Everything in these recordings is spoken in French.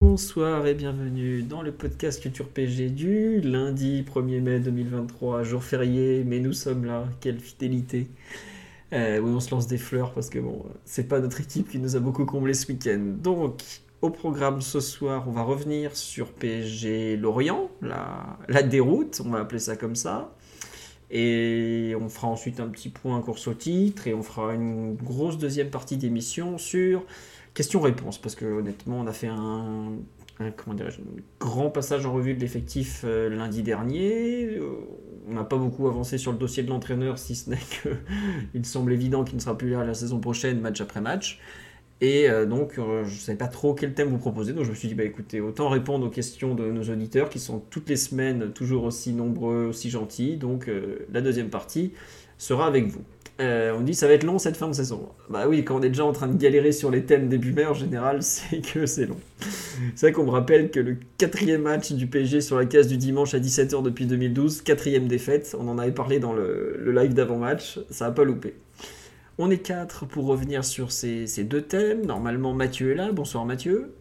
Bonsoir et bienvenue dans le podcast Culture PG du lundi 1er mai 2023, jour férié, mais nous sommes là, quelle fidélité. Euh, oui, on se lance des fleurs parce que bon, c'est pas notre équipe qui nous a beaucoup comblé ce week-end. Donc, au programme ce soir, on va revenir sur PSG Lorient, la, la déroute, on va appeler ça comme ça. Et on fera ensuite un petit point course au titre et on fera une grosse deuxième partie d'émission sur questions-réponses parce que honnêtement, on a fait un, un comment dirais-je, un grand passage en revue de l'effectif euh, lundi dernier. Euh, on n'a pas beaucoup avancé sur le dossier de l'entraîneur, si ce n'est qu'il semble évident qu'il ne sera plus là la saison prochaine, match après match. Et euh, donc, je ne savais pas trop quel thème vous proposer, donc je me suis dit, bah écoutez, autant répondre aux questions de nos auditeurs qui sont toutes les semaines toujours aussi nombreux, aussi gentils. Donc, la deuxième partie sera avec vous. Euh, on dit ça va être long cette fin de saison. Bah oui, quand on est déjà en train de galérer sur les thèmes début mai, en général, c'est que c'est long. C'est vrai qu'on me rappelle que le quatrième match du PSG sur la case du dimanche à 17h depuis 2012, quatrième défaite, on en avait parlé dans le, le live d'avant-match, ça n'a pas loupé. On est quatre pour revenir sur ces, ces deux thèmes. Normalement, Mathieu est là. Bonsoir Mathieu.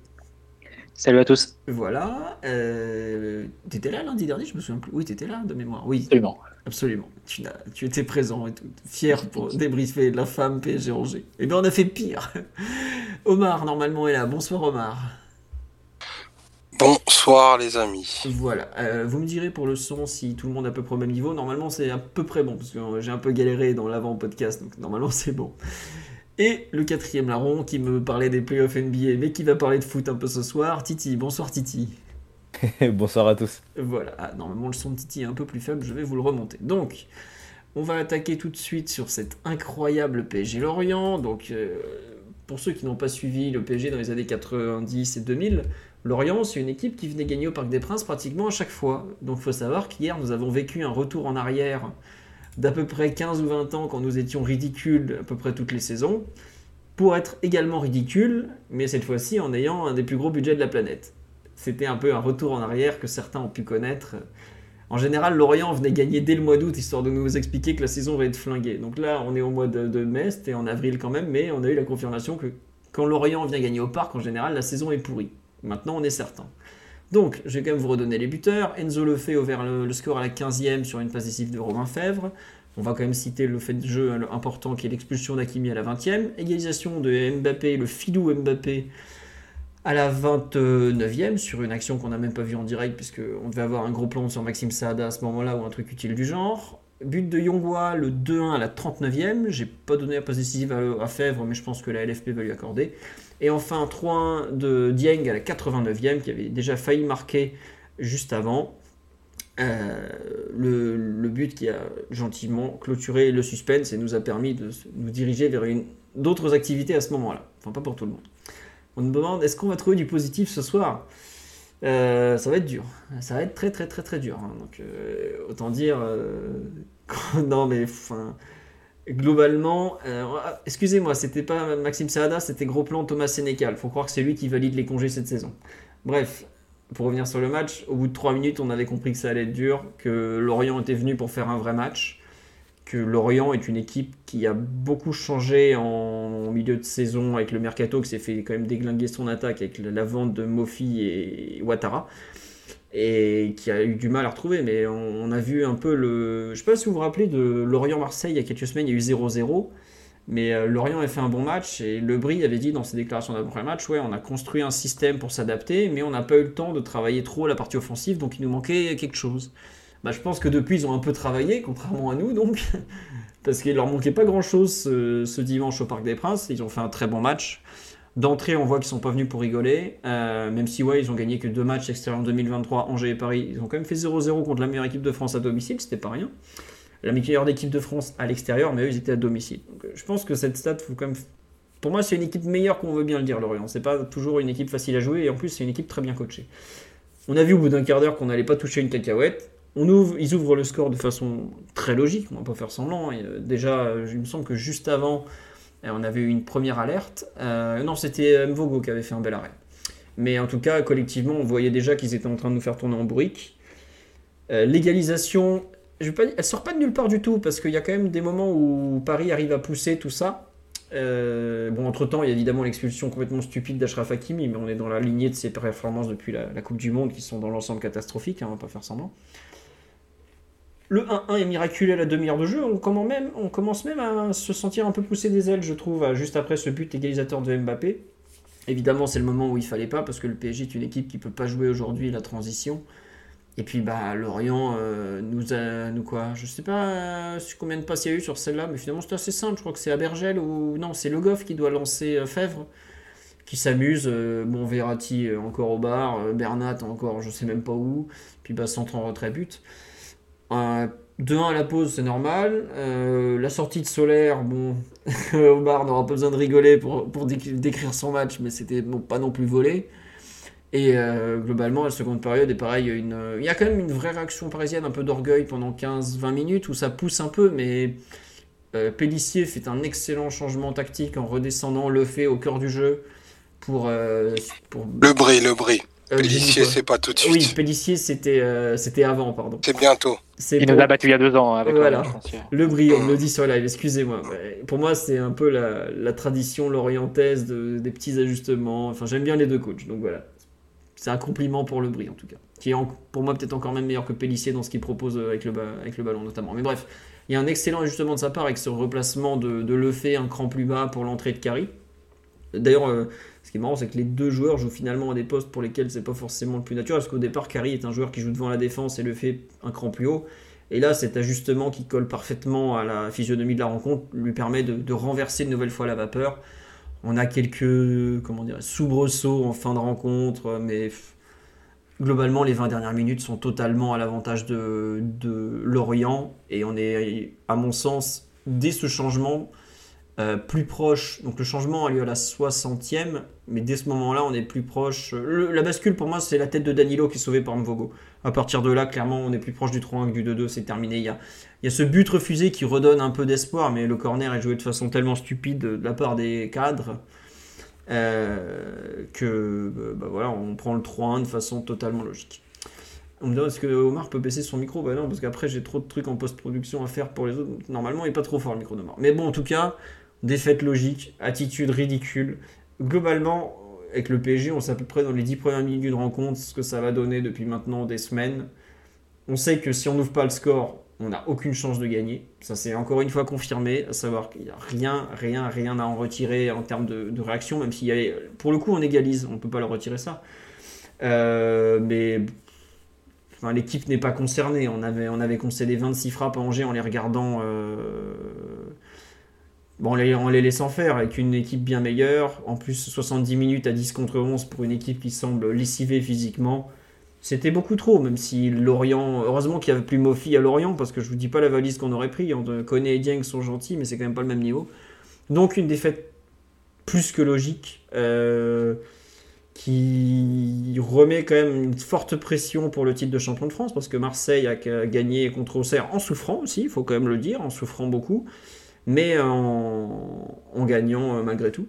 Salut à tous. Voilà. Euh, t'étais là lundi dernier, je me souviens plus. Oui, t'étais là de mémoire. Oui, Absolument. Absolument. Tu, tu étais présent et tout. Fier pour débriefer de la femme PSG Angers. Eh bien, on a fait pire. Omar, normalement, est là. Bonsoir Omar. Bonsoir les amis. Voilà. Euh, vous me direz pour le son si tout le monde est à peu près au même niveau. Normalement, c'est à peu près bon, parce que euh, j'ai un peu galéré dans l'avant-podcast, donc normalement, c'est bon. Et le quatrième larron qui me parlait des playoffs NBA, mais qui va parler de foot un peu ce soir, Titi. Bonsoir Titi. Bonsoir à tous. Voilà, Ah, normalement le son de Titi est un peu plus faible, je vais vous le remonter. Donc, on va attaquer tout de suite sur cet incroyable PSG Lorient. Donc, euh, pour ceux qui n'ont pas suivi le PSG dans les années 90 et 2000, Lorient, c'est une équipe qui venait gagner au Parc des Princes pratiquement à chaque fois. Donc, il faut savoir qu'hier, nous avons vécu un retour en arrière d'à peu près 15 ou 20 ans quand nous étions ridicules à peu près toutes les saisons, pour être également ridicule, mais cette fois-ci en ayant un des plus gros budgets de la planète. C'était un peu un retour en arrière que certains ont pu connaître. En général, Lorient venait gagner dès le mois d'août, histoire de nous expliquer que la saison va être flinguée. Donc là, on est au mois de, mai, c'était en avril quand même, mais on a eu la confirmation que quand Lorient vient gagner au parc, en général, la saison est pourrie. Maintenant, on est certain. Donc, je vais quand même vous redonner les buteurs. Enzo le fait vers le, score à la 15e sur une passe décisive de Romain Fèvre. On va quand même citer le fait de jeu important qui est l'expulsion d'Akimi à la 20e. Égalisation de Mbappé, le filou Mbappé à la 29e sur une action qu'on n'a même pas vue en direct puisqu'on devait avoir un gros plan sur Maxime Saada à ce moment-là ou un truc utile du genre. But de Yongwa, le 2-1 à la 39e. J'ai pas donné la passe décisive à, Fèvre, mais je pense que la LFP va lui accorder. Et enfin 3-1 de Dieng à la 89e qui avait déjà failli marquer juste avant. Euh, le, but qui a gentiment clôturé le suspense et nous a permis de nous diriger vers d'autres activités à ce moment-là. Enfin, pas pour tout le monde. On nous demande est-ce qu'on va trouver du positif ce soir? Euh, Ça va être dur. Ça va être très, très, très, très dur. hein. Donc, euh, autant dire. euh, non, mais. Globalement, excusez-moi, c'était pas Maxime Saada, c'était gros plan Thomas Sénécal. Faut croire que c'est lui qui valide les congés cette saison. Bref, pour revenir sur le match, au bout de 3 minutes, on avait compris que ça allait être dur, que Lorient était venu pour faire un vrai match, que Lorient est une équipe qui a beaucoup changé en, milieu de saison avec le mercato, qui s'est fait quand même déglinguer son attaque avec la, vente de Mofi et Ouattara, et qui a eu du mal à retrouver. Mais on, a vu un peu le. Je sais pas si vous vous rappelez de Lorient-Marseille il y a quelques semaines, il y a eu 0-0. Mais euh, Lorient a fait un bon match et Lebris avait dit dans ses déclarations d'après-match ouais, on a construit un système pour s'adapter, mais on n'a pas eu le temps de travailler trop la partie offensive, donc il nous manquait quelque chose. Bah, je pense que depuis, ils ont un peu travaillé, contrairement à nous, donc, parce qu'il leur manquait pas grand-chose ce, dimanche au Parc des Princes. Ils ont fait un très bon match. D'entrée, on voit qu'ils sont pas venus pour rigoler, euh, même si ouais, ils ont gagné que deux matchs extérieurs en 2023, Angers et Paris. Ils ont quand même fait 0-0 contre la meilleure équipe de France à domicile, c'était pas rien la meilleure d'équipe de France à l'extérieur, mais eux, ils étaient à domicile. Donc, euh, je pense que cette stat, pour moi, c'est une équipe meilleure qu'on veut bien le dire, Lorient. C'est pas toujours une équipe facile à jouer et en plus, c'est une équipe très bien coachée. On a vu au bout d'un quart d'heure qu'on n'allait pas toucher une cacahuète. Ils ouvrent le score de façon très logique, on va pas faire semblant. Euh, déjà, euh, il me semble que juste avant, euh, on avait eu une première alerte. non, c'était Mvogo qui avait fait un bel arrêt. Mais en tout cas, collectivement, on voyait déjà qu'ils étaient en train de nous faire tourner en brique. L'égalisation, je elle sort pas de nulle part du tout, parce qu'il y a quand même des moments où Paris arrive à pousser tout ça. Bon, entre-temps, il y a évidemment l'expulsion complètement stupide d'Ashraf Hakimi, mais on est dans la lignée de ses performances depuis la, Coupe du Monde qui sont dans l'ensemble catastrophiques, hein, on va pas faire semblant. Le 1-1 est miraculeux à la demi-heure de jeu, on commence, même, à se sentir un peu poussé des ailes, je trouve, juste après ce but égalisateur de Mbappé. Évidemment, c'est le moment où il fallait pas, parce que le PSG est une équipe qui peut pas jouer aujourd'hui la transition. Et puis bah Lorient euh, nous a nous quoi Je sais pas euh, combien de passes il y a eu sur celle-là, mais finalement c'est assez simple. Je crois que c'est Abergel ou non, c'est Le Goff qui doit lancer euh, Fèvre, qui s'amuse. bon Verratti encore au bar, Bernat encore je sais même pas où. Puis bah centre en retrait but. 2-1 à la pause, c'est normal. la sortie de Solaire, bon, bar n'aura pas besoin de rigoler pour, décrire son match, mais c'était pas non plus volé. Et euh, globalement, la seconde période est pareil. Il y a quand même une vraie réaction parisienne, un peu d'orgueil pendant 15-20 minutes où ça pousse un peu, mais euh, Pellissier fait un excellent changement tactique en redescendant le fait au cœur du jeu pour. Euh, pour... Le bris, le bris. Pellissier, c'est pas tout de suite. Oui, Pellissier, c'était c'était avant, pardon. C'est bientôt. Il nous a battu il y a deux ans hein, avec voilà. Le bris, on me le dit sur live, excusez-moi. Pour moi, c'est un peu la, la tradition lorientaise de, des petits ajustements. Enfin, j'aime bien les deux coachs, donc voilà c'est un compliment pour le Brie en tout cas. Qui est pour moi peut-être encore même meilleur que Pellissier dans ce qu'il propose avec le, avec le ballon notamment. Mais bref, il y a un excellent ajustement de sa part avec ce replacement de, de Lefebvre un cran plus bas pour l'entrée de Carry. D'ailleurs, euh, ce qui est marrant, c'est que les deux joueurs jouent finalement à des postes pour lesquels c'est pas forcément le plus naturel. Parce qu'au départ, Carry est un joueur qui joue devant la défense et le fait un cran plus haut. Et là, cet ajustement qui colle parfaitement à la physionomie de la rencontre lui permet de, renverser une nouvelle fois la vapeur on a quelques comment dire, soubresauts en fin de rencontre, mais globalement, les 20 dernières minutes sont totalement à l'avantage de, Lorient. Et on est, à mon sens, dès ce changement, euh, plus proche. Donc le changement a lieu à la 60e, mais dès ce moment-là, on est plus proche. la bascule, pour moi, c'est la tête de Danilo qui est sauvée par Mvogo. À partir de là, clairement, on est plus proche du 3-1 que du 2-2, c'est terminé. Il y, a, il y a ce but refusé qui redonne un peu d'espoir, mais le corner est joué de façon tellement stupide de la part des cadres. Euh, que bah, voilà, on prend le 3-1 de façon totalement logique. On me demande est-ce que Omar peut baisser son micro? Bah non, parce qu'après j'ai trop de trucs en post-production à faire pour les autres. Normalement, il n'est pas trop fort le micro d'Omar. Mais bon, en tout cas, défaite logique, attitude ridicule. Globalement, avec le PSG, on sait à peu près dans les 10 premières minutes de rencontre ce que ça va donner depuis maintenant des semaines. On sait que si on n'ouvre pas le score, on n'a aucune chance de gagner. Ça c'est encore une fois confirmé, à savoir qu'il n'y a rien, rien, rien à en retirer en termes de, réaction, même s'il y a, pour le coup on égalise, on ne peut pas leur retirer ça. Euh, mais l'équipe n'est pas concernée. On avait, on avait concédé 26 frappes à Angers en les regardant euh, Bon, en les, laissant faire avec une équipe bien meilleure, en plus 70 minutes à 10 contre 11 pour une équipe qui semble lessivée physiquement, c'était beaucoup trop, même si Lorient, heureusement qu'il n'y avait plus Mofi à Lorient, parce que je vous dis pas la valise qu'on aurait pris, on connaît et Dieng sont gentils, mais c'est quand même pas le même niveau. Donc une défaite plus que logique, euh, qui remet quand même une forte pression pour le titre de champion de France, parce que Marseille a gagné contre Auxerre en souffrant aussi, il faut quand même le dire, en souffrant beaucoup mais en, gagnant euh, malgré tout.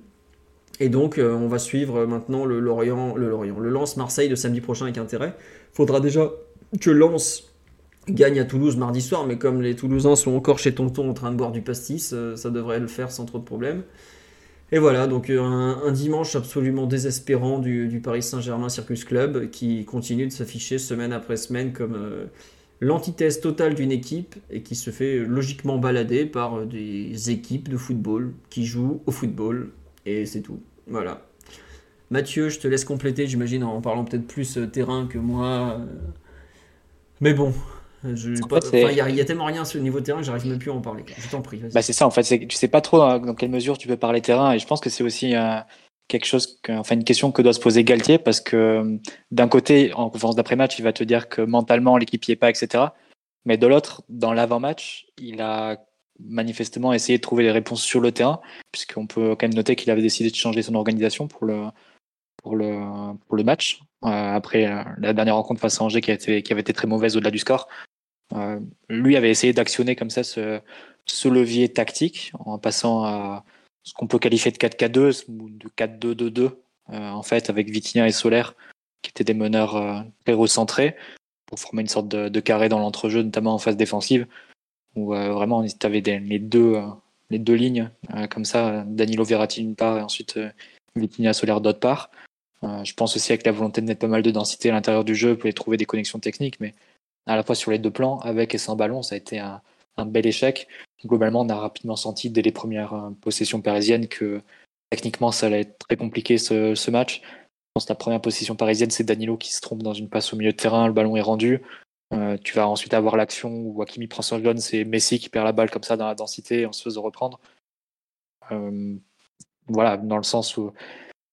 Et donc, euh, on va suivre maintenant le Lorient, le Lorient, le Lens Marseille de samedi prochain avec intérêt. Faudra déjà que Lens gagne à Toulouse mardi soir, mais comme les Toulousains sont encore chez Tonton en train de boire du pastis, euh, ça devrait le faire sans trop de problèmes. Et voilà, donc un, dimanche absolument désespérant du, Paris Saint-Germain Circus Club qui continue de s'afficher semaine après semaine comme l'antithèse totale d'une équipe et qui se fait logiquement balader par des équipes de football qui jouent au football et c'est tout. Voilà. Mathieu, je te laisse compléter, j'imagine, en parlant peut-être plus euh, terrain que moi. Mais bon, il y, a tellement rien sur le niveau terrain j'arrive même plus à en parler. Je t'en prie. Bah c'est ça, en fait, tu sais pas trop hein, dans quelle mesure tu peux parler terrain et je pense que c'est aussi un quelque chose, enfin une question que doit se poser Galtier parce que d'un côté, en conférence d'après-match, il va te dire que mentalement l'équipe n'y est pas, etc. Mais de l'autre, dans l'avant-match, il a manifestement essayé de trouver les réponses sur le terrain, puisqu'on peut quand même noter qu'il avait décidé de changer son organisation pour le, pour le, pour le match. Euh, après euh, la dernière rencontre face à Angers qui, avait été très mauvaise au-delà du score, euh, lui avait essayé d'actionner comme ça ce, ce levier tactique en passant à ce qu'on peut qualifier de 4-4-2 ou de 4-2-2-2 en fait avec Vitinha et Solaire qui étaient des meneurs très recentrés pour former une sorte de, carré dans l'entrejeu notamment en phase défensive où vraiment tu avais les deux les deux lignes comme ça Danilo Verratti d'une part et ensuite Vitinha Solaire d'autre part euh, je pense aussi avec la volonté de mettre pas mal de densité à l'intérieur du jeu, pour trouver des connexions techniques, mais à la fois sur les deux plans, avec et sans ballon, ça a été un, bel échec. Globalement, on a rapidement senti dès les premières euh, possessions parisiennes que techniquement, ça allait être très compliqué ce, match. Je pense que la première possession parisienne, c'est Danilo qui se trompe dans une passe au milieu de terrain, le ballon est rendu. Euh, tu vas ensuite avoir l'action où Hakimi prend son jaune, c'est Messi qui perd la balle comme ça dans la densité en se faisant reprendre. voilà, dans le sens où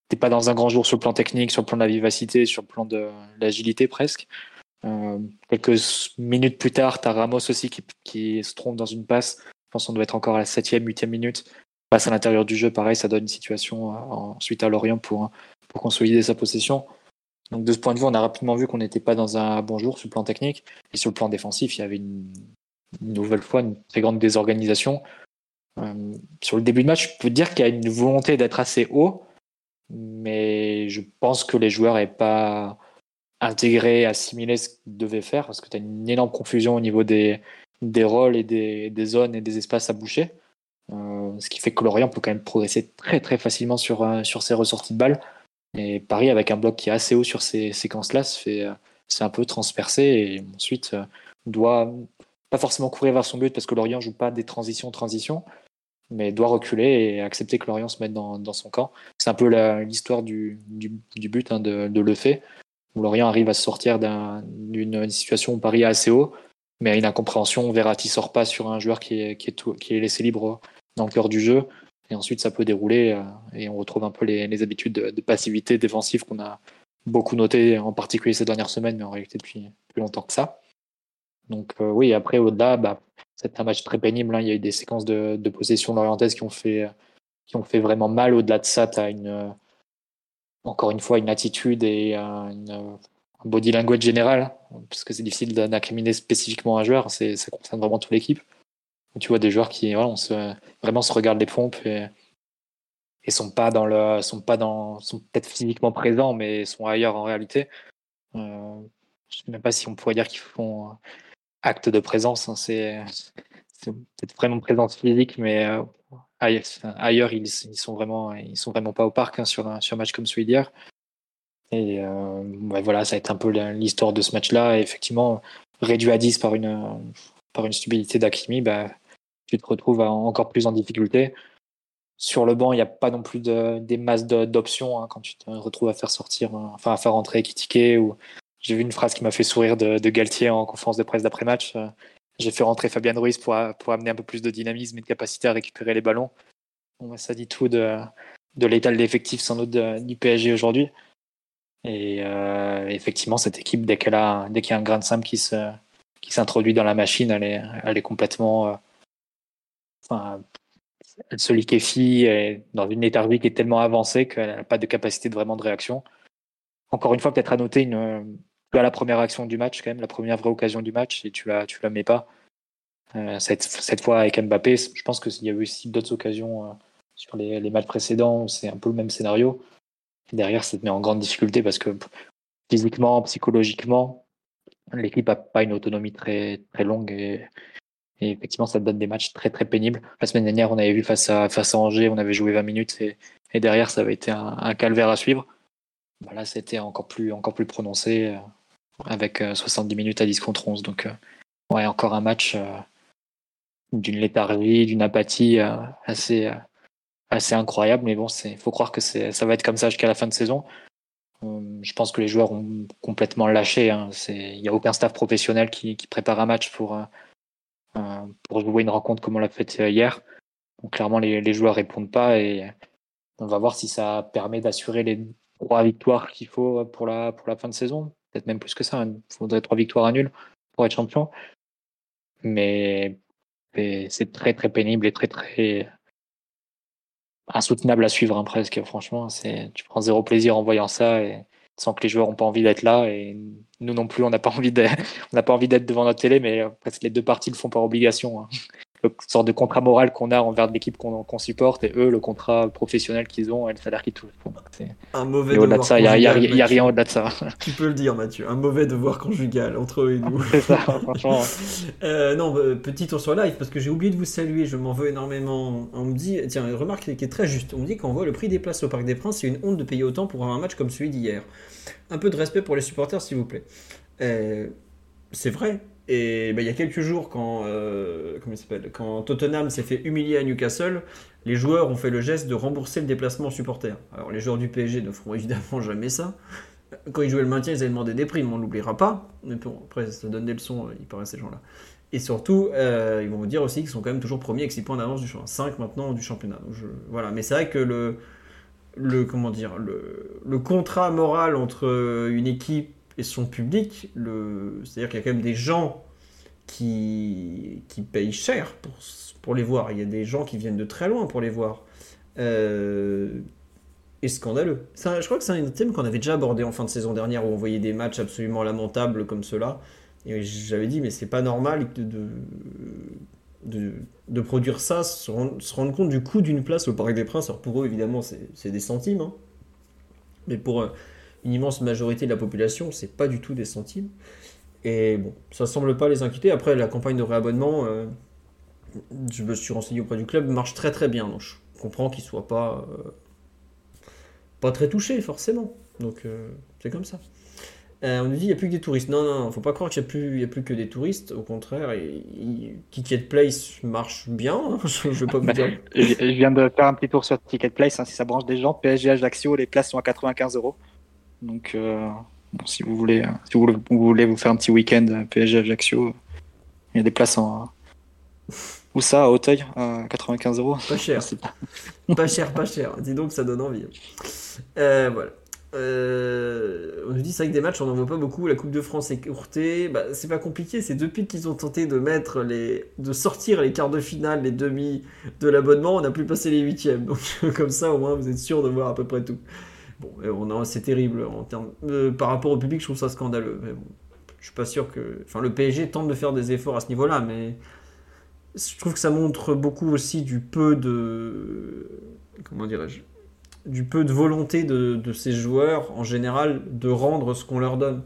t'es pas dans un grand jour sur le plan technique, sur le plan de la vivacité, sur le plan de l'agilité presque. Euh, quelques minutes plus tard, tu as Ramos aussi qui, qui, se trompe dans une passe. Pense qu'on doit être encore à la 7e, 8e minute. Passe à l'intérieur du jeu, pareil, ça donne une situation euh, ensuite à Lorient pour, pour consolider sa possession. Donc de ce point de vue, on a rapidement vu qu'on n'était pas dans un bon jour sur le plan technique. Et sur le plan défensif, il y avait une, nouvelle fois une très grande désorganisation. Euh, sur le début de match, je peux dire qu'il y a une volonté d'être assez haut, mais je pense que les joueurs n'avaient pas intégré, assimilé ce qu'ils devaient faire, parce que tu as une énorme confusion au niveau des, des rôles et des, zones et des espaces à boucher. Euh, ce qui fait que Lorient peut quand même progresser très très facilement sur, euh, sur ses ressorties de balles. Et Paris, avec un bloc qui est assez haut sur ces séquences-là, se euh, un peu transpercé et ensuite doit pas forcément courir vers son but parce que Lorient joue pas des transitions transitions, mais doit reculer et accepter que Lorient se mette dans, dans son camp. C'est un peu l'histoire du, du, but hein, de, de Le Fait, où Lorient arrive à se sortir d'une situation où Paris est assez haut, mais à une incompréhension, Verratti sort pas sur un joueur qui est, qui est, laissé libre dans le cœur du jeu, et ensuite ça peut dérouler, euh, et on retrouve un peu les, habitudes de, passivité défensive qu'on a beaucoup noté, en particulier ces dernières semaines, mais en réalité depuis plus longtemps que ça. Donc euh, oui, après au-delà, bah, c'est un match très pénible. Hein. Il y a eu des séquences de, possession lorientaise qui ont fait qui ont fait vraiment mal. Au-delà de ça, tu as une encore une fois une attitude et une, un body language général, parce que c'est difficile d'incriminer spécifiquement un joueur. C'est ça concerne vraiment toute l'équipe. Tu vois des joueurs qui voilà, vraiment se regardent les pompes et, et sont pas dans le sont pas dans sont peut-être physiquement présents mais sont ailleurs en réalité. Euh, je sais même pas si on pourrait dire qu'ils font acte de présence. Hein, c'est peut-être vraiment présence physique, mais euh, ailleurs, ils, ils, sont vraiment, ils sont vraiment pas au parc hein, sur, un, sur un match comme celui d'hier. Et euh, voilà, ça a été un peu l'histoire de ce match-là. effectivement, réduit à 10 par une, par une stupidité d'Akimi, bah, tu te retrouves encore plus en difficulté. Sur le banc, il n'y a pas non plus de, des masses d'options hein, quand tu te retrouves à faire sortir, enfin à faire rentrer Kitike ou j'ai vu une phrase qui m'a fait sourire de, Galtier en conférence de presse d'après-match. Euh, j'ai fait rentrer Fabien Ruiz pour, pour, amener un peu plus de dynamisme et de capacité à récupérer les ballons. Bah, ça dit tout de, de l'état de l'effectif sans doute du PSG aujourd'hui. Et euh, effectivement, cette équipe, dès qu'elle a, dès qu'il y a un grain de sable qui se, qui s'introduit dans la machine, elle est, elle est complètement, euh, enfin, elle se liquéfie dans une léthargie qui est tellement avancée qu'elle n'a pas de capacité de vraiment de réaction. Encore une fois, peut-être à noter une, tu as la première action du match quand même, la première vraie occasion du match et tu la, tu la mets pas. Euh, cette, cette, fois avec Mbappé, je pense qu'il y a aussi d'autres occasions sur les, les, matchs précédents où c'est un peu le même scénario. Derrière, ça te met en grande difficulté parce que physiquement, psychologiquement, l'équipe n'a pas une autonomie très, très longue et, effectivement, ça te donne des matchs très très pénibles. La semaine dernière, on avait vu face à, face à Angers, on avait joué 20 minutes et, derrière, ça avait été un, un calvaire à suivre. Bah là, c'était encore plus, encore plus prononcé euh, avec 70 euh, minutes à 10 contre 11. Donc, euh, ouais, encore un match d'une léthargie, d'une apathie assez, assez incroyable. Mais bon, il faut croire que ça va être comme ça jusqu'à la fin de saison. Je pense que les joueurs ont complètement lâché. Hein. Il n'y a aucun staff professionnel qui, prépare un match pour, pour jouer une rencontre comme on l'a fait hier. Donc clairement, les, les joueurs répondent pas et on va voir si ça permet d'assurer les trois victoires qu'il faut pour la, pour la fin de saison. Peut-être même plus que ça. Il faudrait trois victoires à nul pour être champion. Mais c'est très très pénible et très très insoutenable à suivre hein, presque. Franchement, c'est tu prends zéro plaisir en voyant ça et sans que les joueurs n'ont pas envie d'être là et nous non plus on n'a pas envie on n'a pas envie d'être devant notre télé, mais presque les deux parties le font par obligation. Hein sorte de contrat moral qu'on a envers l'équipe qu'on supporte et eux le contrat professionnel qu'ils ont et le salaire qu'ils touchent. Un mauvais devoir. ça, il n'y a, rien au-delà de ça. Tu peux le dire, Mathieu. Un mauvais devoir conjugal entre eux et nous. C'est ça, franchement. Euh, non, euh, petit tour sur live parce que j'ai oublié de vous saluer. Je m'en veux énormément. On me dit, tiens, une remarque qui est très juste. On me dit qu'on voit le prix des places au Parc des Princes, c'est une honte de payer autant pour un match comme celui d'hier. Un peu de respect pour les supporters, s'il vous plaît. Euh, c'est vrai, et bah, il y a quelques jours, quand, euh, comment quand Tottenham s'est fait humilier à Newcastle, les joueurs ont fait le geste de rembourser le déplacement aux supporters. Alors les joueurs du PSG ne feront évidemment jamais ça. Quand ils jouaient le maintien, ils avaient demandé des primes, on l'oubliera pas. Mais bon, après, ça donne des leçons, euh, il paraît, ces gens-là. Et surtout, euh, ils vont vous dire aussi qu'ils sont quand même toujours premiers avec 6 points d'avance du championnat. 5 maintenant du championnat. voilà. Mais c'est vrai que le, comment dire, le contrat moral entre une équipe et son public, c'est-à-dire qu'il y a quand même des gens qui, qui payent cher pour, pour les voir. Il y a des gens qui viennent de très loin pour les voir. Euh, et scandaleux. je crois que c'est un thème qu'on avait déjà abordé en fin de saison dernière où on voyait des matchs absolument lamentables comme cela. Et j'avais dit, mais c'est pas normal de, de, de, produire ça, se rendre, compte du coût d'une place au Parc des Princes. Alors pour eux, évidemment, c'est des centimes. Hein. Mais pour, euh, une immense majorité de la population, c'est pas du tout des centimes. Et bon, ça semble pas les inquiéter. Après, la campagne de réabonnement, euh, je me suis renseigné auprès du club, marche très très bien. Donc je comprends qu'ils soient pas, euh, pas très touchés forcément. Donc euh, c'est comme ça. on nous dit qu'il n'y a plus que des touristes. Non, non, faut pas croire qu'il n'y a, plus, a plus que des touristes. Au contraire, Ticket Place marche bien. Hein. je, je, pas vous dire. je viens de faire un petit tour sur Ticket Place. Hein, si ça branche des gens, PSG Ajaccio, les places sont à 95 euros. Donc, euh, si vous voulez, euh, si vous voulez vous faire un petit week-end PSG Ajaccio, il y a des places en. Où ça, à Hauteuil, à 95 euros Pas cher. pas cher, pas cher. Dis donc, ça donne envie. Euh, voilà. on nous dit c'est vrai que des matchs on n'en voit pas beaucoup. La Coupe de France est courtée. Bah, c'est pas compliqué. C'est depuis qu'ils ont tenté de mettre les, de sortir les quarts de finale, les demi de l'abonnement, on n'a plus passé les huitièmes. Donc comme ça au moins vous êtes sûr de voir à peu près tout. Bon, on c'est terrible en termes, euh, par rapport au public, je trouve ça scandaleux. Mais bon, je suis pas sûr que. Enfin, le PSG tente de faire des efforts à ce niveau-là, mais je trouve que ça montre beaucoup aussi du peu de. Comment dirais-je Du peu de volonté de, de, ces joueurs, en général, de rendre ce qu'on leur donne.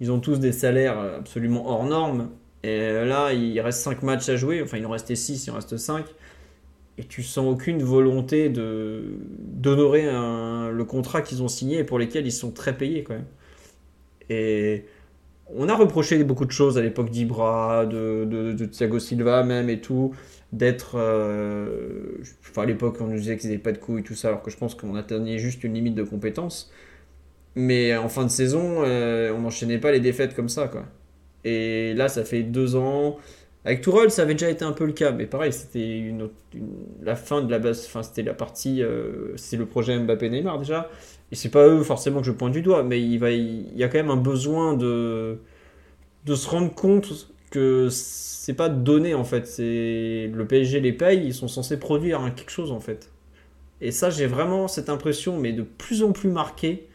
Ils ont tous des salaires absolument hors normes. Et là, il reste 5 matchs à jouer. Enfin, il en restait 6, il en reste 5 et tu sens aucune volonté de d'honorer le contrat qu'ils ont signé et pour lesquels ils sont très payés quand même. Et on a reproché beaucoup de choses à l'époque d'Ibra, de, de, Thiago Silva même et tout, d'être... Euh, enfin à l'époque on nous disait qu'ils n'avaient pas de couilles et tout ça, alors que je pense qu'on atteignait juste une limite de compétence. Mais en fin de saison, euh, on n'enchaînait pas les défaites comme ça quoi. Et là ça fait deux ans, avec Tourelle, ça avait déjà été un peu le cas, mais pareil, c'était la fin de la base, enfin c'était la partie, euh, c'est le projet Mbappé Neymar déjà, et c'est pas eux forcément que je pointe du doigt, mais il y a quand même un besoin de de se rendre compte que c'est pas donné en fait, c'est le PSG les paye, ils sont censés produire quelque chose en fait. Et ça, j'ai vraiment cette impression, mais de plus en plus marquée,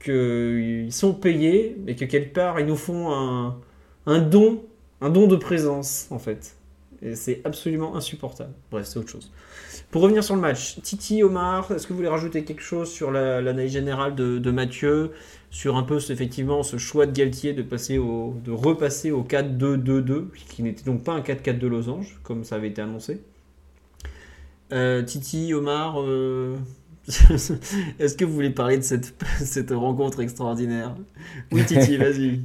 qu'ils sont payés, mais que quelque part ils nous font un, un don un don de présence, en fait. Et c'est absolument insupportable. Bref, c'est autre chose. Pour revenir sur le match, Titi, Omar, est-ce que vous voulez rajouter quelque chose sur l'analyse générale de, Mathieu Sur un peu, effectivement, ce choix de Galtier de, passer au, de repasser au 4-2-2-2, qui n'était donc pas un 4-4 de losange, comme ça avait été annoncé. Euh, Titi, Omar, euh, est-ce que vous voulez parler de cette, cette rencontre extraordinaire? Oui, Titi, vas-y.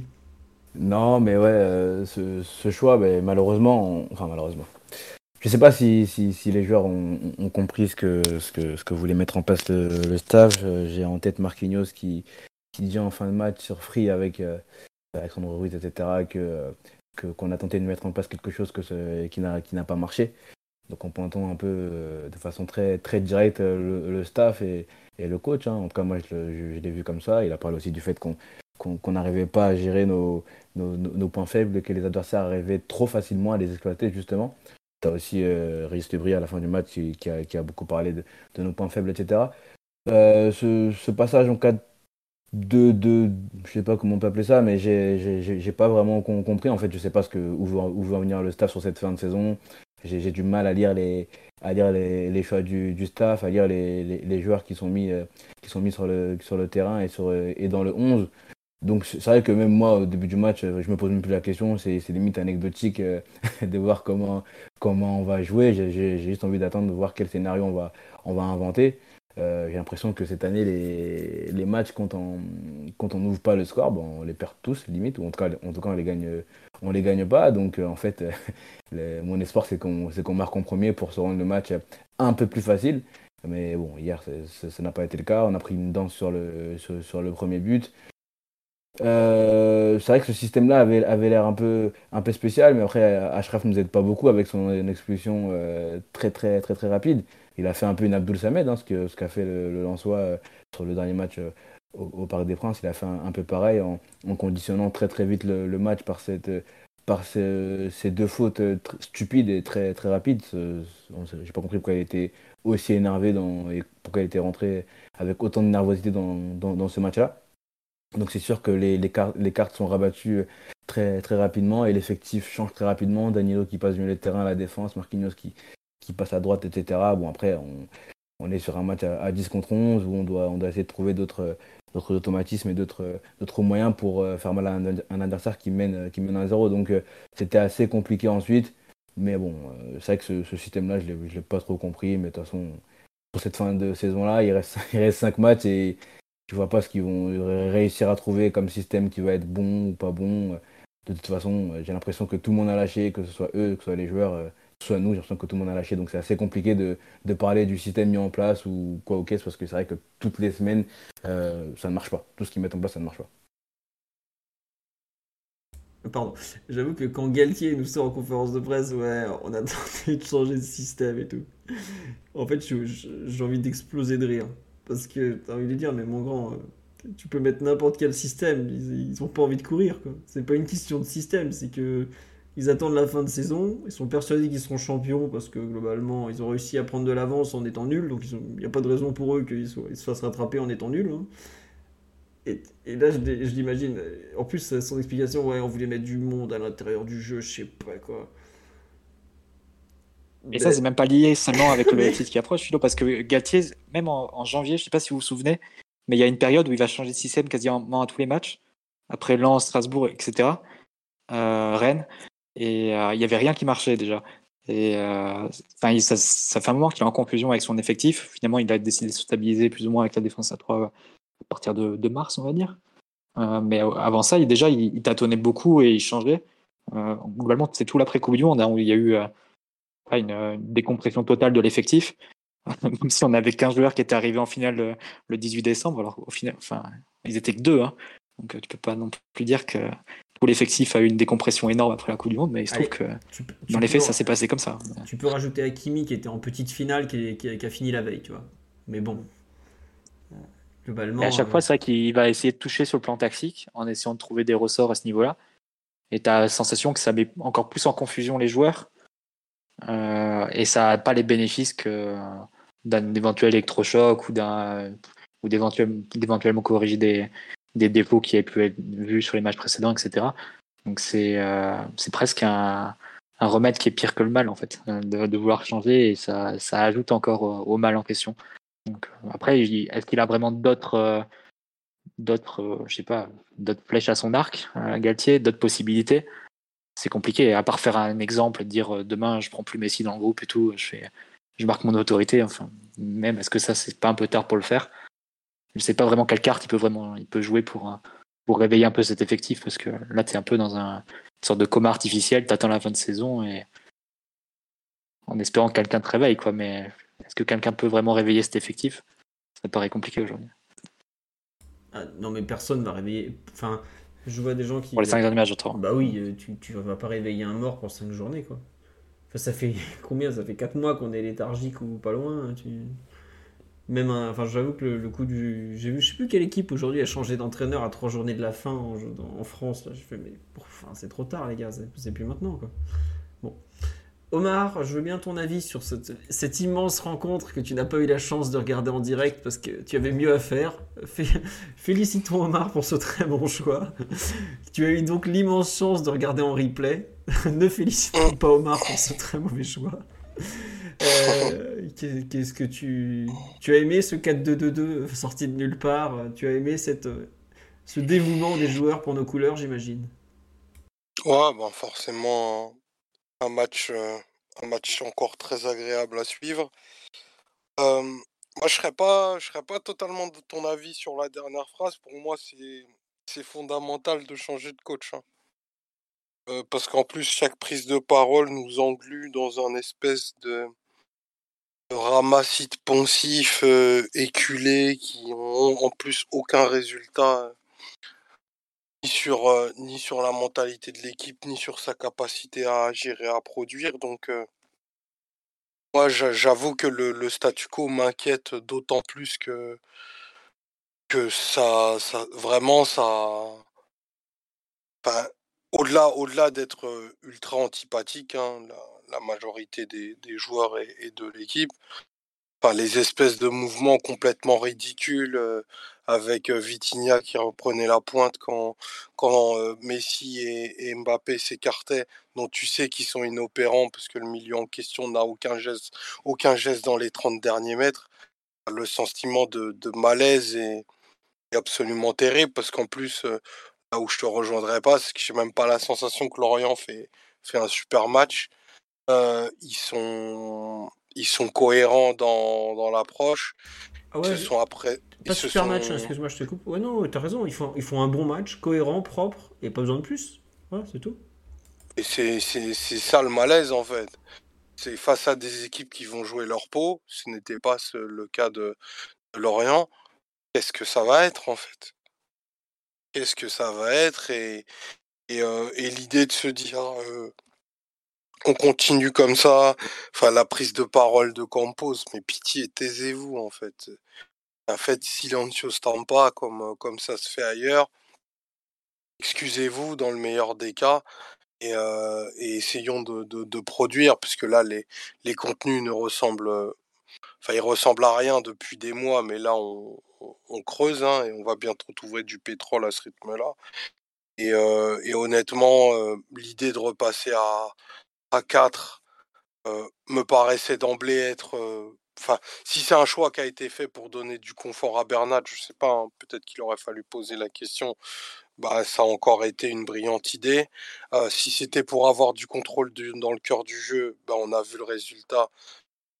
Non, mais ouais, euh, ce, choix, ben, malheureusement, enfin malheureusement. Je ne sais pas si, les joueurs ont, compris ce que, ce, que, voulait mettre en place le, staff. Euh, j'ai en tête Marquinhos qui, qui dit en fin de match sur Free avec euh, Alexandre Ruiz, etc., que, qu'on a tenté de mettre en place quelque chose qui, n'a, pas marché. Donc en pointant un peu de façon très, très directe le, staff et, le coach. Hein. En tout cas, moi, je l'ai vu comme ça. Il a parlé aussi du fait qu'on qu'on n'arrivait pas à gérer nos, points faibles, que les adversaires arrivaient trop facilement à les exploiter justement. Tu as aussi euh, Régis à la fin du match qui, a, beaucoup parlé de, nos points faibles, etc. Euh, ce, passage en cas de, de, je sais pas comment on peut appeler ça, mais j'ai pas vraiment compris. En fait, je sais pas où, en venir le staff sur cette fin de saison. J'ai du mal à lire les, à lire les, choix du, staff, à lire les, joueurs qui sont mis, euh, qui sont mis sur, le, sur le terrain et, sur, et dans le 11. Donc c'est vrai que même moi, au début du match, euh, je me pose même plus la question. C'est limite anecdotique euh, de voir comment, comment on va jouer. J'ai juste envie d'attendre de voir quel scénario on va, on va inventer. Euh, j'ai l'impression que cette année, les, les matchs, quand on quand on n'ouvre pas le score, on les perd tous, limite, ou en tout cas, en tout cas on les gagne, on les gagne pas. Donc en fait, mon espoir, c'est qu'on qu'on marque en premier pour se rendre le match un peu plus facile. Mais bon, hier, ça n'a pas été le cas. On a pris une danse sur le, sur le premier but. Euh, c'est vrai que ce système-là avait, avait l'air un peu, un peu spécial, mais après, Ashraf nous aide pas beaucoup avec son expulsion euh, très, très, très, très rapide. Il a fait un peu une Abdul Samed, hein, ce qu'a ce fait le, Lensois euh, sur le dernier match au, Parc des Princes. Il a fait un, peu pareil en, conditionnant très, très vite le, match par, cette, par ces, deux fautes stupides et très, très rapides. J'ai pas compris pourquoi il était aussi énervé et pourquoi il était rentré avec autant de nervosité dans, dans ce match-là. Donc c'est sûr que les, les, cartes, sont rabattues très, très rapidement et l'effectif change très rapidement. Danilo qui passe du milieu de terrain à la défense, Marquinhos qui, qui passe à droite, etc. Bon après, on, on est sur un match à, 10 contre 11 où on doit, on doit essayer de trouver d'autres automatismes et d'autres moyens pour euh, faire mal à un, adversaire qui mène, qui mène à 0. Donc euh, c'était assez compliqué ensuite. Mais bon, euh, c'est vrai que ce, ce système-là, je ne l'ai pas trop compris. Mais de toute façon, pour cette fin de saison-là, il reste, il reste 5 matchs et je vois pas ce qu'ils vont réussir à trouver comme système qui va être bon ou pas bon. De toute façon, j'ai l'impression que tout le monde a lâché, que ce soit eux, que ce soit les joueurs, euh, que ce soit nous, j'ai l'impression que tout le monde a lâché. Donc c'est assez compliqué de, de, parler du système mis en place ou quoi au caisse parce que c'est vrai que toutes les semaines, euh, ça ne marche pas. Tout ce qu'ils mettent en place, ça ne marche pas. Pardon, j'avoue que quand Galtier nous sort en conférence de presse, ouais, on a tenté de changer de système et tout. En fait, j'ai envie d'exploser de rire. Parce que t'as envie de dire, mais mon grand, euh, tu peux mettre n'importe quel système, ils, ils ont pas envie de courir. quoi. C'est pas une question de système, c'est que ils attendent la fin de saison, ils sont persuadés qu'ils seront champions parce que globalement ils ont réussi à prendre de l'avance en étant nuls, donc il n'y a pas de raison pour eux qu'ils se fassent rattraper en étant nuls. Hein. Et, là je, l'imagine, en plus son explication, ouais on voulait mettre du monde à l'intérieur du jeu, je sais pas quoi. Et ça, c'est même pas lié seulement avec le titre qui approche, parce que Galtier, même en, janvier, je sais pas si vous vous souvenez, mais il y a une période où il va changer de système quasiment à tous les matchs, après Lens, Strasbourg, etc., euh, Rennes, et euh, il y avait rien qui marchait déjà. Et euh, ça, ça, fait un moment qu'il est en confusion avec son effectif. Finalement, il a décidé de se stabiliser plus ou moins avec la défense à 3 à partir de, mars, on va dire. mais avant ça, il, déjà, il, tâtonnait beaucoup et il changeait. globalement, c'est tout l'après-Coupe du Monde hein, où il y a eu une, décompression totale de l'effectif. Même si on avait 15 joueurs qui étaient arrivés en finale euh, le, 18 décembre, alors au final, enfin, ils étaient que deux, hein. donc euh, tu peux pas non plus dire que tout l'effectif a eu une décompression énorme après la Coupe du Monde, mais il se trouve que dans les faits, ça s'est passé comme ça. Tu peux rajouter Hakimi qui était en petite finale, qui, qui, a fini la veille, tu vois. Mais bon, globalement. à chaque fois, c'est vrai qu'il va essayer de toucher sur le plan tactique en essayant de trouver des ressorts à ce niveau-là. Et tu as la sensation que ça met encore plus en confusion les joueurs euh, et ça n'a pas les bénéfices que d'un éventuel électrochoc ou d'un ou d'éventuellement corriger des, des défauts qui avaient pu être vus sur les matchs précédents, etc. Donc c'est euh, presque un, un, remède qui est pire que le mal en fait, de, de vouloir changer et ça, ça ajoute encore au, mal en question. Donc, après, est-ce qu'il a vraiment d'autres pas d'autres flèches à son arc, Galtier, d'autres possibilités? C'est compliqué. À part faire un exemple dire euh, demain je prends plus Messi dans le groupe et tout, je fais, je marque mon autorité. Enfin, même est-ce que ça c'est pas un peu tard pour le faire? Je sais pas vraiment quelle carte il peut vraiment, il peut jouer pour euh, pour réveiller un peu cet effectif parce que là tu es un peu dans un, une sorte de coma artificiel. T'attends la fin de saison et en espérant que quelqu'un te réveille quoi. Mais est-ce que quelqu'un peut vraiment réveiller cet effectif? Ça paraît compliqué aujourd'hui. Ah, non mais personne va réveiller. Enfin je vois des gens qui. Pour les 5 derniers matchs, j'entends. Bah oui, euh, tu, tu vas pas réveiller un mort pour 5 journées, quoi. Enfin, ça fait combien? Ça fait 4 mois qu'on est léthargique ou pas loin. Hein, tu... même enfin j'avoue que le, coup du j'ai vu je sais plus quelle équipe aujourd'hui a changé d'entraîneur à trois journées de la fin en, France là je fais mais enfin, c'est trop tard les gars c'est plus maintenant quoi bon Omar, je veux bien ton avis sur cette, immense rencontre que tu n'as pas eu la chance de regarder en direct parce que tu avais mieux à faire. Félicitons Omar pour ce très bon choix. tu as eu donc l'immense chance de regarder en replay. ne félicitons pas Omar pour ce très mauvais choix. Euh, qu'est-ce que tu... Tu as aimé ce 4-2-2-2 sorti de nulle part? Tu as aimé ce dévouement des joueurs pour nos couleurs, j'imagine? Ouais, ben forcément, un match, euh, un match encore très agréable à suivre. moi, je serais pas, serais pas totalement de ton avis sur la dernière phrase. Pour moi, c'est, fondamental de changer de coach. Hein. Euh, parce qu'en plus, chaque prise de parole nous englue dans un espèce de, ramassis de poncifs euh, éculés qui ont en plus aucun résultat ni sur, euh, ni sur la mentalité de l'équipe, ni sur sa capacité à agir et à produire. Donc, euh, moi, j'avoue que le, statu quo m'inquiète d'autant plus que, ça, ça vraiment, ça. au-delà, d'être euh, ultra antipathique, hein, la, majorité des, joueurs et de l'équipe, Enfin, les espèces de mouvements complètement ridicules avec euh, Vitinha qui reprenait la pointe quand, quand euh, Messi et, Mbappé s'écartaient, dont tu sais qu'ils sont inopérants parce que le milieu en question n'a aucun geste, aucun geste dans les 30 derniers mètres. Le sentiment de, malaise est, absolument terrible parce qu'en plus, là où je te rejoindrai pas, c'est que j'ai même pas la sensation que Lorient fait, fait un super match. ils sont ils sont cohérents dans, dans l'approche. Ah ouais, ils sont après. Pas super match, excuse-moi, je te coupe. Ouais, non, t'as raison, ils font, ils font un bon match, cohérent, propre, et pas besoin de plus. C'est tout. Et c'est ça le malaise en fait. C'est face à des équipes qui vont jouer leur peau, ce n'était pas le cas de, Lorient. Qu'est-ce que ça va être en fait? Qu'est-ce que ça va être Et, et, euh, et l'idée de se dire euh, on continue comme ça. Enfin, la prise de parole de Campos, mais pitié, taisez-vous en fait. En fait, stampa comme, euh, comme ça se fait ailleurs. Excusez-vous dans le meilleur des cas et, euh, essayons de, produire, puisque là, les, contenus ne ressemblent. Enfin, ils ressemblent à rien depuis des mois, mais là, on, creuse hein, et on va bientôt trouver du pétrole à ce rythme-là. Euh, et, honnêtement, l'idée de repasser à, à 4 me paraissait d'emblée être. Enfin, si c'est un choix qui a été fait pour donner du confort à Bernat, je sais pas, hein, peut-être qu'il aurait fallu poser la question. Bah, ça a encore été une brillante idée. si c'était pour avoir du contrôle dans le cœur du jeu, bah, on a vu le résultat.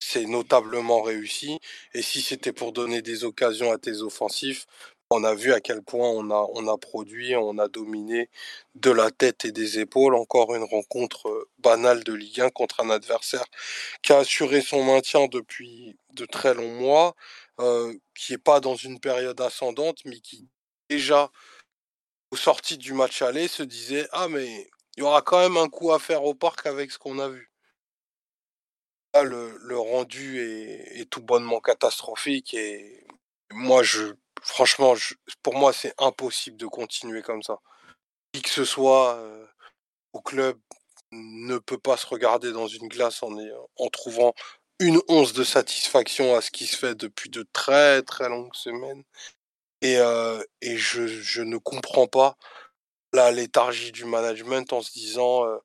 C'est notablement réussi. Et si c'était pour donner des occasions à tes offensifs, on a vu à quel point on a, produit, on a dominé de la tête et des épaules. Encore une rencontre euh, banale de Ligue 1 contre un adversaire qui a assuré son maintien depuis de très longs mois, euh, qui n'est pas dans une période ascendante, mais qui déjà, au sorti du match aller, se disait Ah, mais il y aura quand même un coup à faire au parc avec ce qu'on a vu. Là, le, rendu est tout bonnement catastrophique et moi, je franchement, pour moi, c'est impossible de continuer comme ça. Qui que ce soit euh, au club ne peut pas se regarder dans une glace en, trouvant une once de satisfaction à ce qui se fait depuis de très très longues semaines. Et, euh, je, ne comprends pas la léthargie du management en se disant euh,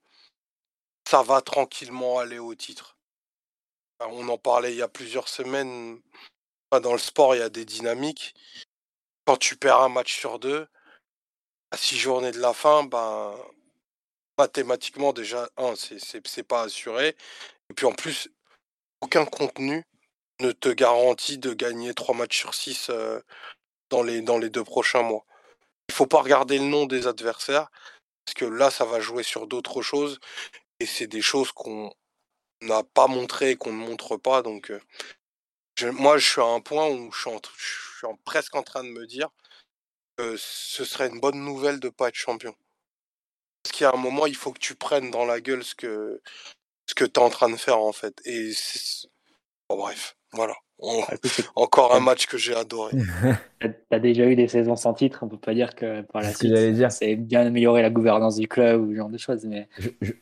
ça va tranquillement aller au titre. On en parlait il y a plusieurs semaines dans le sport, il y a des dynamiques. Quand tu perds un match sur deux, à six journées de la fin, ben, mathématiquement, déjà, un, c'est pas assuré. Et puis en plus, aucun contenu ne te garantit de gagner trois matchs sur six euh, dans, les, dans les deux prochains mois. Il faut pas regarder le nom des adversaires, parce que là, ça va jouer sur d'autres choses. Et c'est des choses qu'on n'a pas montrées qu'on ne montre pas. Donc, euh, moi, je suis à un point où je suis, presque en train de me dire que ce serait une bonne nouvelle de ne pas être champion. Parce qu'il y a un moment, il faut que tu prennes dans la gueule ce que, ce tu es en train de faire, en fait. Et bref, voilà. Encore un match que j'ai adoré. tu as déjà eu des saisons sans titre, on peut pas dire que par la suite, c'est bien amélioré la gouvernance du club ou ce genre de choses. Mais...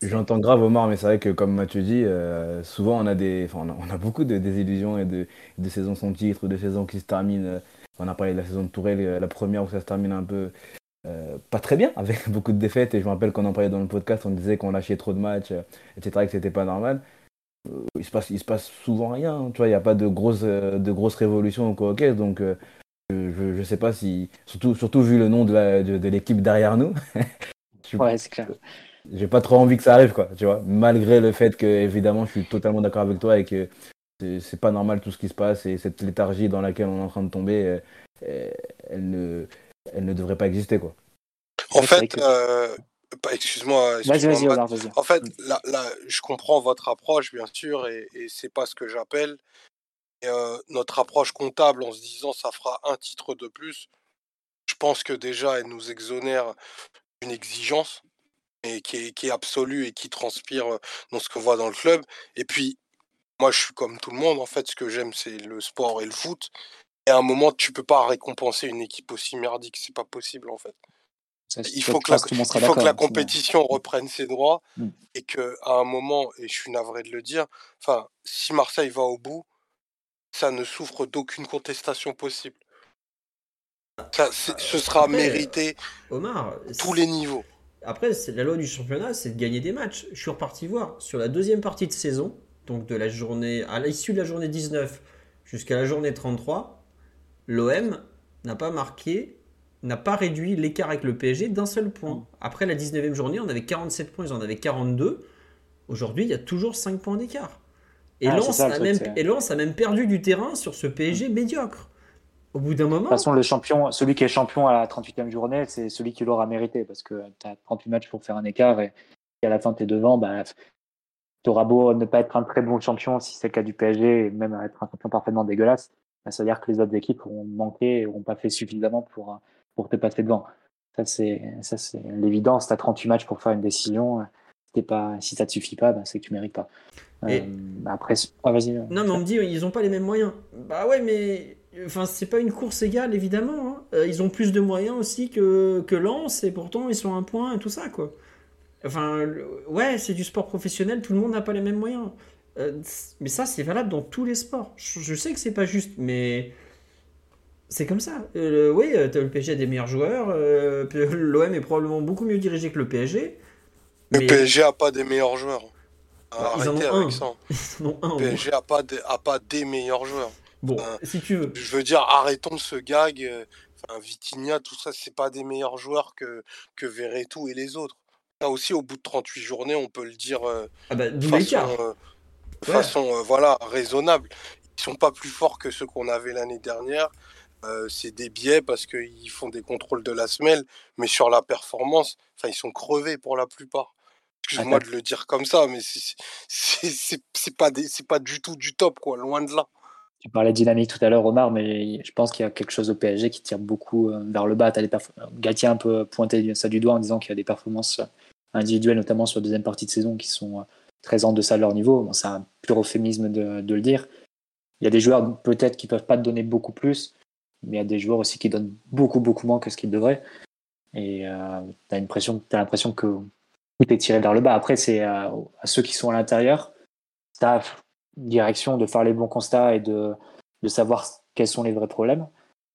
J'entends grave Omar, mais c'est vrai que comme Mathieu dit, euh, souvent on a, des, on a, on a beaucoup de désillusions et de, de, saisons sans titre, ou de saisons qui se terminent. Euh, on a parlé de la saison de Tourelle, euh, la première où ça se termine un peu pas très bien, avec beaucoup de défaites. Et je me rappelle qu'on en parlait dans le podcast, on disait qu'on lâchait trop de matchs, etc., que c'était pas normal. Euh, il se passe, il se passe souvent rien. Hein. Tu vois, il n'y a pas de grosses, euh, de grosses révolutions au ok donc euh, je ne sais pas si, surtout, surtout vu le nom de, de, l'équipe derrière nous. ouais, c'est clair. J'ai pas trop envie que ça arrive, quoi. Tu vois, malgré le fait que évidemment, je suis totalement d'accord avec toi et que c'est pas normal tout ce qui se passe et cette léthargie dans laquelle on est en train de tomber, elle ne, elle ne devrait pas exister, quoi. En fait, Excuse-moi. en fait, là, là, je comprends votre approche, bien sûr, et, et c'est pas ce que j'appelle. Euh, notre approche comptable en se disant ça fera un titre de plus, je pense que déjà elle nous exonère d'une exigence et qui, est, qui est absolue et qui transpire euh, dans ce qu'on voit dans le club. Et puis, moi je suis comme tout le monde, en fait, ce que j'aime c'est le sport et le foot. Et à un moment, tu peux pas récompenser une équipe aussi merdique, c'est pas possible en fait il faut, que la, faut que la, compétition reprenne ses droits mmh. et que à un moment, et je suis navré de le dire, enfin, si Marseille va au bout, ça ne souffre d'aucune contestation possible. Ça, ce sera mérité Omar, tous les niveaux. Après, c'est la loi du championnat, c'est de gagner des matchs. Je suis reparti voir sur la deuxième partie de saison, donc de la journée à l'issue de la journée 19 jusqu'à la journée 33, l'OM n'a pas marqué n'a pas réduit l'écart avec le PSG d'un seul point. Mm. Après la 19e journée, on avait 47 points, ils en avaient 42. Aujourd'hui, il y a toujours 5 points d'écart. Et, ah, Lens a même, et a même perdu du terrain sur ce PSG mm. médiocre. Au bout d'un moment. De toute façon, le champion, celui qui est champion à la 38e journée, c'est celui qui l'aura mérité parce que tu as 38 matchs pour faire un écart et, à la fin tu es devant. Bah, tu auras beau ne pas être un très bon champion si c'est le cas du PSG et même être un champion parfaitement dégueulasse. Bah, ça veut dire que les autres équipes ont manqué et n'ont pas fait suffisamment pour, pour te passer devant. Ça, c'est, ça, c'est l'évidence. Tu as 38 matchs pour faire une décision. Si, pas, si ça te suffit pas, bah, c'est que tu mérites pas. Et... Euh, après, vas-y. Non, mais on me dit, ils ont pas les mêmes moyens. Bah ouais, mais enfin, c'est pas une course égale, évidemment. Hein. Euh, ils ont plus de moyens aussi que, que Lens, et pourtant, ils sont un point et tout ça, quoi. Enfin, ouais, c'est du sport professionnel, tout le monde n'a pas les mêmes moyens. Euh, mais ça, c'est valable dans tous les sports. Je, je sais que c'est pas juste, mais c'est comme ça. Euh, oui, euh, le PSG a des meilleurs joueurs. Euh, L'OM est probablement beaucoup mieux dirigé que le PSG. Le PSG a pas des meilleurs joueurs. Bah, Arrêtez avec ça. le PSG a pas, a pas des meilleurs joueurs. Bon, si tu veux. Je veux dire, arrêtons ce gag. Enfin, Vitinha, tout ça, c'est pas des meilleurs joueurs que, que Verretou et les autres. Là aussi, au bout de 38 journées, on peut le dire ah bah, de façon, façon voilà, raisonnable. Ils sont pas plus forts que ceux qu'on avait l'année dernière. Euh, c'est des biais parce qu'ils font des contrôles de la semelle, mais sur la performance, enfin, ils sont crevés pour la plupart. Excuse-moi de le dire comme ça, mais c'est pas, pas du tout du top, quoi, loin de là. Tu parlais de dynamique tout à l'heure, Omar, mais je pense qu'il y a quelque chose au PSG qui tire beaucoup euh, vers le bas. As Gatier a un peu pointé ça du doigt en disant qu'il y a des performances individuelles, notamment sur la deuxième partie de saison, qui sont euh, très en deçà de leur niveau. c'est un pur euphémisme de, de, le dire. Il y a des joueurs peut-être qui peuvent pas te donner beaucoup plus, il y a des joueurs aussi qui donnent beaucoup, beaucoup moins que ce qu'ils devraient. Et euh, tu as l'impression que tout est tiré vers le bas. Après, c'est euh, à ceux qui sont à l'intérieur, staff, direction, de faire les bons constats et de, de savoir quels sont les vrais problèmes.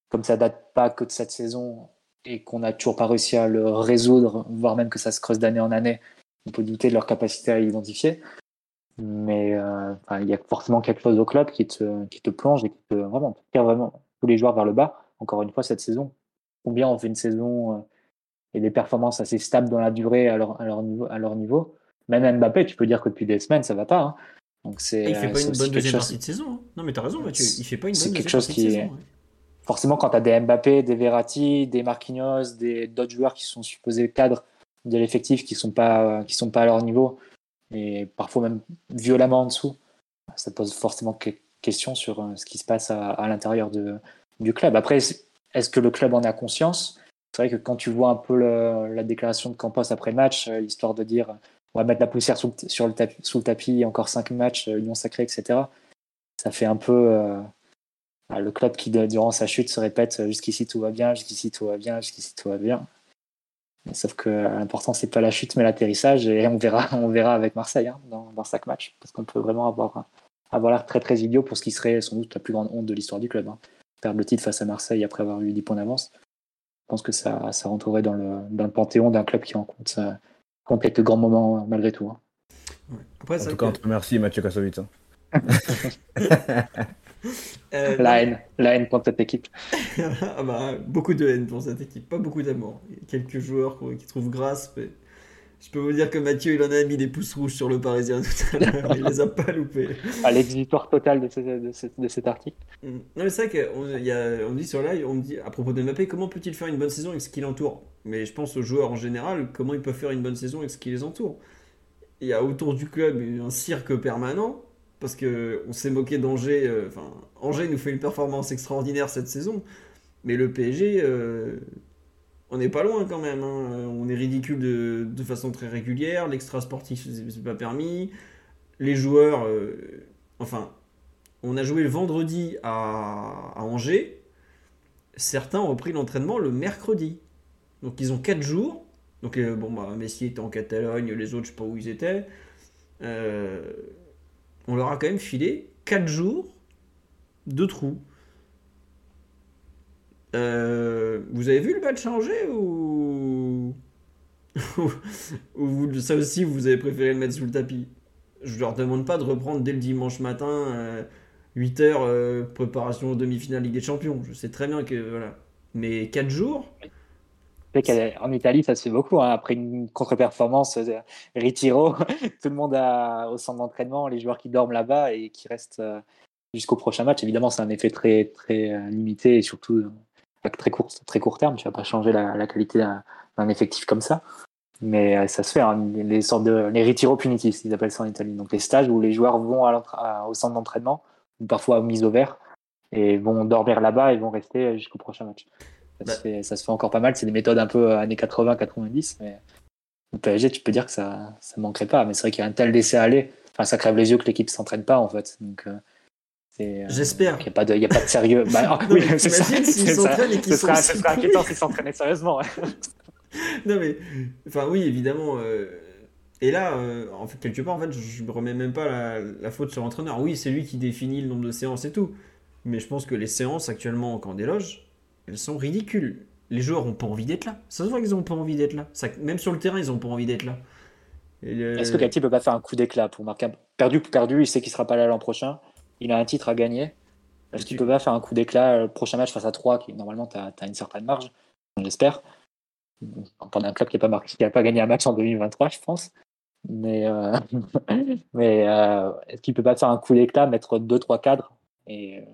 Comme ça date pas que de cette saison et qu'on n'a toujours pas réussi à le résoudre, voire même que ça se creuse d'année en année, on peut douter de leur capacité à l'identifier. Mais euh, il y a forcément quelque chose au club qui te, qui te plonge et qui te vraiment, vraiment tous les joueurs vers le bas. Encore une fois, cette saison, combien on fait une saison euh, et des performances assez stables dans la durée à leur, à leur, niveau, à leur niveau. Même Mbappé, tu peux dire que depuis des semaines, ça va pas. Hein. Donc c'est. Il fait pas une bonne deuxième partie de saison. Hein. Non, mais tu as raison, Mathieu. Il fait pas une bonne quelque chose qui est... Forcément, quand tu as des Mbappé, des Verratti, des Marquinhos, des d'autres joueurs qui sont supposés cadres de l'effectif, qui sont pas qui sont pas à leur niveau et parfois même violemment en dessous, ça pose forcément question sur euh, ce qui se passe à, l'intérieur du club. Après, est-ce que le club en a conscience? C'est vrai que quand tu vois un peu la déclaration de Campos après le match, euh, l'histoire de dire on va mettre la poussière sous sur le tapis, encore cinq matchs, euh, Union sacrée, etc. Ça fait un peu, ah, le club qui, durant sa chute, se répète jusqu'ici tout va bien, jusqu'ici tout va bien, jusqu'ici tout va bien. Sauf que l'important, c'est pas la chute, mais l'atterrissage. Et on verra, on verra avec Marseille hein, dans, dans, chaque match. Parce qu'on peut vraiment avoir, avoir l'air très très idiot pour ce qui serait sans doute la plus grande honte de l'histoire du club. Hein. Perdre le titre face à Marseille après avoir eu 10 points d'avance. Je pense que ça, ça rentrerait dans le, dans le panthéon d'un club qui en compte, compte quelques grands moments malgré tout. Hein. Après, en tout cas, on te remercie Mathieu Kassovitz. Euh, la haine, la haine pour cette équipe. ah bah, beaucoup de haine pour cette équipe, pas beaucoup d'amour. Il y a quelques joueurs qui trouvent grâce, mais je peux vous dire que Mathieu, il en a mis des pouces rouges sur le Parisien tout à l'heure. il les a pas loupés. À l'exutoire total de, de, cet article. Mm. Non, mais c'est vrai qu'on on dit sur live, on me dit à propos de Mbappé, comment peut-il faire une bonne saison avec ce qui l'entoure? Mais je pense aux joueurs en général, comment ils peuvent faire une bonne saison avec ce qui les entoure? Il y a autour du club un cirque permanent parce que on s'est moqué d'Angers. Euh, enfin, Angers nous fait une performance extraordinaire cette saison, mais le PSG, euh, on n'est pas loin quand même. Hein. On est ridicule de, façon très régulière. L'extra sportif, c'est pas permis. Les joueurs, euh, enfin, on a joué le vendredi à, Angers. Certains ont repris l'entraînement le mercredi. Donc ils ont 4 jours. Donc bon, bah, Messi était en Catalogne, les autres, je sais pas où ils étaient. Euh, on leur a quand même filé 4 jours de trous. Euh, vous avez vu le match changer ou... ou ça aussi vous avez préféré le mettre sous le tapis? Je leur demande pas de reprendre dès le dimanche matin 8 euh, euh, préparation demi-finale Ligue des Champions. Je sais très bien que voilà. Mais 4 jours? En Italie, ça se fait beaucoup. Hein. Après une contre-performance, euh, Ritiro, tout le monde a, au centre d'entraînement, les joueurs qui dorment là-bas et qui restent jusqu'au prochain match. Évidemment, c'est un effet très, très limité et surtout très court, très court terme. Tu vas pas changer la, qualité d'un effectif comme ça. Mais ça se fait, hein. les sortes de les retiro punitifs, ils appellent ça en Italie. Donc les stages où les joueurs vont à au centre d'entraînement, ou parfois mis au vert, et vont dormir là-bas et vont rester jusqu'au prochain match. Bah. Ça, se fait, encore pas mal. C'est des méthodes un peu euh, années 80-90. Mais au PSG, tu peux dire que ça ne manquerait pas. Mais c'est vrai qu'il y a un tel laisser aller. Enfin, ça crève les yeux que l'équipe s'entraîne pas, en fait. Donc, euh, euh, J'espère. Il n'y a, pas de, a pas de sérieux. bah, oui, c'est ça. s'entraînent et qu'ils sont. Ce serait inquiétant s'ils s'entraînaient sérieusement. non, mais. Enfin, oui, évidemment. Et là, en fait, quelque part, en fait, je ne remets même pas la, la faute sur l'entraîneur. Oui, c'est lui qui définit le nombre de séances et tout. Mais je pense que les séances actuellement en camp des loges, elles sont ridicules. Les joueurs n'ont pas envie d'être là. Ça se voit qu'ils n'ont pas envie d'être là. Ça, même sur le terrain, ils n'ont pas envie d'être là. Est-ce que Gatti peut pas faire un coup d'éclat pour marquer Perdu perdu, il sait qu'il sera pas là l'an prochain. Il a un titre à gagner. Est-ce qu'il peut pas faire un coup d'éclat le euh, prochain match face à 3 qui normalement tu as, une certaine marge, j'espère. Pendant un club qui n'a pas, qui pas gagné un match en 2023, je pense. Mais, euh, mais euh, est-ce qu'il peut pas faire un coup d'éclat, mettre 2-3 cadres et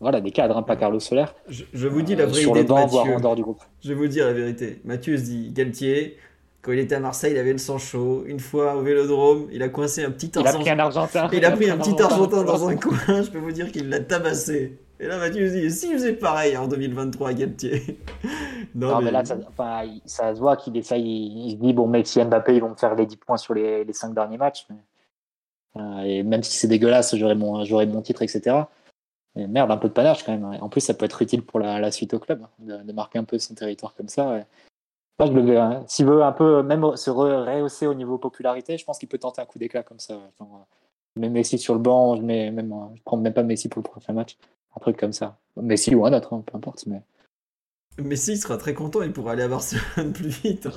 voilà, des cadres, hein, pas Carlos Soler. Je, vous dis la vraie idée de Mathieu. du groupe. Je vais vous dire la vérité. Mathieu se dit Galtier, quand il était à Marseille, il avait le sang chaud. Une fois au Vélodrome, il a coincé un petit Argentin. Il a pris un Argentin. Il a pris un petit Argentin dans un coin. Je peux vous dire qu'il l'a tabassé. Et là, Mathieu se dit, si faisait pareil en 2023 à Galtier Non, mais... là, ça, ça se voit qu'il essaye, il, se dit, bon, Messi Mbappé, ils vont me faire les 10 points sur les, les 5 derniers matchs. Euh, et même si c'est dégueulasse, j'aurai mon, mon titre, etc merde, un peu de panache quand même. En plus, ça peut être utile pour la, suite au club, hein, de, marquer un peu son territoire comme ça. Je le veux. Hein. S'il veut un peu même se rehausser au niveau popularité, je pense qu'il peut tenter un coup d'éclat comme ça. je mets Messi sur le banc, je, mets même, je prends même pas Messi pour le prochain match. Un truc comme ça. Messi ou un autre, hein, peu importe. Mais... Messi sera très content, il pourra aller à Barcelone plus vite.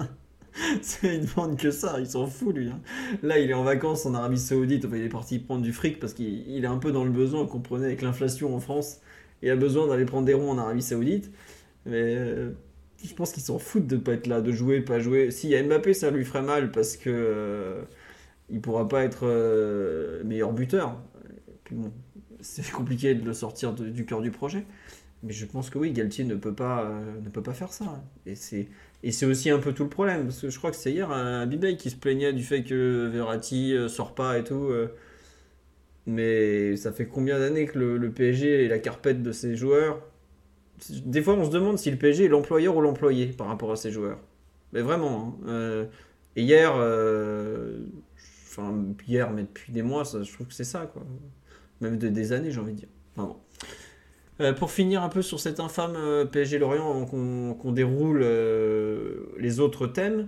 il demande que ça, il s'en fout lui. Hein. Là, il est en vacances en Arabie Saoudite, il est parti prendre du fric parce qu'il est un peu dans le besoin, comprenez, avec l'inflation en France, il a besoin d'aller prendre des ronds en Arabie Saoudite. Mais euh, je pense qu'il s'en fout de pas être là, de jouer, pas jouer. Si y a Mbappé, ça lui ferait mal parce que euh, il pourra pas être euh, meilleur buteur. c'est compliqué de le sortir du cœur du projet. Mais je pense que oui, Galtier ne peut pas, ne peut pas faire ça. Et c'est et c'est aussi un peu tout le problème, parce que je crois que c'est hier un Bibay qui se plaignait du fait que Verratti euh, sort pas et tout. Euh. Mais ça fait combien d'années que le, PSG est la carpette de ses joueurs? Des fois, on se demande si le PSG est l'employeur ou l'employé par rapport à ses joueurs. Mais vraiment. Hein. Euh, et hier, enfin hier, mais depuis des mois, ça, je trouve que c'est ça. Même de, des années, j'ai envie de dire. Euh, pour finir un peu sur cet infâme euh, PSG Lorient qu'on déroule euh, les autres thèmes.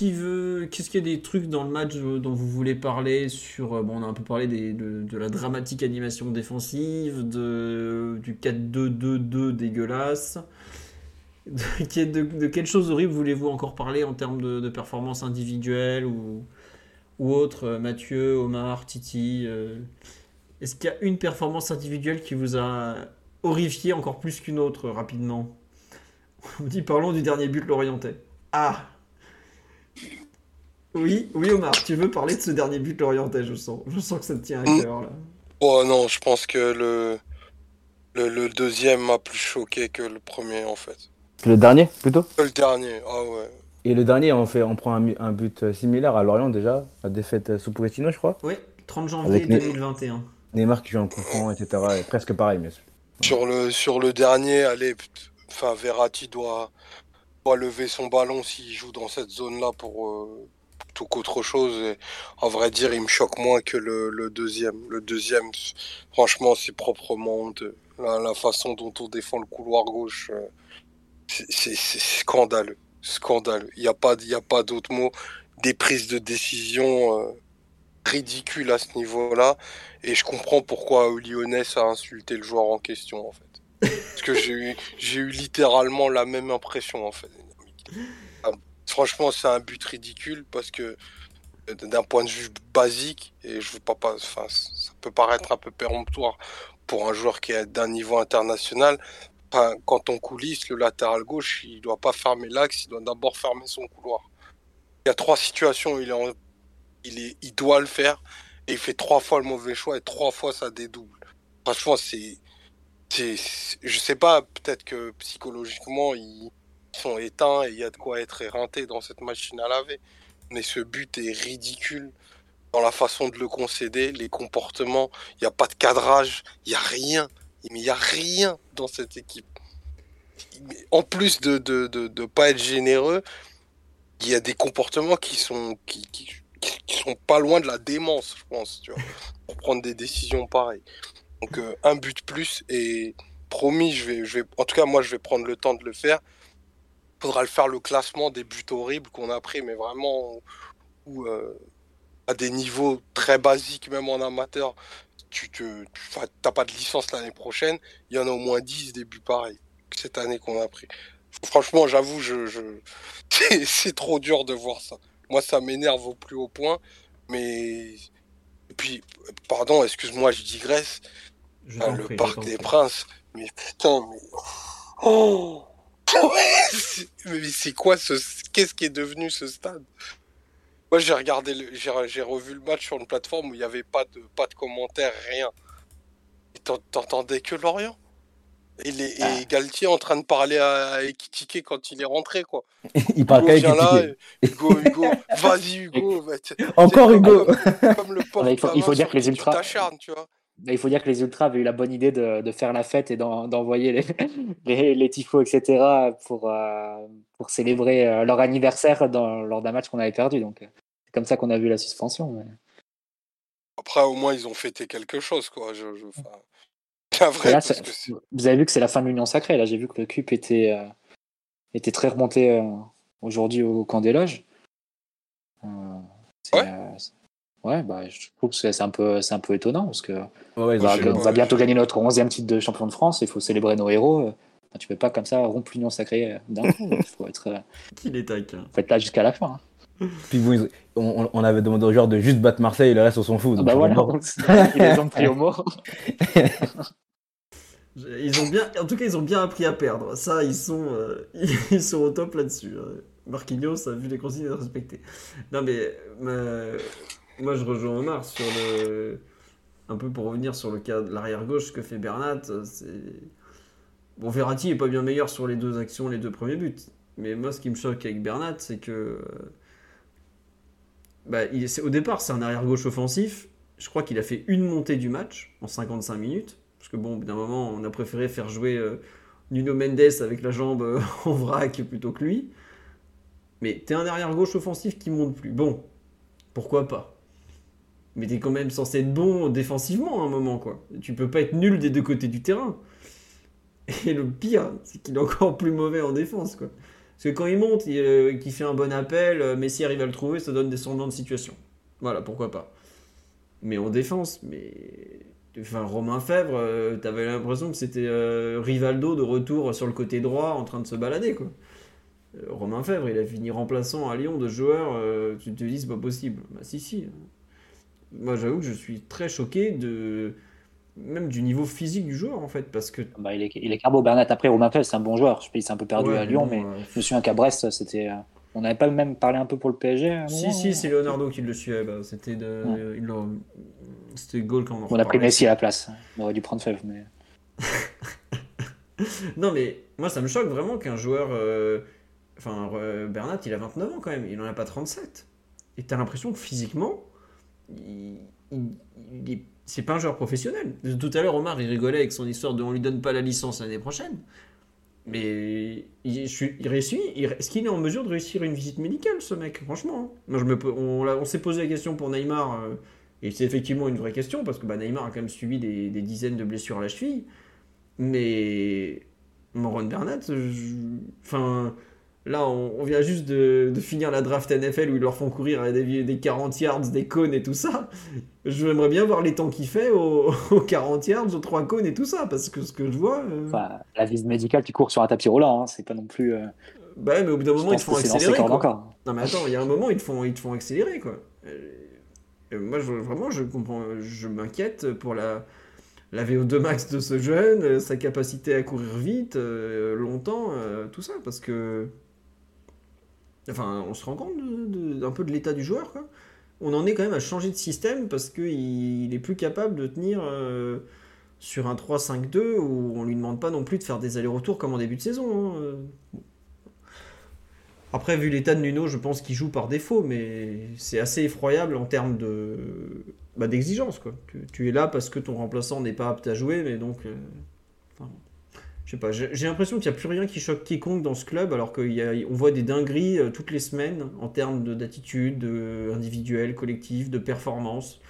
Qui veut. Qu'est-ce qu'il y a des trucs dans le match euh, dont vous voulez parler sur. euh, Bon, on a un peu parlé de, de la dramatique animation défensive, de, du 4-2-2-2 dégueulasse. De, de, de quelle chose horrible voulez-vous encore parler en termes de, de performance individuelle ou, ou autre euh, Mathieu, Omar, Titi Est-ce qu'il y a une performance individuelle qui vous a horrifié encore plus qu'une autre rapidement? On dit parlons du dernier but lorientais. Ah Oui, oui Omar, tu veux parler de ce dernier but lorientais, je sens. Je sens que ça te tient à Mm. cœur là. Oh non, je pense que le, le, le deuxième m'a plus choqué que le premier en fait. Le dernier, plutôt? Le dernier, ah ouais. Et le dernier, on, fait, on prend un, but similaire à Lorient déjà, la défaite sous Pochettino, je crois. Oui, 30 janvier Avec les- 2021. Neymar qui joue en coup franc, etc. Et presque pareil, mais Sur le, sur le dernier, allez, enfin Verratti doit, doit lever son ballon s'il joue dans cette zone-là pour euh, tout qu'autre chose. Et, à vrai dire, il me choque moins que le, deuxième. Le deuxième, franchement, c'est proprement honteux. La, façon dont on défend le couloir gauche, euh, c'est- scandaleux. Scandaleux. Il n'y a pas, pas d'autre mot. Des prises de décision euh, ridicules à ce niveau-là. Et je comprends pourquoi Lyonnais a insulté le joueur en question, en fait. Parce que j'ai eu, eu littéralement la même impression, en fait. Franchement, c'est un but ridicule parce que euh, d'un point de vue basique, et je veux pas, pas enfin, ça peut paraître un peu péremptoire pour un joueur qui est d'un niveau international. Quand on coulisse, le latéral gauche, il doit pas fermer l'axe, il doit d'abord fermer son couloir. Il y a trois situations où il, est il, est... il doit le faire, et il fait trois fois le mauvais choix, et trois fois ça dédouble. Franchement, c'est. Je sais pas, peut-être que psychologiquement, ils sont éteints et il y a de quoi être éreinté dans cette machine à laver. Mais ce but est ridicule dans la façon de le concéder, les comportements, il n'y a pas de cadrage, il n'y a rien. Il n'y a rien dans cette équipe. En plus de ne de, de, pas être généreux, il y a des comportements qui sont, qui- qui sont pas loin de la démence, je pense, tu vois, pour prendre des décisions pareilles. Donc euh, un but plus et promis, je vais, je vais, en tout cas moi je vais prendre le temps de le faire. Faudra le faire le classement des buts horribles qu'on a pris, mais vraiment où, euh, à des niveaux très basiques, même en amateur, tu t'as pas de licence l'année prochaine, il y en a au moins 10 des buts pareils que cette année qu'on a pris. Franchement, j'avoue, je, je... c'est trop dur de voir ça. Moi, ça m'énerve au plus haut point, mais et puis, pardon, excuse-moi, je digresse. Je Ah, t'en le prie, Parc des. Princes, mais putain, mais oh mais c'est quoi ce qu'est-ce qui est devenu ce stade? Moi, j'ai regardé, le... j'ai j'ai revu le match sur une plateforme où il n'y avait pas de pas de commentaires, rien. T'entendais que Lorient. Et, les... et Galtier en train de parler à, Ekitike quand il est rentré, quoi. il parle là, Ekitike. Hugo, Hugo, vas-y Hugo. Encore Hugo Comme, comme le il faut- il gamin faut dire que les ultras- tu vois. Il faut dire que les Ultras avaient eu la bonne idée de, de faire la fête et d'en- d'envoyer les, les, les tifos, etc., pour, euh, pour célébrer euh, leur anniversaire dans, lors d'un match qu'on avait perdu. Donc, euh, c'est comme ça qu'on a vu la suspension. mais- Après, au moins, ils ont fêté quelque chose, quoi. Je, je... enfin, C'est un Mais vrai, là, parce c'est- que c'est- vous avez vu que c'est la fin de l'Union Sacrée. Là, j'ai vu que le CUP était, euh, était très remonté aujourd'hui au camp des loges. Ouais. Ouais, bah, je trouve que c'est un, peu- c'est un peu étonnant parce que Ouais, on va, on bientôt gagner notre 11e titre de champion de France. Il faut célébrer nos héros. Euh, Tu peux pas comme ça rompre l'Union Sacrée euh, d'un coup. Il faut être, euh, Qu'il est taquin. faut être là jusqu'à la fin. hein. Puis ils- on, on avait demandé aux joueurs de juste battre Marseille et le reste on s'en fout. Ah bah voilà, donc, ils les ont pris au. Ils ont bien, en tout cas, ils ont bien appris à perdre. Ça, ils sont, euh, ils sont au top là-dessus. hein. Marquinhos a vu les consignes de respecter. Non, mais euh, moi, je rejoins Omar sur le. Un peu pour revenir sur le cas de l'arrière gauche que fait Bernat. euh, C'est bon, Verratti est pas bien meilleur sur les deux actions, les deux premiers buts. Mais moi, ce qui me choque avec Bernat, c'est que euh, bah, il, c'est- au départ, c'est un arrière gauche offensif. Je crois qu'il a fait une montée du match en 55 minutes. Parce que bon, d'un moment, on a préféré faire jouer euh, Nuno Mendes avec la jambe en vrac plutôt que lui. Mais t'es un arrière gauche offensif qui monte plus. Bon, pourquoi pas? Mais t'es quand même censé être bon défensivement à un moment, quoi. Tu peux pas être nul des deux côtés du terrain. Et le pire, c'est qu'il est encore plus mauvais en défense, quoi. Parce que quand il monte, il, euh, qu'il fait un bon appel, euh, Messi arrive à le trouver, ça donne des sondants de situation. Voilà, pourquoi pas. Mais en défense, mais. Enfin, Romain Fèvre, euh, t'avais l'impression que c'était euh, Rivaldo de retour sur le côté droit en train de se balader, quoi. Romain Fèvre, il a fini remplaçant à Lyon de joueurs, tu te dis c'est pas possible. Bah si si. Moi j'avoue que je suis très choqué de même du niveau physique du joueur en fait parce que Bah, il, est, il est carbo Bernat. Après, Romain Fell, c'est un bon joueur. Je sais pas, il s'est un peu perdu Ouais, à Lyon, bon, mais je me souviens qu'à Brest, c'était. euh, On n'avait pas même parlé un peu pour le PSG à un si moment, si c'est Leonardo qui le suivait. Bah, c'était de Ouais. c'était goal quand on en On a pris. Messi à la place. On aurait dû prendre Fèvre, mais. Non mais moi ça me choque vraiment qu'un joueur euh, enfin euh, Bernat il a 29 ans quand même, il en a pas 37. Et t'as l'impression que physiquement il, il- il est- c'est pas un joueur professionnel. Tout à l'heure Omar il rigolait avec son histoire de on lui donne pas la licence l'année prochaine. Mais il, réussit, est-ce qu'il est en mesure de réussir une visite médicale ce mec? Franchement hein on, s'est posé la question pour Neymar euh, et c'est effectivement une vraie question parce que bah, Neymar a quand même subi des, dizaines de blessures à la cheville. Mais Moron Bernat, enfin, là, on, on vient juste de, de finir la draft NFL où ils leur font courir à des, des 40 yards, des cônes et tout ça. J'aimerais bien voir les temps qu'il fait aux, aux 40 yards, aux 3 cônes et tout ça, parce que ce que je vois. euh, Enfin, la visite médicale, tu cours sur un tapis roulant. hein, C'est pas non plus. euh, bah mais au bout d'un moment, ils te font accélérer. quoi. encore. Non, mais attends, il y a un moment, ils te font, ils te font accélérer, quoi. Moi, je, vraiment, je comprends, je m'inquiète pour la, la VO2 max de ce jeune, sa capacité à courir vite, euh, longtemps, tout ça, parce que. Enfin, on se rend compte d'un peu de l'état du joueur. On en est quand même à changer de système parce qu'il il est plus capable de tenir euh, sur un 3-5-2 où on lui demande pas non plus de faire des allers-retours comme en début de saison. hein. Euh, après, vu l'état de Nuno, je pense qu'il joue par défaut, mais c'est assez effroyable en termes de bah, d'exigence. Tu, es là parce que ton remplaçant n'est pas apte à jouer, mais donc. euh, je sais pas, j'ai l'impression qu'il n'y a plus rien qui choque quiconque dans ce club, alors qu'on voit des dingueries euh, toutes les semaines en termes de- d'attitude, de, individuelle, collective, de performance.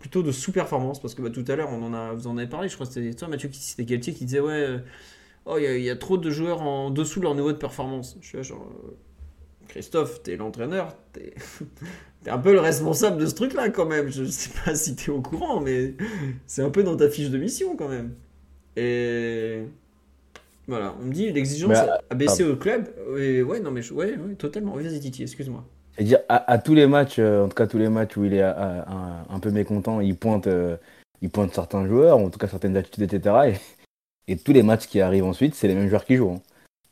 Plutôt de sous-performance, parce que bah, tout à l'heure, on en a, vous en avez parlé, je crois que c'était toi, Mathieu, qui c'était Galtier qui disait Ouais, euh, oh, il y, a- trop de joueurs en dessous de leur niveau de performance. Je suis genre. euh, Christophe, t'es l'entraîneur, t'es t'es un peu le responsable de ce truc-là quand même. Je sais pas si t'es au courant, mais c'est un peu dans ta fiche de mission quand même. Et voilà, on me dit l'exigence a- a baissé au club. Et ouais, non mais je- ouais, ouais, totalement. Vas-y Titi, excuse-moi. Et dire à, à tous les matchs, euh, en tout cas tous les matchs où il est à- à- un, peu mécontent, il pointe, euh, il pointe certains joueurs, en tout cas certaines attitudes, etc. Et, et tous les matchs qui arrivent ensuite, c'est les mêmes joueurs qui jouent. hein.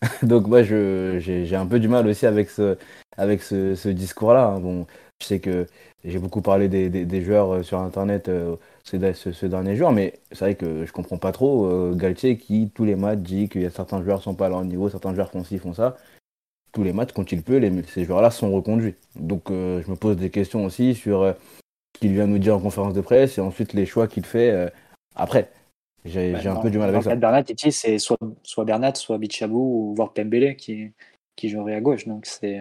Donc moi, je- j'ai un peu du mal aussi avec ce, avec ce, ce discours-là. hein. Bon, je sais que j'ai beaucoup parlé des, des- des joueurs euh, sur Internet euh, ces, ce, ce dernier jour, mais c'est vrai que je comprends pas trop euh, Galtier qui, tous les matchs, dit qu'il y a certains joueurs qui sont pas à leur niveau, certains joueurs font ci, font ça tous les matchs, quand il peut, les, ces joueurs-là sont reconduits. Donc euh, je me pose des questions aussi sur euh, ce qu'il vient nous dire en conférence de presse et ensuite les choix qu'il fait euh, après. J'ai Bah, un peu du mal avec ça. Bernat, Titi, c'est soit, soit Bernat, soit Bichabou, ou voire Pembele qui, qui jouerait à gauche. Donc c'est.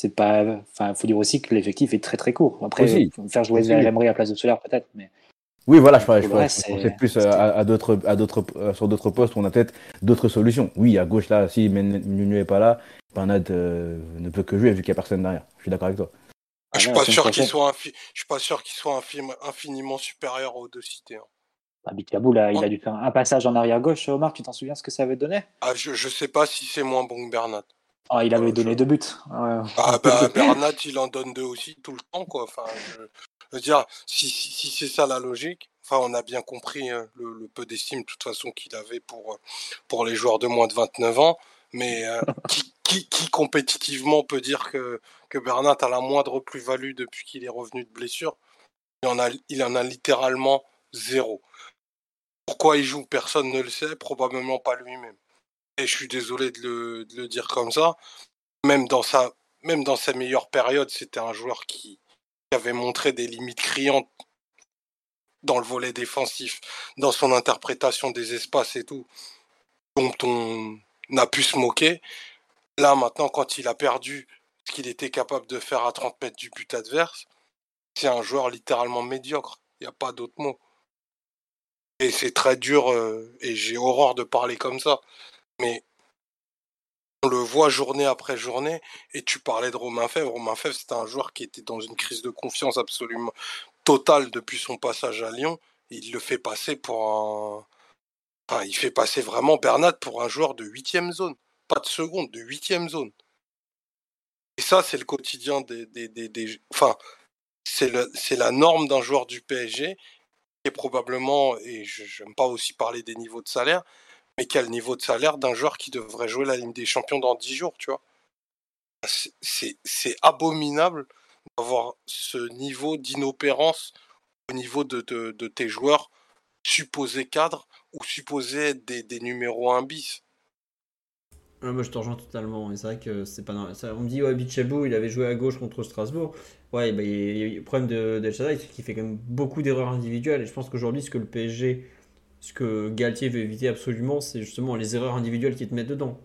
C'est pas. Enfin, faut dire aussi que l'effectif est très très court. Après, Aussi. faut faire jouer. Emery à la place de Soler peut-être, mais Oui, voilà, je, parlais- je, reste, je pensais plus euh, à, à d'autres, à d'autres, euh, sur d'autres postes où on a peut-être d'autres solutions. Oui, à gauche, là, si Men- Nuno n'est pas là, Bernat euh, ne peut que jouer vu qu'il n'y a personne derrière. Je suis d'accord avec toi. Ah je suis non, pas sûr qu'il soit, infi- je suis pas sûr qu'il soit infiniment supérieur aux deux cités. hein. Ah, là, il a dû faire un passage en arrière gauche. Omar, tu t'en souviens ce que ça avait donné? Ah, je, je sais pas si c'est moins bon que Bernat. Ah, il avait Euh, donné deux buts. Ouais. Ah bah Bernat, il en donne deux aussi tout le temps, quoi. Enfin, je, je veux dire, si, si, si c'est ça la logique, enfin, on a bien compris euh, le, le peu d'estime, de toute façon, qu'il avait pour, pour les joueurs de moins de 29 ans. Mais euh, qui, qui, qui compétitivement peut dire que, que Bernat a la moindre plus-value depuis qu'il est revenu de blessure? Il en, a, il en a littéralement zéro. Pourquoi il joue, personne ne le sait, probablement pas lui-même. Et je suis désolé de le, dire comme ça. Même dans sa, meilleure période, c'était un joueur qui, qui avait montré des limites criantes dans le volet défensif, dans son interprétation des espaces et tout, dont on a pu se moquer. Là, maintenant, quand il a perdu ce qu'il était capable de faire à 30 mètres du but adverse, c'est un joueur littéralement médiocre. Il n'y a pas d'autre mot. Et c'est très dur, euh, et j'ai horreur de parler comme ça. Mais on le voit journée après journée, et tu parlais de Romain Fèvre. Romain Fèvre, c'était un joueur qui était dans une crise de confiance absolument totale depuis son passage à Lyon. Il le fait passer pour un. Enfin, il fait passer vraiment Bernat pour un joueur de huitième zone. Pas de seconde, de huitième zone. Et ça, c'est le quotidien des. des, des, Enfin, c'est la norme d'un joueur du PSG est probablement, et je n'aime pas aussi parler des niveaux de salaire, mais qui a le niveau de salaire d'un joueur qui devrait jouer la Ligue des Champions dans 10 jours, tu vois? C'est abominable d'avoir ce niveau d'inopérance au niveau de, de, tes joueurs supposés cadres ou supposés être des, des numéros 1 bis moi je te rejoins totalement. C'est vrai que c'est pas On me dit, ouais, Bichabou, il avait joué à gauche contre Strasbourg. Ouais, bah, il a le problème de, de c'est qu'il fait quand même beaucoup d'erreurs individuelles. Et je pense qu'aujourd'hui, ce que le PSG, ce que Galtier veut éviter absolument, c'est justement les erreurs individuelles qui te mettent dedans.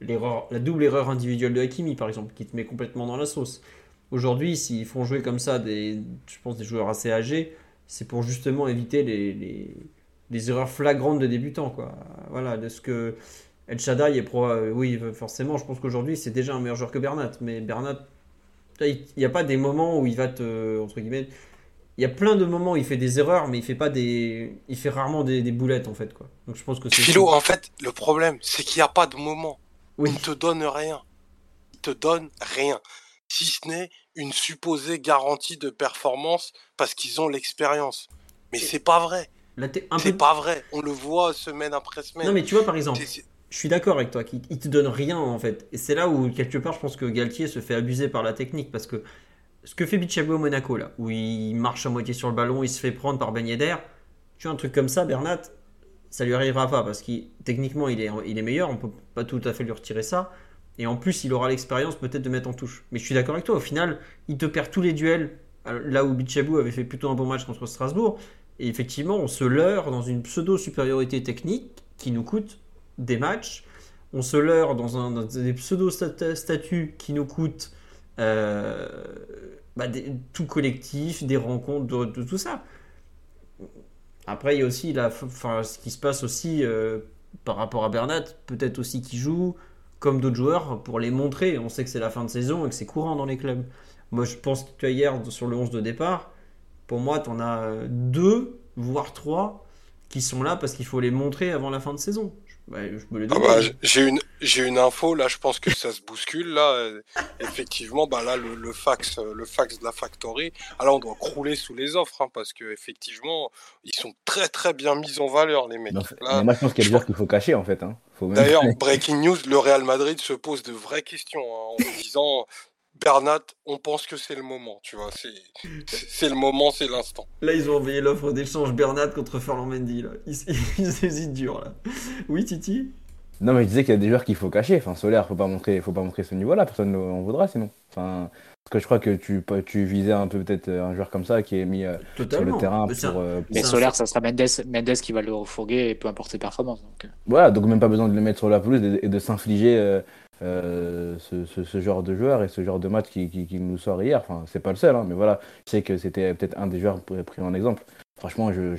L'erreur, la double erreur individuelle de Hakimi, par exemple, qui te met complètement dans la sauce. Aujourd'hui, s'ils font jouer comme ça des, je pense, des joueurs assez âgés, c'est pour justement éviter les, les, les erreurs flagrantes de débutants. Quoi. Voilà, de ce que El Shaddai est pro. Oui, forcément, je pense qu'aujourd'hui, c'est déjà un meilleur joueur que Bernat. Mais Bernat, il n'y a pas des moments où il va te. Entre guillemets. Il y a plein de moments où il fait des erreurs, mais il fait pas des. Il fait rarement des, boulettes, en fait. Quoi. Donc je pense que c'est. Philo, en fait, le problème, c'est qu'il n'y a pas de moment. Oui. Il ne te donne rien. Il te donne rien. Si ce n'est une supposée garantie de performance parce qu'ils ont l'expérience. Mais c'est pas vrai. C'est pas vrai. On le voit semaine après semaine. Non, mais tu vois, par exemple, je suis d'accord avec toi, qu'il te donne rien en fait. Et c'est là où, quelque part, je pense que Galtier se fait abuser par la technique parce que ce que fait Bichabou au Monaco, là, où il marche à moitié sur le ballon, il se fait prendre par Ben Yedder, tu vois, un truc comme ça, Bernat, ça lui arrivera pas parce que techniquement, il est, il est meilleur, on peut pas tout à fait lui retirer ça. Et en plus, il aura l'expérience peut-être de mettre en touche. Mais je suis d'accord avec toi, au final, il te perd tous les duels, euh, là où Bichabou avait fait plutôt un bon match contre Strasbourg. Et effectivement, on se leurre dans une pseudo-supériorité technique qui nous coûte des matchs. On se leurre dans, un, des pseudo-statuts qui nous coûtent euh, bah, tout collectif, des rencontres, de, tout ça. Après, il y a aussi la, enfin, ce qui se passe aussi euh, par rapport à Bernat, peut-être aussi qui joue comme d'autres joueurs pour les montrer. On sait que c'est la fin de saison et que c'est courant dans les clubs. Moi, je pense que tu as hier sur le 11 de départ, pour moi, tu en as deux, voire trois, qui sont là parce qu'il faut les montrer avant la fin de saison. Bah, ah bah, j'ai une j'ai une info là, je pense que ça se bouscule là. Euh, effectivement, bah là le, fax euh, le fax de la factory, alors ah, on doit crouler sous les offres hein, parce que effectivement ils sont très très bien mis en valeur les mecs. là, moi je pense qu'il y a des qu'il faut cacher en fait. Hein. D'ailleurs, breaking news, le Real Madrid se pose de vraies questions hein, en disant Bernat, on pense que c'est le moment, tu vois, c'est le moment, c'est l'instant. Là, ils ont envoyé l'offre d'échange Bernat contre Ferland Mendy, là. Ils, hésitent dur, là. Oui, Titi? Non, mais je disais qu'il y a des joueurs qu'il faut cacher. Enfin, Solaire, faut pas montrer, faut pas montrer ce niveau-là, personne n'en voudra sinon. Enfin, parce que je crois que tu, tu visais un peu peut-être un joueur comme ça qui est mis euh, sur le terrain mais pour. Euh, mais Solaire, ça sera Mendes, Mendes qui va le refourguer, peu importe ses performances. Donc... Euh. Voilà, donc même pas besoin de le mettre sur la pelouse et de, s'infliger euh, ce, genre de joueur et ce genre de match qui, nous sort hier. Enfin, c'est pas le seul, hein, mais voilà, je sais que c'était peut-être un des joueurs pris en exemple. Franchement, je,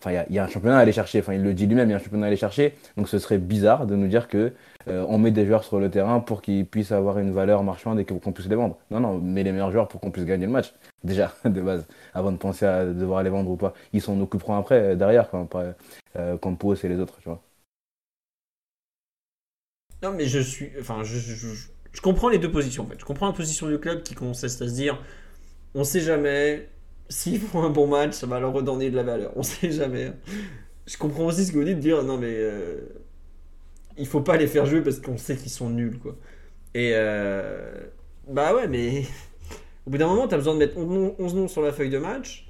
Enfin, il y, a un championnat à aller chercher. Enfin, il le dit lui-même, il y a un championnat à aller chercher. Donc, ce serait bizarre de nous dire que euh, on met des joueurs sur le terrain pour qu'ils puissent avoir une valeur marchande et qu'on puisse les vendre. Non, non, mais les meilleurs joueurs pour qu'on puisse gagner le match. Déjà, de base, avant de penser à devoir les vendre ou pas. Ils s'en occuperont après, derrière, quand euh, Campos et les autres, tu vois. Non, mais je suis. Enfin, je, je, comprends les deux positions en fait. Je comprends la position du club qui consiste à se dire on sait jamais, s'ils font un bon match, ça va leur redonner de la valeur. On sait jamais. Je comprends aussi ce que vous dites de dire non, mais euh, il faut pas les faire jouer parce qu'on sait qu'ils sont nuls quoi. Et euh, bah ouais, mais au bout d'un moment, tu as besoin de mettre 11 noms sur la feuille de match.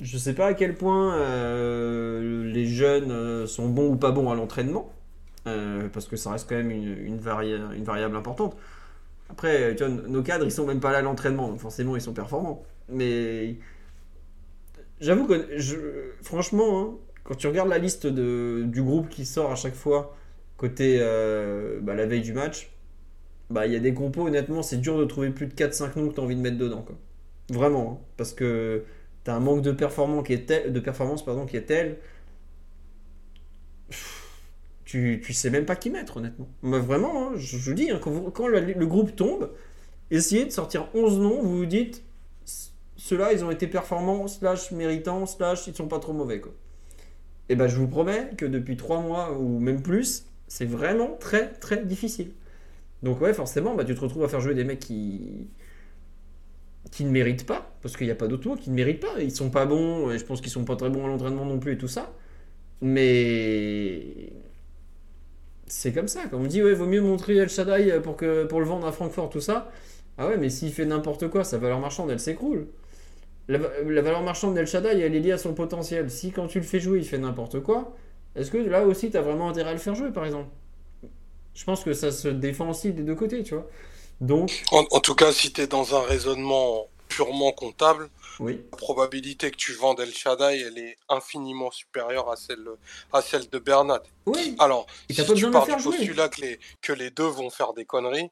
Je sais pas à quel point euh, les jeunes sont bons ou pas bons à l'entraînement. Euh, parce que ça reste quand même une, une, une variable importante. Après, tu nos cadres, ils sont même pas là à l'entraînement, forcément, ils sont performants. Mais j'avoue que, je, franchement, hein, quand tu regardes la liste de, du groupe qui sort à chaque fois, côté euh, bah, la veille du match, bah il y a des compos, honnêtement, c'est dur de trouver plus de 4-5 noms que tu as envie de mettre dedans. Quoi. Vraiment. hein. Parce que t'as un manque de performance qui est de performance, pardon, qui est tel. Tu, sais même pas qui mettre, honnêtement. Mais vraiment, hein, je, vous dis, hein, quand, le, groupe tombe, essayez de sortir 11 noms, vous vous dites, ceux-là, ils ont été performants, slash méritants, slash ils sont pas trop mauvais. Quoi. Et ben, je vous promets que depuis 3 mois ou même plus, c'est vraiment très très difficile. Donc ouais, forcément, bah, tu te retrouves à faire jouer des mecs qui qui ne méritent pas, parce qu'il n'y a pas d'autre mot, qui ne méritent pas. Ils sont pas bons, et je pense qu'ils sont pas très bons à l'entraînement non plus et tout ça. Mais c'est comme ça. Quand on me dit, ouais, vaut mieux montrer El Shaddai pour, que, pour le vendre à Francfort, tout ça. Ah ouais, mais s'il fait n'importe quoi, sa valeur marchande, elle s'écroule. La, la valeur marchande d'El Shaddai, elle est liée à son potentiel. Si quand tu le fais jouer, il fait n'importe quoi, est-ce que là aussi, tu as vraiment intérêt à le faire jouer, par exemple? Je pense que ça se défend aussi des deux côtés, tu vois. Donc, En, en tout cas, si tu es dans un raisonnement purement comptable, oui. la probabilité que tu vendes El Shaddai, elle est infiniment supérieure à celle, à celle de Bernat. Oui, Alors, Et si pas tu faire du postulat que les, que les deux vont faire des conneries,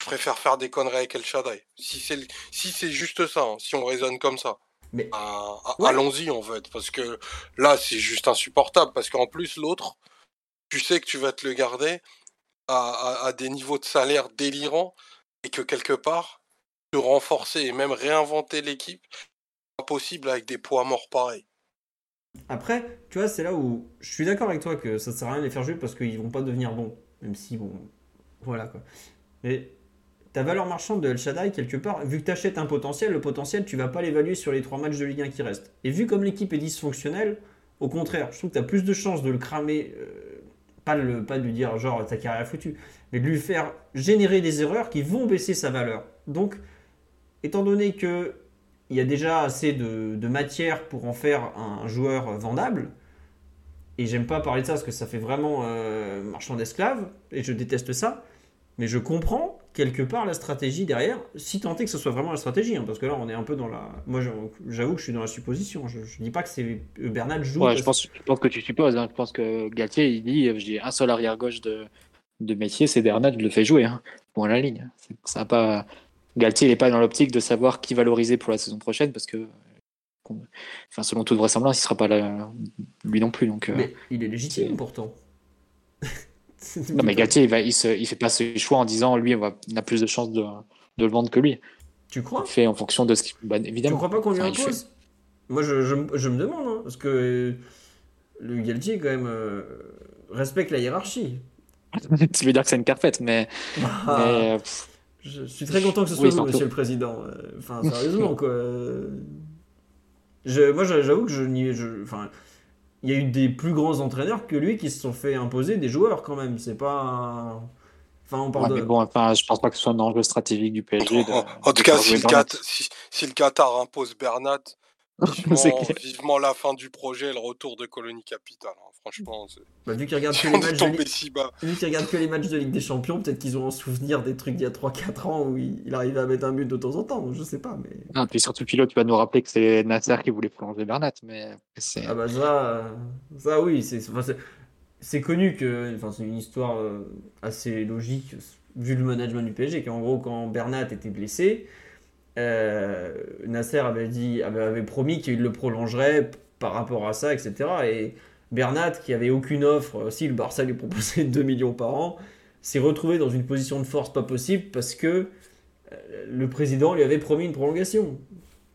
je préfère faire des conneries avec El Shaddai. Si c'est si juste ça, hein, si on raisonne comme ça, Mais- Ah, ah, Ouais. allons-y en fait, parce que là c'est juste insupportable, parce qu'en plus l'autre, tu sais que tu vas te le garder à, à- à des niveaux de salaire délirants et que quelque part, te renforcer et même réinventer l'équipe, pas possible avec des poids morts pareils. Après, tu vois, c'est là où je suis d'accord avec toi que ça sert à rien de les faire jouer parce qu'ils vont pas devenir bons. Même si, bon, voilà quoi. Mais ta valeur marchande de El Shaddai, quelque part, vu que tu achètes un potentiel, le potentiel, tu vas pas l'évaluer sur les trois matchs de Ligue 1 qui restent. Et vu comme l'équipe est dysfonctionnelle, au contraire, je trouve que tu as plus de chances de le cramer, euh, pas, le, pas de lui dire genre ta carrière foutue, mais de lui faire générer des erreurs qui vont baisser sa valeur. Donc, étant donné que il y a déjà assez de, de matière pour en faire un joueur vendable. Et j'aime pas parler de ça parce que ça fait vraiment euh, marchand d'esclaves, et je déteste ça. Mais je comprends quelque part la stratégie derrière, si tant est que ce soit vraiment la stratégie, hein, parce que là on est un peu dans la. Moi j'avoue que je suis dans la supposition. Je, je dis pas que c'est Bernat joue. Ouais, je pense, je pense que tu supposes. hein. Je pense que Galtier, il dit euh, j'ai un seul arrière-gauche de, de métier, c'est Bernat, je le fais jouer. Hein. Point à la ligne. Ça a pas... Galtier, n'est pas dans l'optique de savoir qui valoriser pour la saison prochaine parce que, enfin, selon toute vraisemblance, il ne sera pas là, lui non plus. Donc, euh, Mais il est légitime pourtant. non, mais Galtier, il, va, il, il fait pas ses choix en disant lui, on, va, on a plus de chances de, de le vendre que lui. Tu crois? Il fait en fonction de ce qu'il. Bah, Tu évidemment. crois pas qu'on lui Enfin, impose? Moi, je, je, me- je me demande, hein, parce que le Galtier, quand même, euh, respecte la hiérarchie. tu veux dire que c'est une carpette, mais, Ah, mais, euh, pff, je suis très content que ce soit Oui, vous, monsieur le président. Euh, Enfin, sérieusement, quoi. Je, moi, j'avoue que je n'y. je- Enfin, il y a eu des plus grands entraîneurs que lui qui se sont fait imposer des joueurs, quand même. C'est pas. Enfin, on parle ouais, de. mais bon, enfin, je pense pas que ce soit un enjeu stratégique du PSG. de- En, tout cas, si le, Bernat. Cat- si, si le Qatar impose Bernat, vivement, vivement la fin du projet et le retour de Colonie Capitale. hein. Franchement, Bah, vu si Ligue- si qu'ils regardent que les matchs de Ligue des Champions, peut-être qu'ils auront souvenir des trucs d'il y a 3-4 ans où il, il arrivait à mettre un but de temps en temps, je sais pas, mais... Ah, puis surtout, Philo, tu vas nous rappeler que c'est Nasser qui voulait prolonger Bernat, mais. Ah bah ça, ça oui, c'est enfin, c'est- c'est connu que... Enfin, c'est une histoire euh, assez logique, vu le management du PSG, qu'en gros, quand Bernat était blessé, euh, Nasser avait, promis qu'il le prolongerait par rapport à ça, etc. Et Bernat, qui avait aucune offre, si le Barça lui proposait 2 millions par an, s'est retrouvé dans une position de force pas possible parce que euh, le président lui avait promis une prolongation.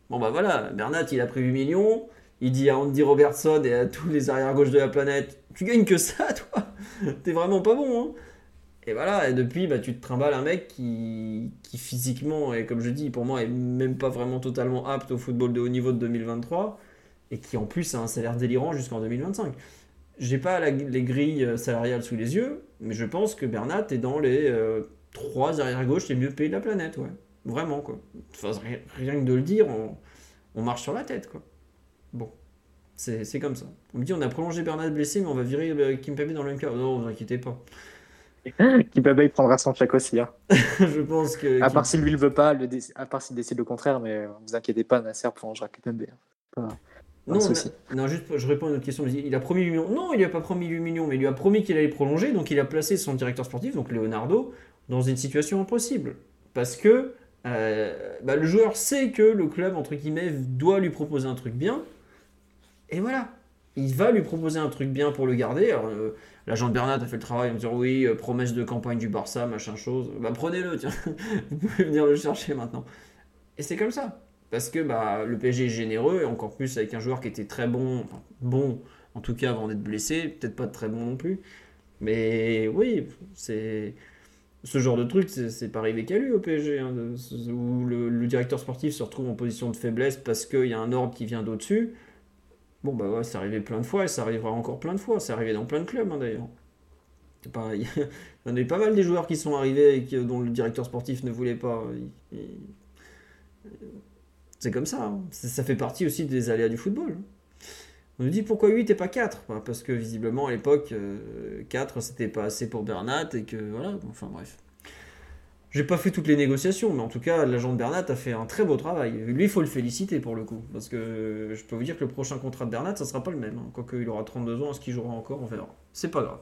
Bon bah voilà, Bernat il a pris 8 millions, il dit à Andy Robertson et à tous les arrière-gauches de la planète, tu gagnes que ça toi, t'es vraiment pas bon. Hein et voilà, et depuis bah, tu te trimbales un mec qui, qui physiquement, et comme je dis, pour moi est même pas vraiment totalement apte au football de haut niveau de 2023, et qui en plus a un salaire délirant jusqu'en 2025. J'ai pas les grilles salariales sous les yeux, mais je pense que Bernat est dans les euh, trois arrière-gauches les mieux payés de la planète, ouais. Vraiment, quoi. Rien, que de le dire, on, marche sur la tête, quoi. Bon, c'est comme ça. On me dit, on a prolongé Bernat blessé, mais on va virer euh, Kimpembe dans le même cas. Non, vous inquiétez pas. Kimpembe, il prendra son chèque aussi. Hein. je pense que... À part s'il lui le veut pas, le dé- à part s'il décide le contraire, mais euh, vous inquiétez pas, Nasser prolongera Kimpembe. hein. Non, a- non, juste, je réponds à une autre question. Il a promis 8 millions. Non, il lui a pas promis 8 millions, mais il lui a promis qu'il allait prolonger. Donc, il a placé son directeur sportif, donc Leonardo, dans une situation impossible. Parce que euh, bah, le joueur sait que le club, entre guillemets, doit lui proposer un truc bien. Et voilà. Il va lui proposer un truc bien pour le garder. Euh, l'agent de Bernat a fait le travail en disant oui, euh, promesse de campagne du Barça, machin chose. Bah prenez-le, tiens. Vous pouvez venir le chercher maintenant. Et c'est comme ça. Parce que bah, le PSG est généreux, et encore plus avec un joueur qui était très bon, bon en tout cas avant d'être blessé, peut-être pas très bon non plus. Mais oui, c'est ce genre de truc, c'est pas arrivé qu'à lui au PSG, hein, où le, le directeur sportif se retrouve en position de faiblesse parce qu'il y a un ordre qui vient d'au-dessus. Bon, bah ouais, c'est arrivé plein de fois et ça arrivera encore plein de fois. C'est arrivé dans plein de clubs hein, d'ailleurs. C'est pas- Il y en a eu pas mal des joueurs qui sont arrivés et dont le directeur sportif ne voulait pas. C'est comme ça. hein. Ça fait partie aussi des aléas du football. On nous dit pourquoi 8 et pas 4 Bah, Parce que visiblement à l'époque, euh, 4 c'était pas assez pour Bernat et que voilà, enfin bref. J'ai pas fait toutes les négociations, mais en tout cas, l'agent de Bernat a fait un très beau travail. Lui, il faut le féliciter pour le coup. Parce que je peux vous dire que le prochain contrat de Bernat, ça sera pas le même. hein. Quoique il aura 32 ans, est-ce qu'il jouera encore On verra. C'est pas grave.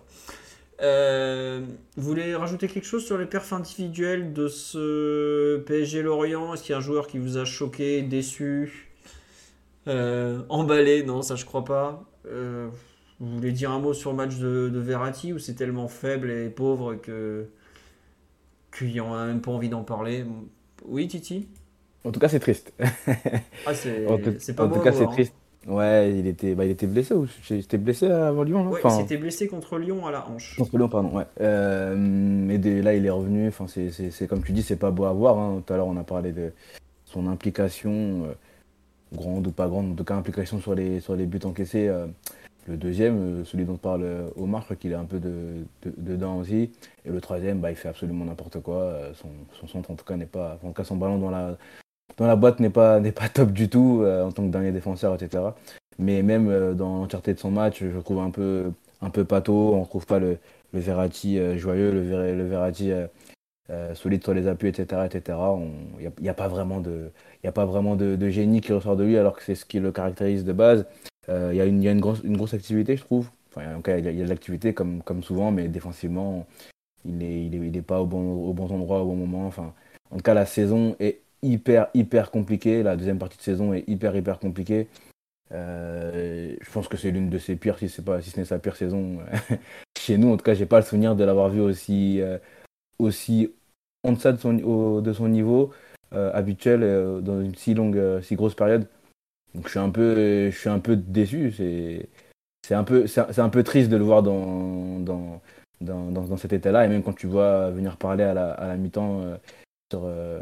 Euh, vous voulez rajouter quelque chose sur les perfs individuels de ce PSG Lorient? Est-ce qu'il y a un joueur qui vous a choqué, déçu euh, emballé, non, ça je crois pas. Euh, vous voulez dire un mot sur le match de, de Verratti ou c'est tellement faible et pauvre que qu'il n'y en a même pas envie d'en parler Oui, Titi? En tout cas, c'est triste. Ah, c'est En tout, c'est pas en beau tout cas, c'est hein. triste. Ouais, il était, bah, il était blessé ou J'étais blessé avant Lyon, Ouais, Enfin, il s'était blessé contre Lyon à la hanche. Contre Lyon, pardon, ouais. Euh, mais de- là, il est revenu. Enfin, c'est comme tu dis, c'est pas beau à voir. hein. Tout à l'heure, on a parlé de son implication, euh, grande ou pas grande, en tout cas, implication sur les, sur les buts encaissés. euh, le deuxième, euh, celui dont parle euh, Omar, qu'il est un peu de, de- dedans aussi. Et le troisième, bah, il fait absolument n'importe quoi. Euh, Son, son centre, en tout cas, n'est pas. En tout cas, son ballon dans la, dans la boîte n'est pas, n'est pas top du tout euh, en tant que dernier défenseur, etc. Mais même euh, dans l'entièreté de son match, je trouve un peu, un peu pâteau. On ne retrouve pas le, le Verratti joyeux, le, Ver- le Verratti solide sur les appuis, etc. etc. Il n'y a, y a pas vraiment, de, y a pas vraiment de, de génie qui ressort de lui, alors que c'est ce qui le caractérise de base. Euh, Il y a, une, grosse, activité, je trouve. Enfin, il y a, de l'activité comme, souvent, mais défensivement, il n'est pas au bon, endroit au bon moment. Enfin, en tout cas, la saison est hyper, hyper compliquée. La deuxième partie de saison est hyper, hyper compliquée. Euh, je pense que c'est l'une de ses pires, si, ce n'est sa pire saison chez nous. En tout cas, j'ai pas le souvenir de l'avoir vu aussi, euh, aussi en deçà de son, niveau euh, habituel euh, dans une si longue, euh, si grosse période. Donc je suis un peu, je suis un peu déçu. C'est, c'est un peu, c'est un, peu triste de le voir dans, dans, dans, dans, cet état-là. Et même quand tu vois venir parler à la, à la mi-temps euh, sur, euh,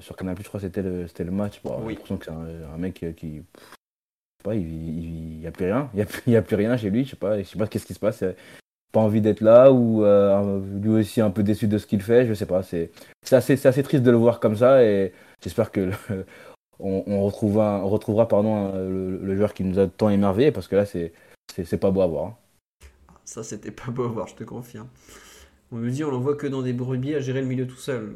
sur Canal+, je crois que c'était le, c'était le match. Bon, Oui. J'ai l'impression que c'est un, un mec euh, qui, pff, je sais pas, il, il, il y a plus rien. Il y a, plus- il y a plus rien chez lui. Je sais pas, je sais pas qu'est-ce qui se passe. Pas envie d'être là ou euh, lui aussi un peu déçu de ce qu'il fait. Je sais pas. C'est, c'est assez, c'est assez triste de le voir comme ça et j'espère que le- on, on retrouvera, on retrouvera pardon, un- le, le joueur qui nous a tant émerveillé parce que là c'est, pas beau à voir. hein. Ça, c'était pas beau à voir, je te confirme. On me dit, on l'envoie que dans des brebis à gérer le milieu tout seul.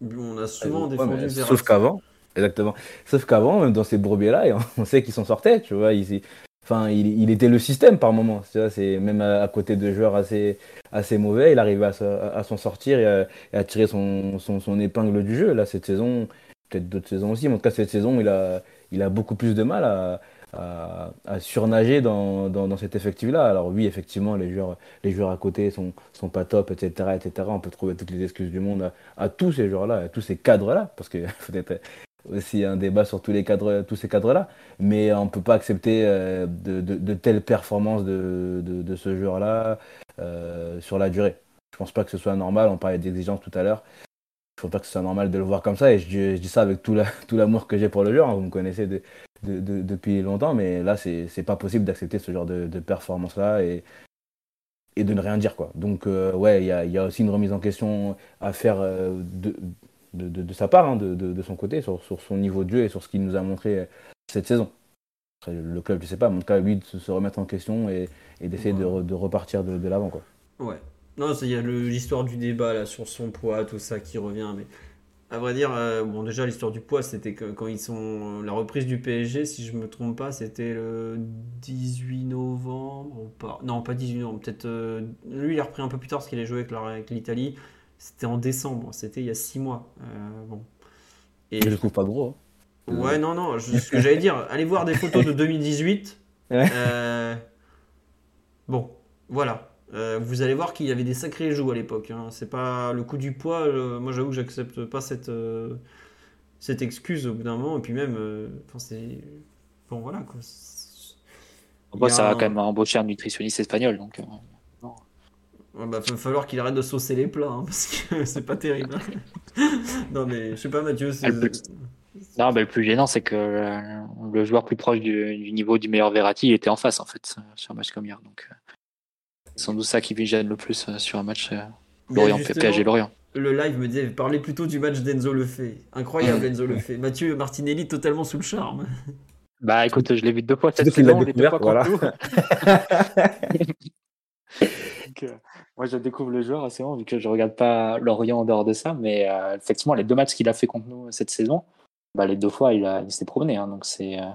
On a souvent Ouais, défendu Verratti. sauf qu'avant, exactement. Sauf qu'avant, même dans ces brebis-là, on sait qu'ils s'en sortaient, tu vois. Il, enfin, il, il était le système par moment. C'est même à, à côté de joueurs assez, assez mauvais, il arrivait à, se- à s'en sortir et à, et tirer son, son, son épingle du jeu. Là, cette saison, peut-être d'autres saisons aussi, mais en tout cas cette saison, il a, il a beaucoup plus de mal à, à, surnager dans, dans, dans cet effectif-là. Alors oui, effectivement, les joueurs, les joueurs à côté sont, sont pas top, etc., etc. On peut trouver toutes les excuses du monde à, tous ces joueurs-là, à tous ces cadres-là, parce que peut-être aussi un débat sur tous les cadres, tous ces cadres-là. Mais on peut pas accepter euh, de, de, telles performances de, de, ce joueur-là euh, sur la durée. Je pense pas que ce soit normal. On parlait d'exigence tout à l'heure. Je pense pas que ce soit normal de le voir comme ça. Et je, dis- je dis ça avec tout la- tout l'amour que j'ai pour le joueur. hein. Vous me connaissez de- de- de- depuis longtemps, mais là, c'est pas possible d'accepter ce genre de, performance-là et, et de ne rien dire. quoi. Donc, euh, ouais, il y a, il y a aussi une remise en question à faire euh, de, sa part, hein, de, son côté, sur, sur son niveau de jeu et sur ce qu'il nous a montré euh, cette saison. Le club, je sais pas, mais en tout cas, lui, de se remettre en question et, et d'essayer de, re- de repartir de, de l'avant. quoi. Ouais. Non, il y a l'histoire du débat là sur son poids, tout ça qui revient. Mais à vrai dire, euh, bon, déjà l'histoire du poids, c'était quand ils sont la reprise du PSG, si je me trompe pas, c'était le 18 novembre ou pas Non, pas 18 novembre. Peut-être euh, lui, il a repris un peu plus tard parce qu'il a joué avec l'Italie. C'était en décembre. C'était il y a six mois. Euh, bon. Et Je le trouve pas gros. hein. Ouais, non, non, je- ce que j'allais dire, allez voir des photos de 2018. Ouais. Euh, Bon, voilà. Euh, vous allez voir qu'il y avait des sacrés joues à l'époque. hein. C'est pas le coup du poids. euh, moi, j'avoue que j'accepte pas cette, euh, cette excuse au bout d'un moment. Et puis même, c'est. Bon, voilà quoi. Moi, ça va un- quand même embaucher un nutritionniste espagnol. Donc, Ouais, bah, va falloir qu'il arrête de saucer les plats hein, parce que c'est pas terrible. hein. non, mais je sais pas, Mathieu. c'est- le plus- Non, mais le plus gênant, c'est que le joueur plus proche du, du niveau du meilleur Verratti était en face, en fait, sur un match comme hier. Donc, sans doute ça qui me gêne le plus euh, sur un match euh, Lorient, PSG Lorient. Le live me disait, parlez plutôt du match d'Enzo Lefebvre. Incroyable Enzo Lefebvre. Mathieu Martinelli totalement sous le charme. Bah écoute, je l'ai vu deux fois cette saison, les deux fois voilà. Donc, euh, moi, je découvre le joueur assez vu que je regarde pas Lorient en dehors de ça, mais euh, effectivement, les deux matchs qu'il a fait contre nous cette saison, bah, les deux fois, il, a, il s'est promené. hein, donc, c'est, euh,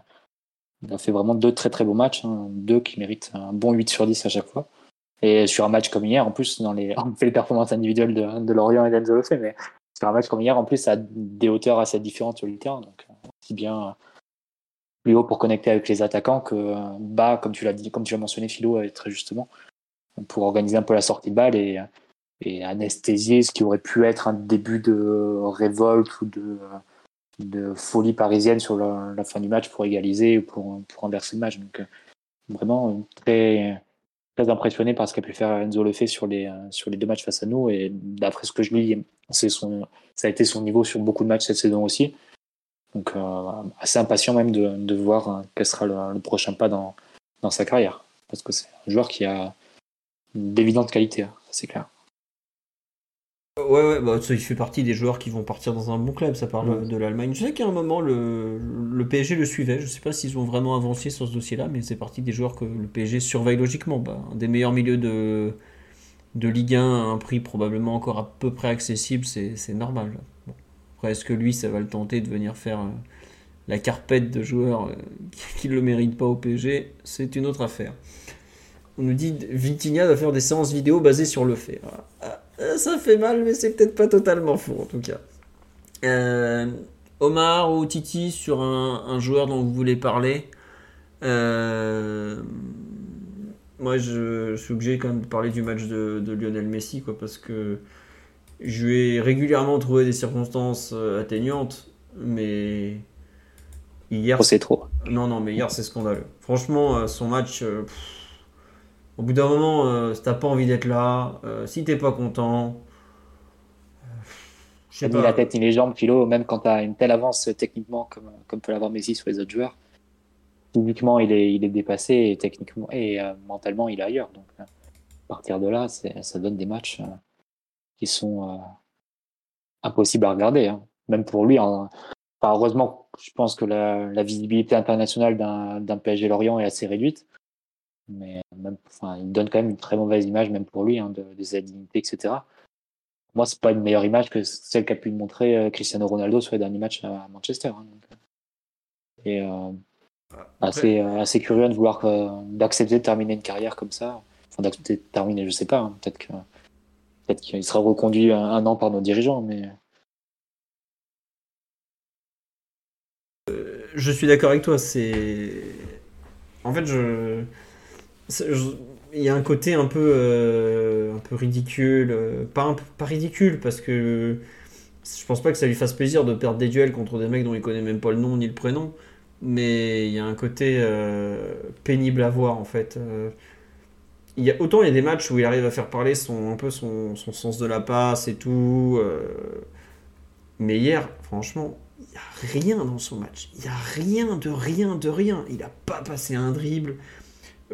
il a fait vraiment deux très très beaux matchs, hein, deux qui méritent un bon 8 sur 10 à chaque fois. Et sur un match comme hier, en plus, dans les, on fait les performances individuelles de, de Lorient et d'Enzo Lefebvre, mais sur un match comme hier, en plus, ça a des hauteurs assez différentes sur le terrain. Donc, euh, aussi bien euh, plus haut pour connecter avec les attaquants que euh, bas, comme tu l'as dit, comme tu l'as mentionné, Philo, euh, très justement, pour organiser un peu la sortie de balle et, et anesthésier ce qui aurait pu être un début de révolte ou de, de folie parisienne sur la, la fin du match pour égaliser ou pour, pour renverser le match. Donc, euh, vraiment euh, très, très impressionné par ce qu'a pu faire Enzo Lefebvre sur les, euh, sur les deux matchs face à nous. Et d'après ce que je lis, c'est son, ça a été son niveau sur beaucoup de matchs cette saison aussi. Donc, euh, assez impatient même de, voir euh, quel sera le, prochain pas dans, dans sa carrière. Parce que c'est un joueur qui a d'évidentes qualités, hein, c'est clair. Ouais, ouais, bah, il fait partie des joueurs qui vont partir dans un bon club. Ça parle de l'Allemagne. Je sais qu'à un moment, le, le PSG le suivait. Je sais pas s'ils ont vraiment avancé sur ce dossier-là, mais c'est parti des joueurs que le PSG surveille logiquement. Bah, un des meilleurs milieux de, de Ligue 1 à un prix probablement encore à peu près accessible, c'est c'est normal. Bon. Après, est-ce que lui, ça va le tenter de venir faire euh, la carpette de joueurs euh, qui ne le méritent pas au PSG C'est une autre affaire. On nous dit Vitinha va faire des séances vidéo basées sur le fait. Voilà. Ah, Ça fait mal, mais c'est peut-être pas totalement faux en tout cas. Euh, Omar ou Titi sur un, un joueur dont vous voulez parler. Euh, moi, je, je suis obligé quand même de parler du match de, de Lionel Messi, quoi, parce que je lui ai régulièrement trouvé des circonstances euh, atteignantes, mais hier, Oh, c'est trop. non, non, mais hier, c'est scandaleux. Franchement, euh, son match, euh, pff, au bout d'un moment, euh, si t'as pas envie d'être là, euh, si t'es pas content, euh, je sais Ni pas. la tête ni les jambes, Philo, même quand tu as une telle avance euh, techniquement comme, comme peut l'avoir Messi sur les autres joueurs, physiquement il est, il est dépassé et techniquement et euh, mentalement il est ailleurs. Donc euh, à partir de là, ça donne des matchs euh, qui sont euh, impossibles à regarder. hein. Même pour lui, hein. Enfin, heureusement, je pense que la, la visibilité internationale d'un d'un PSG Lorient est assez réduite. Mais même, enfin, il donne quand même une très mauvaise image, même pour lui, hein, de, des indignités, etc. Moi, c'est pas une meilleure image que celle qu'a pu montrer euh, Cristiano Ronaldo sur les derniers matchs à Manchester. hein, donc. Et euh, assez, euh, assez curieux de vouloir euh, d'accepter de terminer une carrière comme ça. Enfin, d'accepter de terminer, je sais pas. hein, peut-être que peut-être qu'il sera reconduit un, un an par nos dirigeants, mais Je suis d'accord avec toi, c'est. En fait, je. Il y a un côté un peu, euh, un peu ridicule. euh, Pas, pas ridicule, parce que je pense pas que ça lui fasse plaisir de perdre des duels contre des mecs dont il connaît même pas le nom ni le prénom. Mais il y a un côté euh, pénible à voir, en fait. Euh, autant il y a des matchs où il arrive à faire parler son, un peu son, son sens de la passe et tout. euh, mais hier, franchement, il n'y a rien dans son match. Il n'y a rien de rien de rien. Il n'a pas passé un dribble.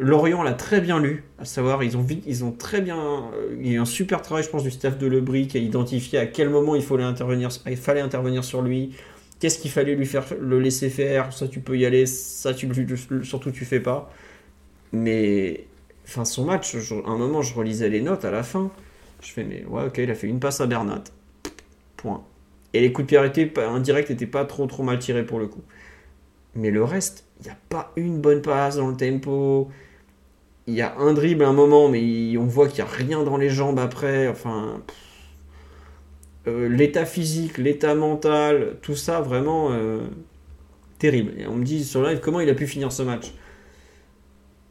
Lorient l'a très bien lu, à savoir, ils ont, ils ont très bien. euh, il y a eu un super travail, je pense, du staff de Lebris qui a identifié à quel moment il fallait intervenir, il fallait intervenir sur lui. Qu'est-ce qu'il fallait lui faire le laisser faire Ça, tu peux y aller, ça, tu, surtout, tu fais pas. Mais. Enfin, son match, à un moment, je relisais les notes à la fin. Je fais, mais ouais, ok, il a fait une passe à Bernat. Point. Et les coups de pied arrêtés indirects n'étaient pas trop trop mal tirés pour le coup. Mais le reste, il n'y a pas une bonne passe dans le tempo. Il y a un dribble à un moment, mais on voit qu'il n'y a rien dans les jambes après. Enfin. euh, l'état physique, l'état mental, tout ça, vraiment euh, terrible. Et on me dit sur live comment il a pu finir ce match?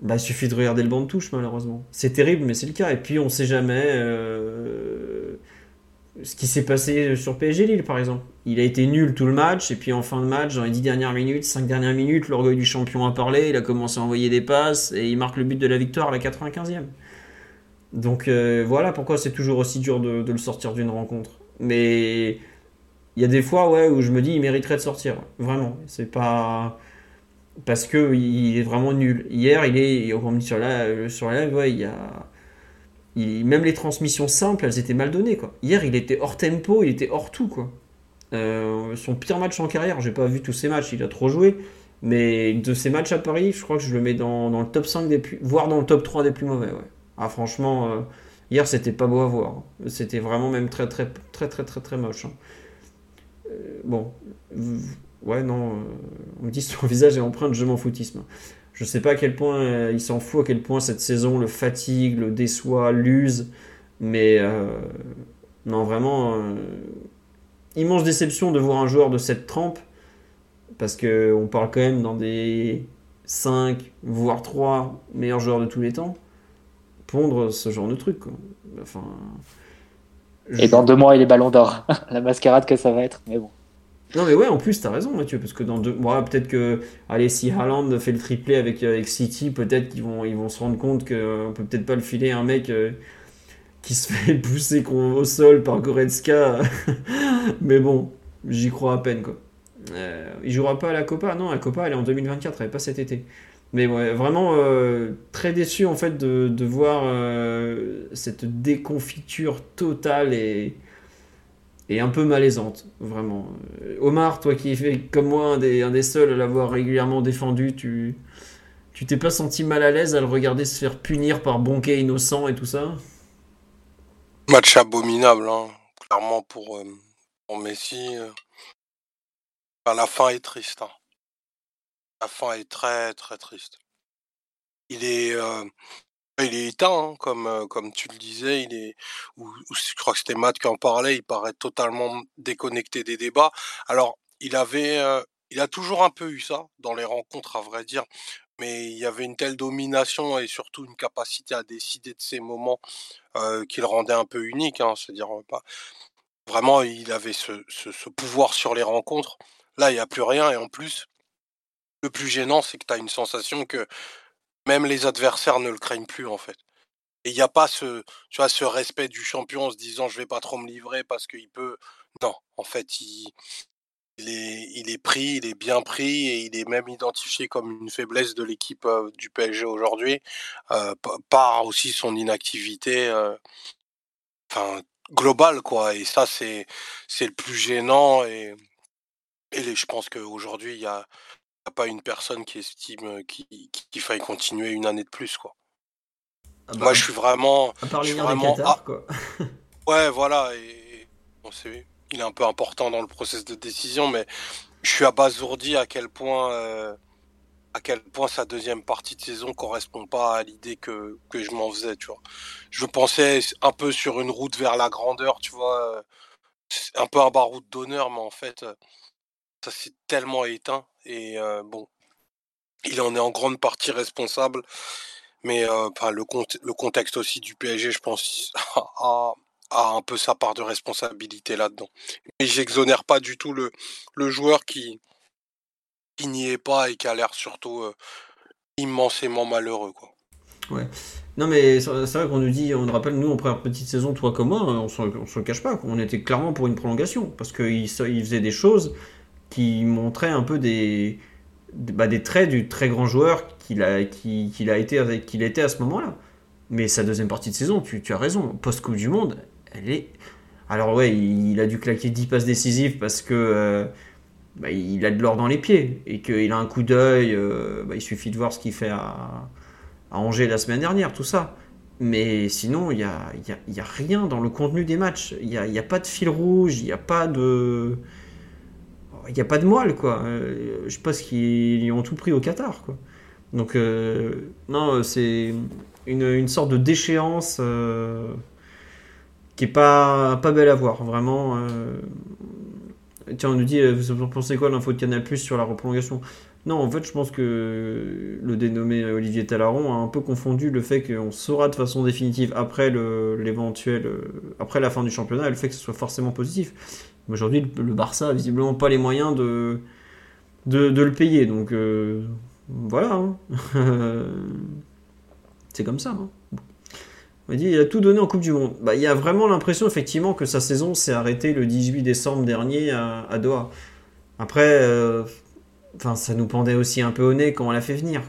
Bah, il suffit de regarder le banc de touche, malheureusement. C'est terrible, mais c'est le cas. Et puis, on sait jamais euh, ce qui s'est passé sur PSG Lille, par exemple. Il a été nul tout le match, et puis en fin de match, dans les 10 dernières minutes, 5 dernières minutes, l'orgueil du champion a parlé, il a commencé à envoyer des passes, et il marque le but de la victoire à la 95e. Donc euh, voilà pourquoi c'est toujours aussi dur de, le sortir d'une rencontre. Mais il y a des fois ouais, où je me dis il mériterait de sortir. Vraiment. C'est pas. Parce que il est vraiment nul. Hier, il est. On me dit sur la, sur live, il y a. même les transmissions simples, elles étaient mal données. Quoi. Hier, il était hors tempo, il était hors tout. Quoi. Euh, son pire match en carrière, j'ai pas vu tous ses matchs, il a trop joué. Mais de ses matchs à Paris, je crois que je le mets dans, le top 5 des plus. voire dans le top 3 des plus mauvais. Ouais. Ah, franchement, euh, hier, c'était pas beau à voir. C'était vraiment même très, très, très, très, très, très moche. hein. Euh, bon. Ouais, non. euh, on me dit son visage est empreint de je m'en foutisme. Je sais pas à quel point euh, il s'en fout, à quel point cette saison le fatigue, le déçoit, l'use. Mais euh, non, vraiment, euh, immense déception de voir un joueur de cette trempe. Parce que on parle quand même dans des 5, voire 3 meilleurs joueurs de tous les temps. Pondre ce genre de truc. Quoi. Enfin. Et dans deux mois, il est ballon d'or. La mascarade que ça va être, mais bon. Non mais ouais, en plus t'as raison Mathieu, parce que dans deux, ouais, peut-être que, allez, si Haaland fait le triplé avec, avec City, peut-être qu'ils vont, se rendre compte qu'on peut peut-être pas le filer à un mec euh, qui se fait pousser au sol par Goretzka. mais bon, j'y crois à peine quoi. Euh, il jouera pas à la Copa, non, la Copa elle est en 2024, elle est pas cet été. Mais ouais, vraiment euh, très déçu en fait de, de voir euh, cette déconfiture totale et, et un peu malaisante, vraiment. Omar, toi qui es comme moi un des, un des seuls à l'avoir régulièrement défendu, tu tu t'es pas senti mal à l'aise à le regarder se faire punir par Bonquet innocent et tout ça? Match abominable, hein. clairement pour, euh, pour Messi. euh. La fin est triste. hein. La fin est très très triste. Il est, euh, il est éteint, hein, comme, comme tu le disais. Il est, ou, je crois que c'était Matt qui en parlait. Il paraît totalement déconnecté des débats. Alors, il avait, il a toujours un peu eu ça dans les rencontres, à vrai dire. Mais il y avait une telle domination et surtout une capacité à décider de ses moments euh, qui le rendait un peu unique. Hein, C'est-à-dire, euh, pas vraiment, il avait ce, ce pouvoir sur les rencontres. Là, il n'y a plus rien. Et en plus, le plus gênant, c'est que tu as une sensation que même les adversaires ne le craignent plus, en fait. Et il n'y a pas ce, tu vois, ce respect du champion en se disant je vais pas trop me livrer parce qu'il peut. Non, en fait, il, est, il est pris, il est bien pris et il est même identifié comme une faiblesse de l'équipe du PSG aujourd'hui, pa- par aussi son inactivité enfin, globale, quoi. Et ça, c'est c'est le plus gênant. Et, je pense qu'aujourd'hui, il n'y a, y a pas une personne qui estime qu'il qui, qu'il faille continuer une année de plus, quoi. Ah bah, Moi, je suis vraiment. à part je suis vraiment- Qatar, ah. quoi. Ouais, voilà. Et bon, c'est- il est un peu important dans le process de décision, mais je suis abasourdi à quel point, euh, à quel point sa deuxième partie de saison correspond pas à l'idée que, que je m'en faisais, tu vois. Je pensais un peu sur une route vers la grandeur, tu vois, euh, un peu un baroud d'honneur, mais en fait, euh, ça s'est tellement éteint. Et euh, bon, il en est en grande partie responsable. Mais euh, enfin, le, cont- le contexte aussi du PSG, je pense, a, un peu sa part de responsabilité là-dedans. Mais j'exonère pas du tout le, joueur qui, n'y est pas et qui a l'air surtout euh, immensément malheureux. Quoi. Non mais c'est vrai qu'on nous dit, on nous rappelle, nous en première petite saison, toi comme moi, on on se cache pas, on était clairement pour une prolongation, parce qu'il il faisait des choses qui montraient un peu des, bah, des traits du très grand joueur qu'il a, qui- a été, qu'il était à ce moment-là. Mais sa deuxième partie de saison, tu, as raison, post-Coupe du Monde, elle est... Alors ouais, il, il a dû claquer 10 passes décisives parce que... euh, bah, il a de l'or dans les pieds et qu'il a un coup d'œil, euh, bah, il suffit de voir ce qu'il fait à, Angers la semaine dernière, tout ça. Mais sinon, il n'y a, y a- y a rien dans le contenu des matchs. Il n'y y a pas de fil rouge, il n'y a pas de. Il n'y a pas de moelle, quoi. Euh, je ce qu'ils ont tout pris au Qatar, quoi. Donc, euh, non, c'est une, sorte de déchéance euh, qui est pas, pas belle à voir, vraiment. Tiens, on nous dit, vous pensez quoi l'info de Canal Plus sur la reprolongation? Non, en fait, je pense que le dénommé Olivier Talaron a un peu confondu le fait qu'on saura de façon définitive après l'éventuel, après la fin du championnat, le fait que ce soit forcément positif. Aujourd'hui, le, Barça a visiblement pas les moyens de, de, le payer, donc euh, voilà. hein. C'est comme ça. hein. Dit, il a tout donné en Coupe du Monde. Bah, il y a vraiment l'impression, effectivement, que sa saison s'est arrêtée le 18 décembre dernier à, à Doha. Après, euh, ça nous pendait aussi un peu au nez quand on l'a fait venir.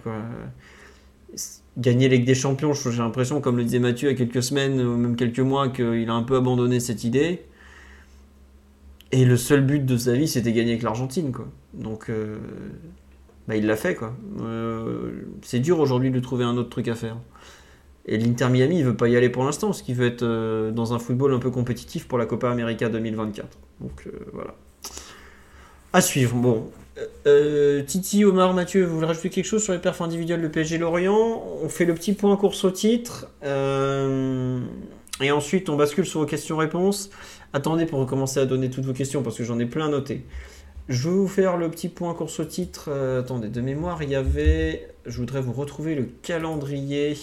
Gagner Ligue des Champions, j'ai l'impression, comme le disait Mathieu il y a quelques semaines ou même quelques mois, qu'il a un peu abandonné cette idée. Et le seul but de sa vie, c'était gagner avec l'Argentine. quoi. Donc, euh, bah, il l'a fait. quoi. Euh, c'est dur aujourd'hui de trouver un autre truc à faire. Et l'Inter Miami, il veut pas y aller pour l'instant, parce qu'il veut être euh, dans un football un peu compétitif pour la Copa América 2024. Donc voilà. À suivre. Bon. Titi, Omar, Mathieu, vous voulez rajouter quelque chose sur les perfs individuels de PSG Lorient? On fait le petit point course au titre. et ensuite, on bascule sur vos questions-réponses. Attendez pour recommencer à donner toutes vos questions, parce que j'en ai plein noté. Je vais vous faire le petit point course au titre. Euh, attendez, de mémoire, il y avait. Je voudrais vous retrouver le calendrier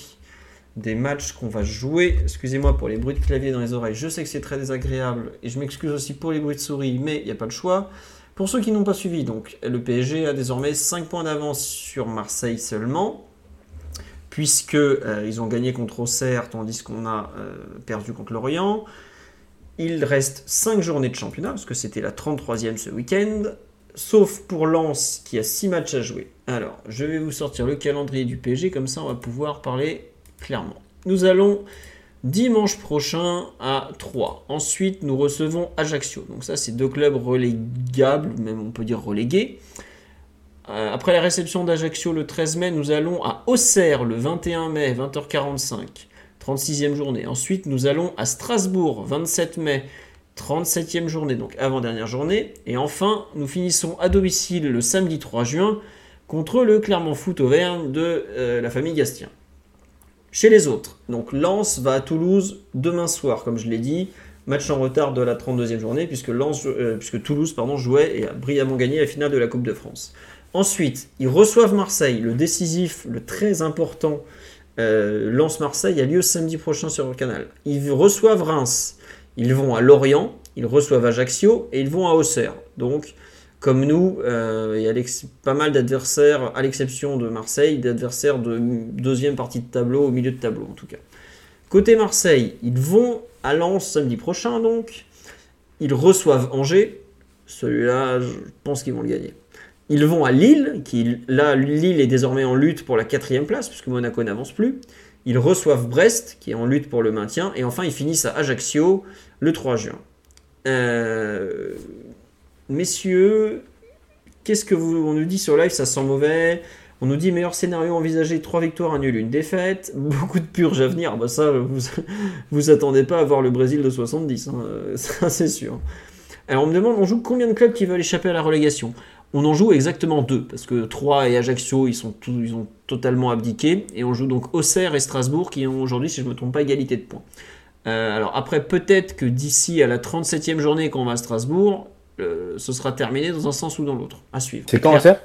des matchs qu'on va jouer. Excusez-moi pour les bruits de clavier dans les oreilles. Je sais que c'est très désagréable et je m'excuse aussi pour les bruits de souris, mais il n'y a pas le choix. Pour ceux qui n'ont pas suivi, donc le PSG a désormais 5 points d'avance sur Marseille seulement, puisque euh, ils ont gagné contre Auxerre tandis qu'on a euh, perdu contre Lorient. Il reste 5 journées de championnat, parce que c'était la 33e ce week-end, sauf pour Lens qui a 6 matchs à jouer. Alors, je vais vous sortir le calendrier du PSG, comme ça on va pouvoir parler clairement. Nous allons dimanche prochain à 3. Ensuite, nous recevons Ajaccio. Donc ça, c'est deux clubs relégables, même on peut dire relégués. Euh, après la réception d'Ajaccio le 13 mai, nous allons à Auxerre le 21 mai, 20h45, 36e journée. Ensuite, nous allons à Strasbourg, 27 mai, 37e journée, donc avant-dernière journée. Et enfin, nous finissons à domicile le samedi 3 juin contre le Clermont Foot Auvergne de euh, la famille Gastien. Chez les autres, donc Lens va à Toulouse demain soir, comme je l'ai dit, match en retard de la 32e journée, puisque, Lens, euh, puisque Toulouse pardon, jouait et a brillamment gagné la finale de la Coupe de France. Ensuite, ils reçoivent Marseille, le décisif, le très important euh, Lens-Marseille a lieu samedi prochain sur le canal. Ils reçoivent Reims, ils vont à Lorient, ils reçoivent Ajaccio et ils vont à Auxerre. Donc, comme nous, euh, il y a pas mal d'adversaires, à l'exception de Marseille, d'adversaires de deuxième partie de tableau, au milieu de tableau en tout cas. Côté Marseille, ils vont à Lens samedi prochain donc. Ils reçoivent Angers. Celui-là, je pense qu'ils vont le gagner. Ils vont à Lille, qui là, Lille est désormais en lutte pour la quatrième place, puisque Monaco n'avance plus. Ils reçoivent Brest, qui est en lutte pour le maintien. Et enfin, ils finissent à Ajaccio le 3 juin. Euh, Messieurs, qu'est-ce que vous, on nous dit sur live? Ça sent mauvais. On nous dit meilleur scénario envisagé 3 victoires, un nul, une défaite. Beaucoup de purges à venir. Bah ça, vous vous attendez pas à voir le Brésil de 70, hein, ça c'est sûr. Alors on me demande, on joue combien de clubs qui veulent échapper à la relégation? On en joue exactement deux, parce que 3 et Ajaccio, ils, sont ils ont totalement abdiqué. Et on joue donc Auxerre et Strasbourg, qui ont aujourd'hui, si je ne me trompe pas, égalité de points. Euh, alors après, peut-être que d'ici à la 37e journée, quand on va à Strasbourg, euh, ce sera terminé dans un sens ou dans l'autre. À suivre. C'est quand, Auxerre?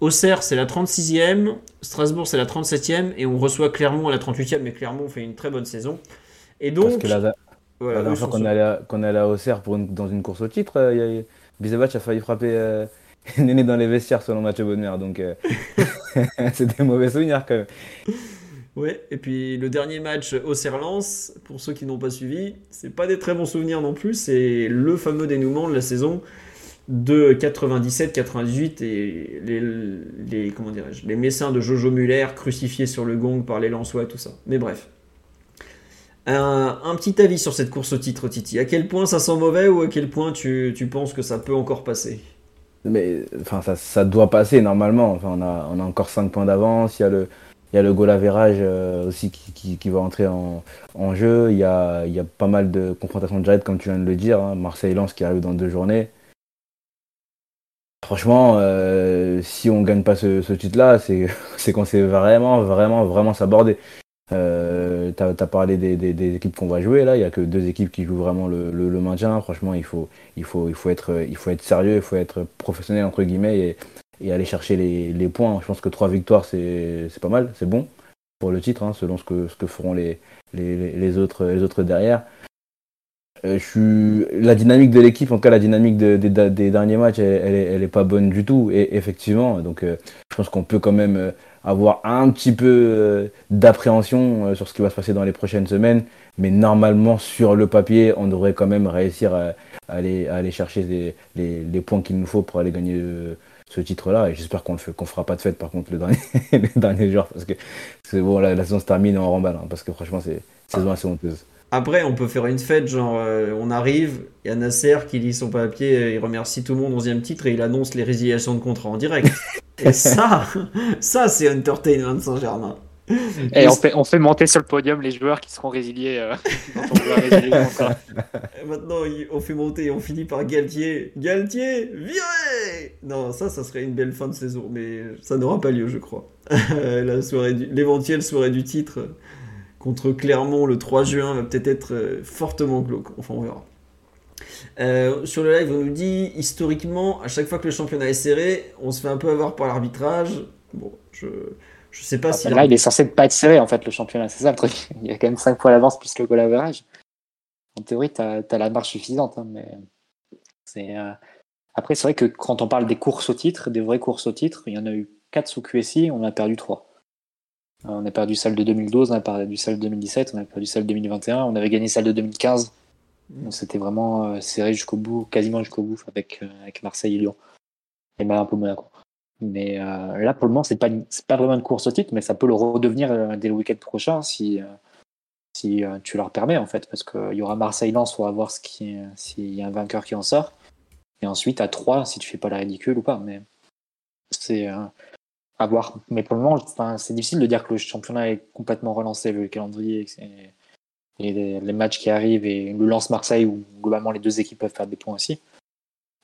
Auxerre, c'est la 36e, Strasbourg, c'est la 37e, et on reçoit Clermont à la 38e, mais Clermont fait une très bonne saison. Et donc, Parce que la, voilà, dernière fois qu'on est allé à, Auxerre pour une- dans une course au titre, euh, a failli frapper euh, Néné dans les vestiaires selon Mathieu Bonnemer. Donc, euh, c'est des mauvais souvenirs quand même. Ouais, et puis le dernier match Auxerre-Lens, pour ceux qui n'ont pas suivi, c'est pas des très bons souvenirs non plus, c'est le fameux dénouement de la saison de 97-98 et les, les, comment dirais-je, les messins de Jojo Muller crucifiés sur le gong par les Lensois et tout ça. Mais bref. Un, un petit avis sur cette course au titre, Titi. À quel point ça sent mauvais ou à quel point tu, tu penses que ça peut encore passer? Mais enfin, ça, ça doit passer normalement. Enfin, on, a, on a encore 5 points d'avance. Il y a le, il y a le goal average euh, aussi qui, qui, va entrer en, en jeu. Il y, a, il y a pas mal de confrontations directes, comme tu viens de le dire. hein. Marseille-Lens qui arrive dans deux journées. Franchement, euh, si on gagne pas ce, titre-là, c'est c'est qu'on s'est vraiment, vraiment, vraiment sabordé. Euh, tu as, parlé des, équipes qu'on va jouer là, il n'y a que deux équipes qui jouent vraiment le, maintien. Franchement, il faut, il, faut, il, faut être, il faut être sérieux, il faut être professionnel entre guillemets et, aller chercher les, points. Je pense que trois victoires, c'est pas mal, c'est bon pour le titre, hein, selon ce que, feront les, les, autres, les autres derrière. Euh, je suis... La dynamique de l'équipe, en tout cas la dynamique de, des derniers matchs, elle, elle, pas bonne du tout. Et effectivement, donc euh, je pense qu'on peut quand même avoir un petit peu d'appréhension sur ce qui va se passer dans les prochaines semaines. Mais normalement, sur le papier, on devrait quand même réussir à, aller, chercher les, points qu'il nous faut pour aller gagner ce titre-là. Et j'espère qu'on ne fera pas de fête par contre le dernier, les derniers jours parce que bon, la, saison se termine en remballe hein, parce que franchement, c'est saison assez honteuse. Après, on peut faire une fête, genre euh, on arrive, il y a Nasser qui lit son papier, il remercie tout le monde, 11 titre, et il annonce les résiliations de contrat en direct. et ça, ça c'est Entertainment Saint-Germain. Et on fait, on fait monter sur le podium les joueurs qui seront résiliés. Euh, Maintenant, on fait monter, on finit par Galtier. Galtier, viré Non, ça, ça serait une belle fin de saison, mais ça n'aura pas lieu, je crois. La soirée, l'éventuelle soirée du titre contre Clermont le 3 juin va peut-être être euh, fortement glauque. Enfin, on verra. Euh, sur le live, on nous dit historiquement, à chaque fois que le championnat est serré, on se fait un peu avoir par l'arbitrage. Bon, je je sais pas ah, si. Là, il est censé ne pas être serré en fait le championnat, c'est ça le truc. Il y a quand même 5 points d'avance plus le goal average. En théorie, tu as, la marge suffisante, hein, mais c'est. Euh, après, c'est vrai que quand on parle des courses au titre, des vraies courses au titre, il y en a eu 4 sous QSI, on a perdu 3. On a perdu celle de 2012, on a perdu celle de 2017, on a perdu celle de 2021, on avait gagné celle de 2015. C'était vraiment euh, serré jusqu'au bout, quasiment jusqu'au bout, avec, euh, avec Marseille et Lyon. Et même un peu Monaco. Mais euh, là, pour le moment, c'est pas, pas vraiment une course au titre, mais ça peut le redevenir dès le week-end prochain si, si tu leur permets, en fait, parce qu'il y aura Marseille-Lens, on va voir s'il y a un vainqueur qui en sort. Et ensuite, à 3, si tu fais pas la ridicule ou pas. Mais c'est à voir. Mais pour le moment, c'est difficile de dire que le championnat est complètement relancé vu le calendrier et, les, matchs qui arrivent et le lance Marseille où globalement les deux équipes peuvent faire des points aussi.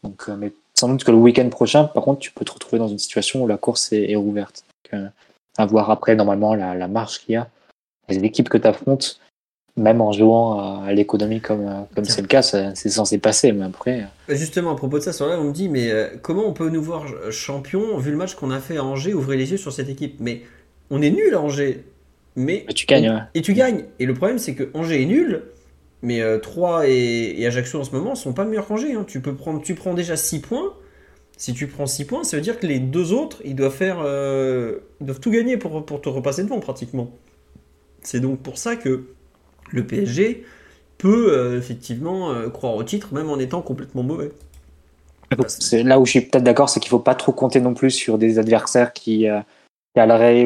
Donc, euh, mais sans doute que le week-end prochain, par contre, tu peux te retrouver dans une situation où la course est, rouverte. Euh, à voir après, normalement, la, la marche qu'il y a. Les équipes que tu affrontes, même en jouant à l'économie comme comme c'est le cas, c'est censé passer. Mais après. Euh. Justement, à propos de ça, sur là, on me dit, mais euh, comment on peut nous voir champion vu le match qu'on a fait à Angers, ouvrir les yeux sur cette équipe? Mais on est nul à Angers. Mais, tu gagnes. Et tu gagnes. Et le problème, c'est que Angers est nul. Mais euh, Troyes et, Ajaccio en ce moment sont pas meilleurs qu'Angers. Hein. Tu, peux prendre, tu prends déjà 6 points. Si tu prends 6 points, ça veut dire que les deux autres, ils doivent faire, ils doivent tout gagner pour, pour te repasser devant pratiquement. C'est donc pour ça que le PSG peut euh, effectivement euh, croire au titre même en étant complètement mauvais. C'est là où je suis peut-être d'accord, c'est qu'il faut pas trop compter non plus sur des adversaires qui, euh,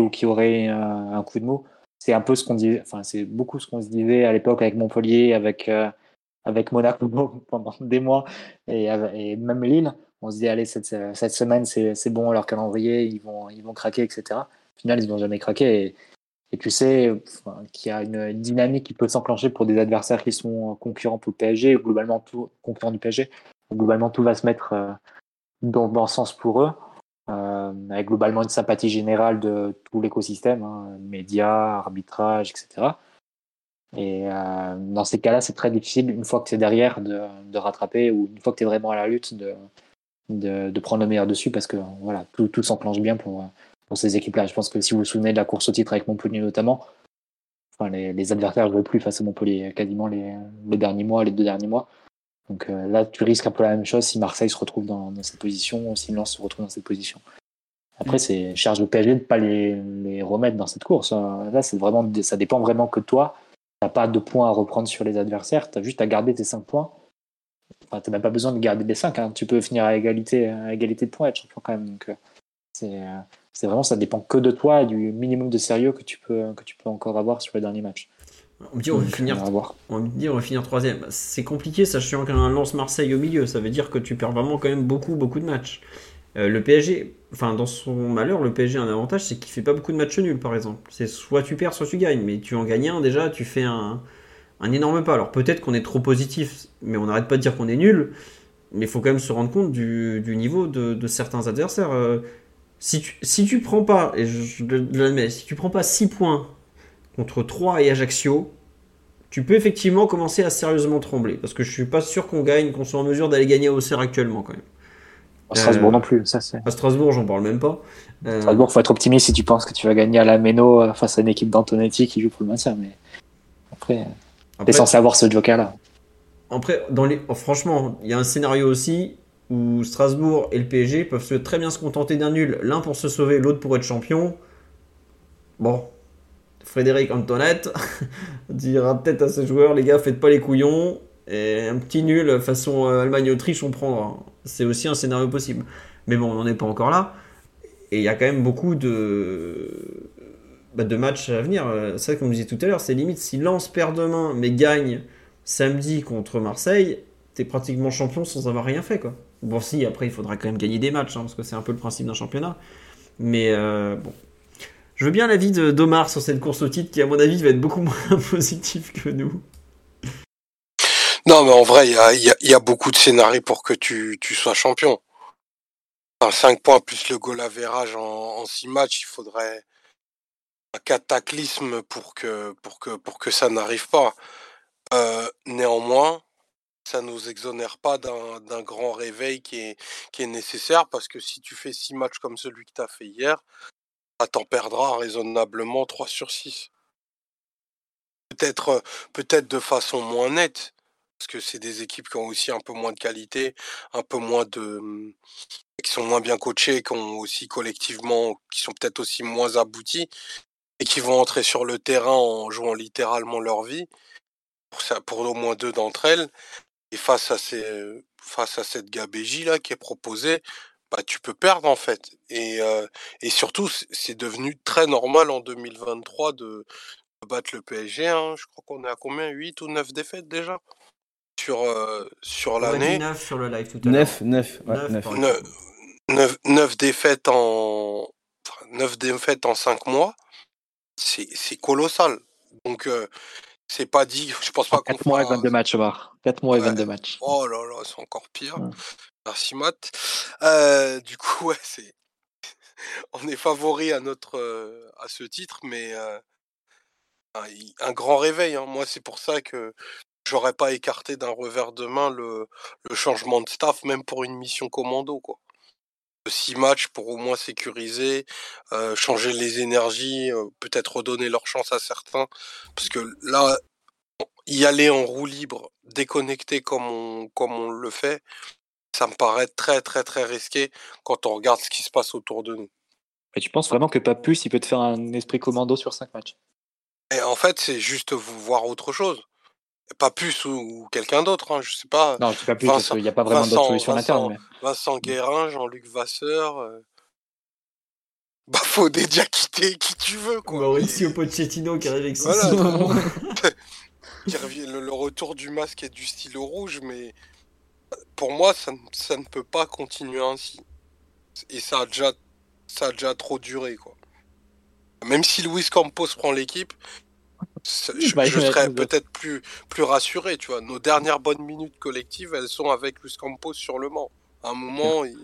ou qui auraient un coup de mou. C'est un peu ce qu'on dit, enfin c'est beaucoup ce qu'on se disait à l'époque avec Montpellier, avec avec Monaco pendant des mois et, et, même Lille. On se dit allez cette, cette semaine c'est bon leur calendrier, ils vont ils vont craquer etc. Au final ils n'ont jamais craqué et, et tu sais qu'il y a une, dynamique qui peut s'enclencher pour des adversaires qui sont concurrents pour le PSG, ou globalement tout, concurrents du PSG. Globalement, tout va se mettre euh, dans le bon sens pour eux, euh, avec globalement une sympathie générale de tout l'écosystème, hein, médias, arbitrage, etc. Et euh, dans ces cas-là, c'est très difficile, une fois que es derrière, de, de, rattraper, ou une fois que tu es vraiment à la lutte, de, de, de, prendre le meilleur dessus, parce que voilà, tout, tout s'enclenche bien pour, ces équipes-là. Je pense que si vous vous souvenez de la course au titre avec Montpellier notamment, enfin, les, adversaires ne jouaient plus face à Montpellier quasiment les, derniers mois, les deux derniers mois. Donc euh, là, tu risques un peu la même chose si Marseille se retrouve dans, cette position ou si Lens se retrouve dans cette position. Après, mm. c'est charge au PSG de ne pas les, remettre dans cette course. Hein. Là, c'est vraiment, ça dépend vraiment que toi. Tu n'as pas de points à reprendre sur les adversaires. Tu as juste à garder tes 5 points. Enfin, tu n'as même pas besoin de garder les 5. Hein. Tu peux finir à égalité, à égalité de points et être champion quand même. Donc, euh, c'est euh, c'est vraiment, ça dépend que de toi et du minimum de sérieux que tu peux, que tu peux encore avoir sur les derniers matchs. On me dit on va finir, on me dit on va finir troisième. C'est compliqué, sachant qu'un lance Marseille au milieu, ça veut dire que tu perds vraiment quand même beaucoup, beaucoup de matchs. Euh, le PSG, enfin dans son malheur, le PSG a un avantage, c'est qu'il fait pas beaucoup de matchs nuls, par exemple. C'est soit tu perds, soit tu gagnes, mais tu en gagnes un déjà, tu fais un, un énorme pas. Alors peut-être qu'on est trop positif, mais on n'arrête pas de dire qu'on est nul. Mais il faut quand même se rendre compte du, du niveau de, de, certains adversaires. Euh, si tu, si tu prends pas, et je, l'admets, si tu prends pas 6 points contre 3 et Ajaccio, tu peux effectivement commencer à sérieusement trembler. Parce que je suis pas sûr qu'on gagne, qu'on soit en mesure d'aller gagner au Auxerre actuellement quand même. À Strasbourg Euh, non plus, ça c'est. À Strasbourg, j'en parle même pas. Euh, Strasbourg, faut être optimiste si tu penses que tu vas gagner à la Méno euh, face à une équipe d'Antonetti qui joue pour le maintien. Mais après, t'es après, censé avoir ce joker-là. après, dans les... oh, franchement, il y a un scénario aussi où Strasbourg et le PSG peuvent se- très bien se contenter d'un nul. L'un pour se sauver, l'autre pour être champion. Bon, Frédéric Antoinette dira peut-être à ses joueurs, les gars, faites pas les couillons. Et un petit nul façon euh, Allemagne-Autriche, on prendra. C'est aussi un scénario possible. Mais bon, on n'en est pas encore là. Et il y a quand même beaucoup de, bah, matchs à venir. Euh, C'est vrai, comme je disais tout à l'heure, c'est limite si Lens perd demain, mais gagne samedi contre Marseille, t'es pratiquement champion sans avoir rien fait. quoi. Bon, si, après, il faudra quand même gagner des matchs, hein, parce que c'est un peu le principe d'un championnat. Mais euh, bon. Je veux bien l'avis d'Omar sur cette course au titre, qui, à mon avis, va être beaucoup moins positif que nous. Non, mais en vrai, il y a, beaucoup de scénarios pour que tu, sois champion. Enfin, 5 points plus le goal average en, en 6 matchs, il faudrait un cataclysme pour que ça n'arrive pas. Euh, néanmoins, ça nous exonère pas d'un grand réveil qui est, nécessaire parce que si tu fais 6 matchs comme celui que tu as fait hier, bah, t'en perdras raisonnablement 3 sur 6. Peut-être peut-être de façon moins nette, parce que c'est des équipes qui ont aussi un peu moins de qualité, un peu moins de qui sont moins bien coachées, qui ont aussi collectivement, qui sont peut-être aussi moins abouties, et qui vont entrer sur le terrain en jouant littéralement leur vie, pour au moins deux d'entre elles, et face à ces face à cette gabégie là qui est proposée, bah tu peux perdre en fait. Et, euh, et surtout, c'est- devenu très normal en 2023 de, de battre le PSG. Hein. Je crois qu'on est à combien? 8 ou 9 défaites déjà? Sur, euh, sur l'année? 9 sur le live tout à l'heure. 9, 9, ouais, Neuf, 9. pardon. Ne- neuf, neuf défaites en enfin, neuf défaites en cinq mois, c'est c'est colossal. Donc euh, c'est pas dit, je pense pas qu'on 4 mois et fera- 22 matchs, Omar. 4 mois et Ouais. 22 matchs. Oh là là, c'est encore pire. Ouais. Merci Matt. Euh, du coup, ouais, c'est on est favori à notre euh, à ce titre, mais euh, un, un grand réveil. hein. Moi, c'est pour ça que j'aurais pas écarté d'un revers de main le, le changement de staff, même pour une mission commando, quoi. Six matchs pour au moins sécuriser, euh, changer les énergies, euh, peut-être redonner leur chance à certains, parce que là, y aller en roue libre, déconnecté comme on comme on le fait, ça me paraît très très très risqué quand on regarde ce qui se passe autour de nous. Et tu penses vraiment que Papus, il peut te faire un esprit commando sur 5 matchs? Et en fait, c'est juste vous voir autre chose. Pas plus ou, ou quelqu'un d'autre, hein, je sais pas. Non, je dis Papus parce qu'il n'y a pas vraiment d'autre Vincent- solution à l'interne. Vincent- Mais... Vincent Guérin, Jean-Luc Vasseur. euh, Bah, faut déjà quitter qui tu veux, quoi. Mauricio Pochettino qui arrive avec ses Voilà. le, le retour du masque et du stylo rouge, mais pour moi, ça, ne- ça ne peut pas continuer ainsi. Et ça a déjà, ça a déjà trop duré, quoi. Même si Luis Campos prend l'équipe, je, Bah, je serais être- peut-être plus, plus rassuré, tu vois. Nos dernières bonnes minutes collectives, elles sont avec Luis Campos sur le banc. À un moment, il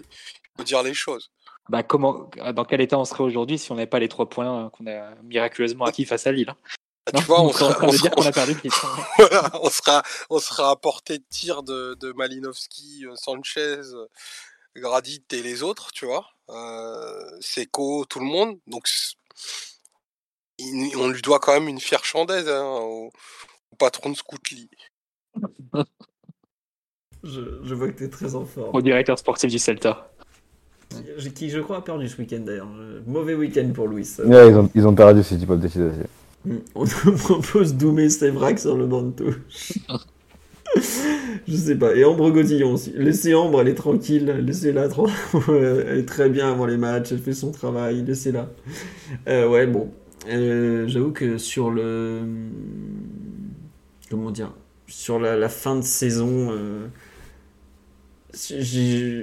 faut dire les choses. Bah, comment, dans quel état on serait aujourd'hui si on n'avait pas les 3 points qu'on a miraculeusement acquis face à Lille hein? Ah, Non tu vois, on sera, on sera- qu'on a perdu voilà, on sera, on sera à portée de tir de, de Malinowski, euh, Sanchez, euh, Gradit et les autres, tu vois. Euh, Seco, tout le monde. Donc, il- on lui doit quand même une fière chandelle hein, au, au patron de Scoutly. Je, je vois que t'es très en forme. Au directeur sportif du Celta. Qui- Qui, je crois, a perdu ce week-end d'ailleurs. Mauvais week-end pour Louis. Ouais, ils, ont, ils ont perdu ce type de décider aussi. Mm. On nous propose Doumé Sévrac sur le banc de touche. Je sais pas. Et Ambre Godillon aussi. Laissez Ambre, elle est tranquille. Laissez-la tranquille. elle est très bien avant les matchs. Elle fait son travail. Laissez-la. Euh, ouais, bon. Euh, J'avoue que sur le. Comment dire Sur la, la fin de saison. euh,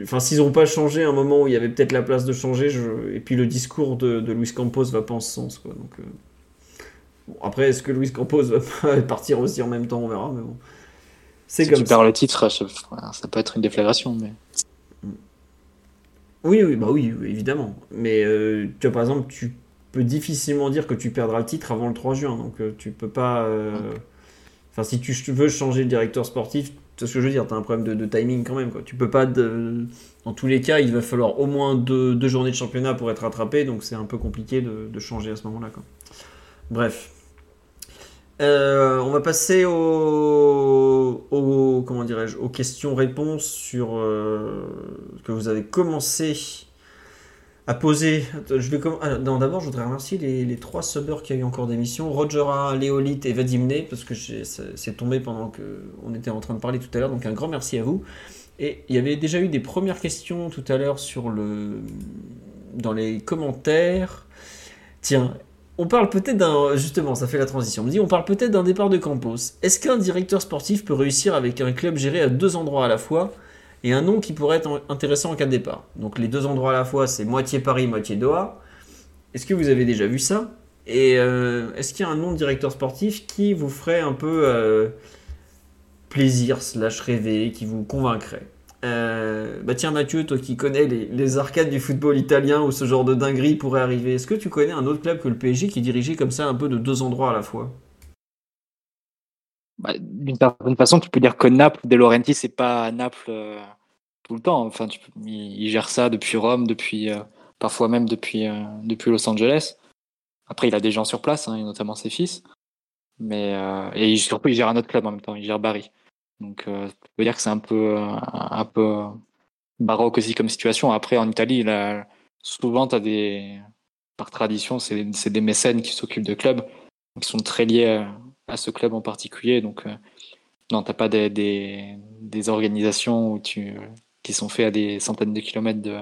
Enfin, s'ils n'ont pas changé à un moment où il y avait peut-être la place de changer, je... et puis le discours de, de Luis Campos va pas en ce sens. Quoi. Donc, euh, bon, après, est-ce que Luis Campos va pas partir aussi en même temps On verra. Mais bon. C'est Si comme tu ça. perds le titre, ça, ça peut être une déflagration. Mais... Oui, oui, bah oui, oui, évidemment. Mais euh, tu vois, par exemple, tu peux difficilement dire que tu perdras le titre avant le 3 juin. Donc euh, tu peux pas. euh, Enfin, si tu veux changer de directeur sportif, c'est ce que je veux dire, tu as un problème de, de timing quand même. Quoi. Tu peux pas. de- Dans tous les cas, il va falloir au moins deux, deux journées de championnat pour être rattrapé, donc c'est un peu compliqué de, de changer à ce moment-là. quoi. Bref. Euh, on va passer au, au- comment dirais-je aux questions-réponses sur que vous avez commencé à poser. Je ah, d'abord, je voudrais remercier les, trois subbers qui a eu encore d'émissions Roger A, Léolite et Vadimné, parce que c'est tombé pendant que on était en train de parler tout à l'heure. Donc un grand merci à vous. Et il y avait déjà eu des premières questions tout à l'heure dans les commentaires. Tiens, on parle peut-être d'un. Justement, ça fait la transition. On me dit on parle peut-être d'un départ de Campos. Est-ce qu'un directeur sportif peut réussir avec un club géré à deux endroits à la fois? Et un nom qui pourrait être intéressant en cas de départ. Donc les deux endroits à la fois, c'est moitié Paris, moitié Doha. Est-ce que vous avez déjà vu ça? Et euh, est-ce qu'il y a un nom de directeur sportif qui vous ferait un peu euh, plaisir, slash rêver, qui vous convaincrait? Euh, bah tiens Mathieu, toi qui connais les, les arcades du football italien où ce genre de dinguerie pourrait arriver, est-ce que tu connais un autre club que le PSG qui est dirigé comme ça un peu de deux endroits à la fois? Bah, D'une certaine façon, tu peux dire que Naples, De Laurenti, c'est pas Naples euh, tout le temps. Enfin, tu il, gère ça depuis Rome, depuis euh, parfois même depuis euh, depuis Los Angeles. Après, il a des gens sur place, hein, notamment ses fils. Mais et surtout, il gère un autre club en même temps. Il gère Bari. Donc, tu peux dire que c'est un peu un peu baroque aussi comme situation. Après, en Italie, souvent, des par tradition, c'est des mécènes qui s'occupent de clubs, qui sont très liés à, ce club en particulier. Donc, euh, non, t'as pas des, des, organisations où tu, qui sont faites à des centaines de kilomètres de,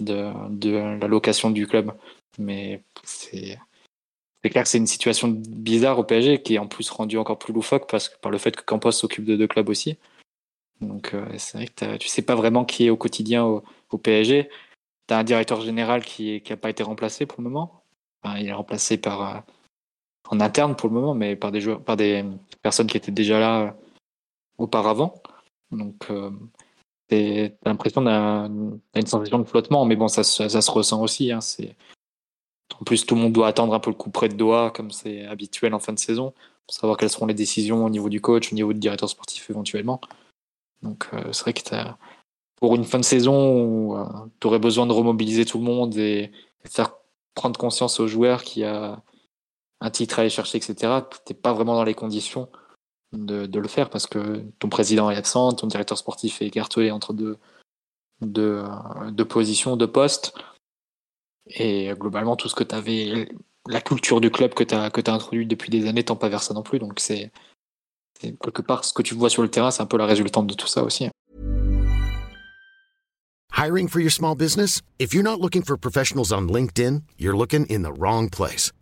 de, de la location du club. Mais c'est clair que c'est une situation bizarre au PSG qui est en plus rendue encore plus loufoque parce que par le fait que Campos s'occupe de deux clubs aussi. Donc euh, c'est vrai que tu sais pas vraiment qui est au quotidien au, PSG. Tu as un directeur général qui n'a pas été remplacé pour le moment. Il est remplacé par euh, en interne pour le moment, mais par des joueurs, par des personnes qui étaient déjà là euh, auparavant. Donc euh, t'as l'impression d'un- t'as une sensation de flottement, mais bon, ça, se- ressent aussi. Hein, en plus, tout le monde doit attendre un peu le coup près de Doha, comme c'est habituel en fin de saison, pour savoir quelles seront les décisions au niveau du coach, au niveau du directeur sportif éventuellement. Donc, euh, c'est vrai que t'as- pour une fin de saison où tu aurais besoin de remobiliser tout le monde et, et faire prendre conscience aux joueurs qu'il y a un titre à aller chercher, etc., t'es pas vraiment dans les conditions de, le faire parce que ton président est absent, ton directeur sportif est écartelé entre deux, positions, deux postes. Et globalement, tout ce que tu avais, la culture du club que tu as, que introduite depuis des années, tend pas vers ça non plus. Donc, c'est quelque part ce que tu vois sur le terrain, c'est un peu la résultante de tout ça aussi. Hiring for your small business? If you're not looking for professionals on LinkedIn, you're looking in the wrong place.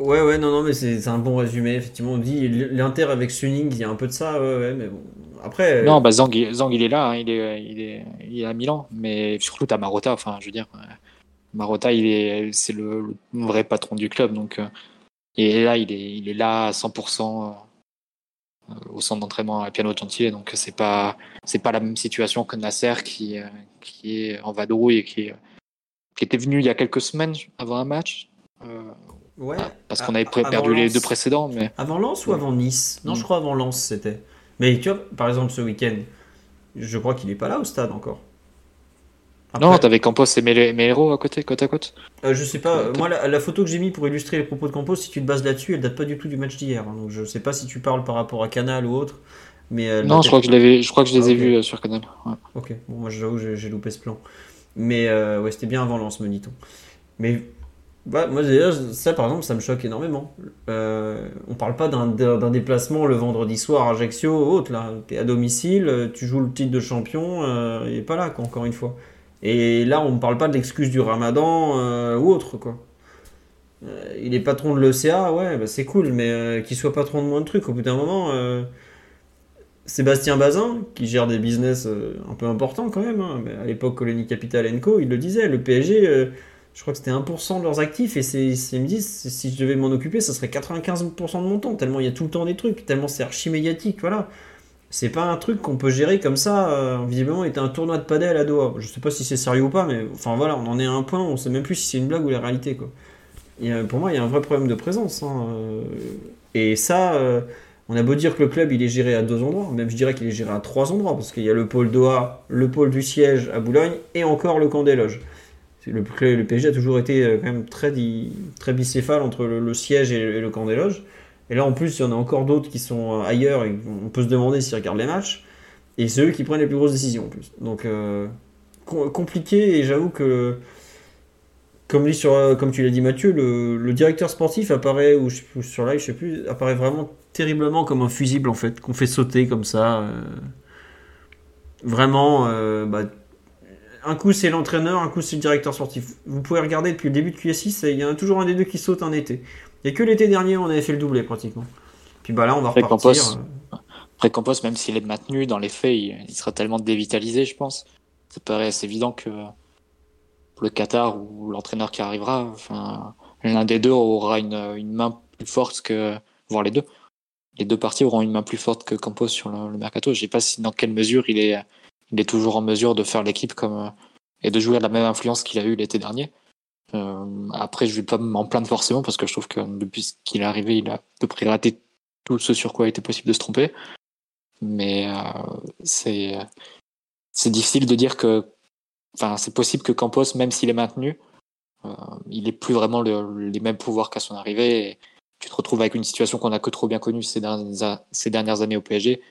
Ouais, ouais, non, non, mais c'est un bon résumé. Effectivement, on dit l'Inter avec Suning, il y a un peu de ça, ouais, ouais, mais bon. Après. Non, bah Zang, Zang, il est là, hein, il, est, il, est, il est à Milan, mais surtout t'as Marotta, enfin, je veux dire, euh, Marotta, il est, c'est le, vrai patron du club, donc, euh, et là, il est, il est là à 100% euh, au centre d'entraînement à Piano Gentile, donc c'est pas, c'est pas la même situation que Nasser qui, euh, qui est en vadrouille et qui, qui était venu il y a quelques semaines avant un match, euh, ouais. parce qu'on avait perdu les Lens. deux précédents, mais Avant Lens ou avant Nice? Non, je Mm. crois avant Lens, c'était. Mais tu vois, par exemple, ce week-end, je crois qu'il est pas là au stade encore. non, Après- t'avais Campos et Mele- Melero à côté, côte à côte? Euh, je sais pas, euh, moi la, la photo que j'ai mis pour illustrer les propos de Campos, si tu te bases là-dessus, elle date pas du tout du match d'hier. hein. donc je sais pas si tu parles par rapport à Canal ou autre. Mais elle Non, je crois que je l'avais, je crois que je les Ah, ai vus euh, sur Canal. ouais. Ok, bon, moi j'avoue, j'ai j'ai loupé ce plan. Mais euh, ouais, c'était bien avant Lens, me dit-on. Mais bah, moi ça par exemple, ça me choque énormément. Euh, on parle pas d'un déplacement le vendredi soir à Ajaccio ou autre, là. T'es à domicile, euh, tu joues le titre de champion, euh, il est pas là, quoi, encore une fois. Et là, on ne parle pas de l'excuse du ramadan euh, ou autre, quoi. Euh, il est patron de l'ECA, ouais, bah, c'est cool, mais euh, qu'il soit patron de moins de trucs, au bout d'un moment. euh, Sébastien Bazin, qui gère des business euh, un peu importants quand même, hein, à l'époque Colony Capital Co, il le disait, le PSG, euh, je crois que c'était 1% de leurs actifs, et c'est, ils me disent, si je devais m'en occuper, ça serait 95% de mon temps, tellement il y a tout le temps des trucs, tellement c'est archi médiatique, voilà. C'est pas un truc qu'on peut gérer comme ça, euh, visiblement, était un tournoi de padel à Doha. Je sais pas si c'est sérieux ou pas, mais enfin voilà, on en est à un point, où on sait même plus si c'est une blague ou la réalité, euh, pour moi, il y a un vrai problème de présence. hein, euh, et ça, euh, on a beau dire que le club il est géré à deux endroits, même je dirais qu'il est géré à trois endroits, parce qu'il y a le pôle Doha, le pôle du siège à Boulogne et encore le camp des loges. Le, le PSG a toujours été euh, quand même très, très bicéphale entre le, siège et le, camp des loges. Et là en plus, il y en a encore d'autres qui sont euh, ailleurs et on peut se demander s'ils regardent les matchs. Et c'est eux qui prennent les plus grosses décisions en plus. Donc euh, com- compliqué et j'avoue que comme, tu l'as dit Mathieu, le, directeur sportif apparaît, ou, sur live, je sais plus, apparaît vraiment terriblement comme un fusible en fait, qu'on fait sauter comme ça. vraiment, bah, un coup c'est l'entraîneur, un coup c'est le directeur sportif. Vous pouvez regarder depuis le début de QS6, il y en a toujours un des deux qui saute un été. Il n'y a que l'été dernier on avait fait le doublé pratiquement. Puis bah là on va Après, repartir. Campos. Après, Campos, même s'il est maintenu, dans les faits, il, il sera tellement dévitalisé, je pense. Ça paraît assez évident que pour le Qatar ou l'entraîneur qui arrivera, enfin, l'un des deux aura une, une main plus forte que, voire les deux. Les deux parties auront une main plus forte que Campos sur le, le mercato. Je sais pas si dans quelle mesure il est, il est toujours en mesure de faire l'équipe comme euh, et de jouer à la même influence qu'il a eu l'été dernier. Euh, après, je vais pas m'en plaindre forcément parce que je trouve que depuis qu'il est arrivé, il a à peu près raté tout ce sur quoi il était possible de se tromper. Mais euh, c'est difficile de dire que, enfin, c'est possible que Campos, même s'il est maintenu, euh, il ait plus vraiment le- les mêmes pouvoirs qu'à son arrivée. Tu te retrouves avec une situation qu'on a que trop bien connue ces dernières années au PSG,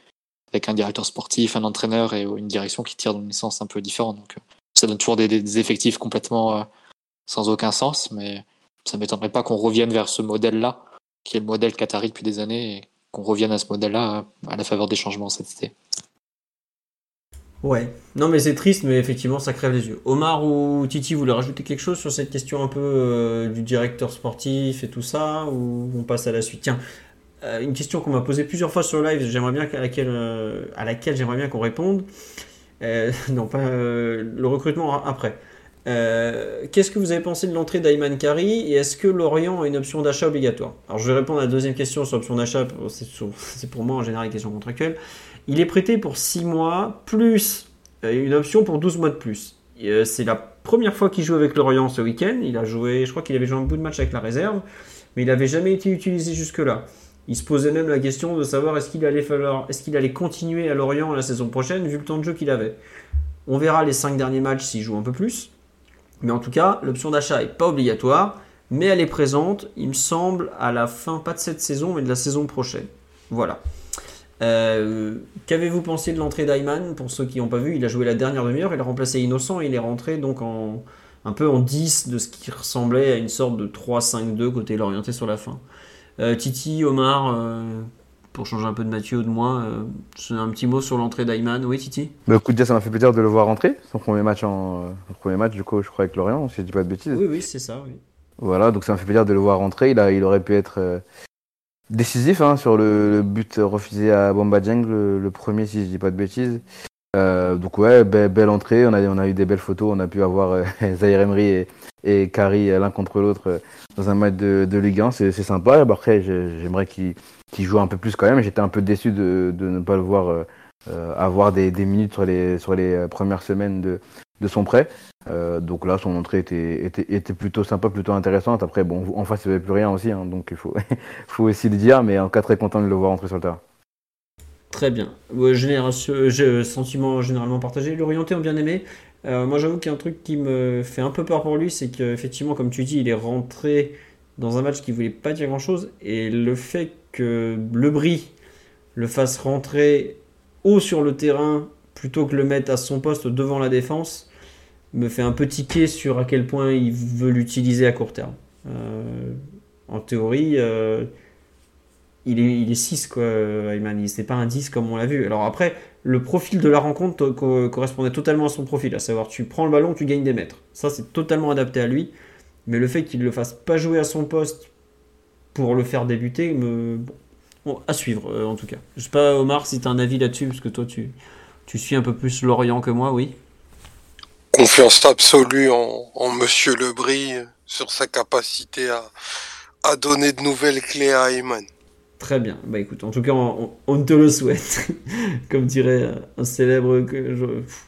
avec un directeur sportif, un entraîneur et une direction qui tire dans une sens un peu différent. Donc, euh, ça donne toujours des, effectifs complètement euh, sans aucun sens, mais ça m'étonnerait pas qu'on revienne vers ce modèle-là, qui est le modèle qatari depuis des années, et qu'on revienne à ce modèle-là euh, à la faveur des changements cet été. Ouais, non mais c'est triste, mais effectivement ça crève les yeux. Omar ou Titi, vous voulez rajouter quelque chose sur cette question un peu du directeur sportif et tout ça, ou on passe à la suite? Tiens, euh, une question qu'on m'a posée plusieurs fois sur live, j'aimerais bien laquelle, euh, à laquelle j'aimerais bien qu'on réponde. Euh, non, pas le recrutement après. Qu'est-ce que vous avez pensé de l'entrée d'Ayman Kari et est-ce que Lorient a une option d'achat obligatoire? Alors je vais répondre à la deuxième question sur l'option d'achat, c'est pour moi en général une question contractuelle. Il est prêté pour 6 mois, plus une option pour 12 mois de plus. C'est la première fois qu'il joue avec Lorient ce week-end. Il a joué, je crois qu'il avait joué un bout de match avec la réserve, mais il n'avait jamais été utilisé jusque-là. Il se posait même la question de savoir est-ce qu'il allait, falloir, est-ce qu'il allait continuer à Lorient la saison prochaine vu le temps de jeu qu'il avait. On verra les 5 derniers matchs s'il joue un peu plus. Mais en tout cas, l'option d'achat n'est pas obligatoire, mais elle est présente, il me semble, à la fin, pas de cette saison, mais de la saison prochaine. Voilà. Euh, Qu'avez-vous pensé de l'entrée d'Ayman Pour ceux qui n'ont pas vu, il a joué la dernière demi-heure, il a remplacé Innocent et il est rentré donc en, un peu en 10 de ce qui ressemblait à une sorte de 3-5-2 côté l'orienté sur la fin. Euh, Titi, Omar, euh, pour changer un peu de Mathieu ou de moi, euh, un petit mot sur l'entrée d'Ayman. Oui, Titi? Bah, écoute, déjà, ça m'a fait plaisir de le voir rentrer. Son premier match, en, son premier match du coup, je crois, avec Lorient, si je dis pas de bêtises. Oui, oui, c'est ça. Oui. Voilà, donc ça m'a fait plaisir de le voir rentrer. Il, a, il aurait pu être euh, décisif hein, sur le, le but refusé à Bamba Dieng, le, le premier, si je dis pas de bêtises. Euh, donc ouais, be- belle entrée. On a, on a eu des belles photos. On a pu avoir Zahir Emery et, et euh, l'un contre l'autre euh, dans un match de, de Ligue 1. C'est sympa. Après, j'ai- j'aimerais qu'il joue un peu plus quand même. J'étais un peu déçu de, de ne pas le voir euh, euh, avoir des, des minutes sur les, sur les premières semaines de, de son prêt. Donc là, son entrée était, était, était plutôt sympa, plutôt intéressante. Après, bon, en face, il n'y avait plus rien aussi, hein, donc il faut, faut aussi le dire. Mais en cas, très content de le voir entrer sur le terrain. Très bien. Ouais, génération, sentiment généralement partagé. L'orienté ont bien aimé. Euh, moi, j'avoue qu'il y a un truc qui me fait un peu peur pour lui, c'est qu'effectivement, comme tu dis, il est rentré dans un match qui voulait pas dire grand-chose. Et le fait que Le Brie le fasse rentrer haut sur le terrain plutôt que le mettre à son poste devant la défense me fait un peu tiquer sur à quel point il veut l'utiliser à court terme. Euh, en théorie, euh, il est, il est 6 quoi, Ayman. Il- C'est pas un 10 comme on l'a vu. Alors après, le profil de la rencontre correspondait totalement à son profil, à savoir tu prends le ballon, tu gagnes des mètres. Ça, c'est totalement adapté à lui. Mais le fait qu'il le fasse pas jouer à son poste pour le faire débuter, me... bon, à suivre euh, en tout cas. Je sais pas, Omar, si tu as un avis là-dessus, parce que toi, tu, tu suis un peu plus Lorient que moi, oui. Confiance absolue en, Monsieur Lebris sur sa capacité à, à donner de nouvelles clés à Ayman. Très bien. Bah écoute, en tout cas, on, te le souhaite. Comme dirait un célèbre,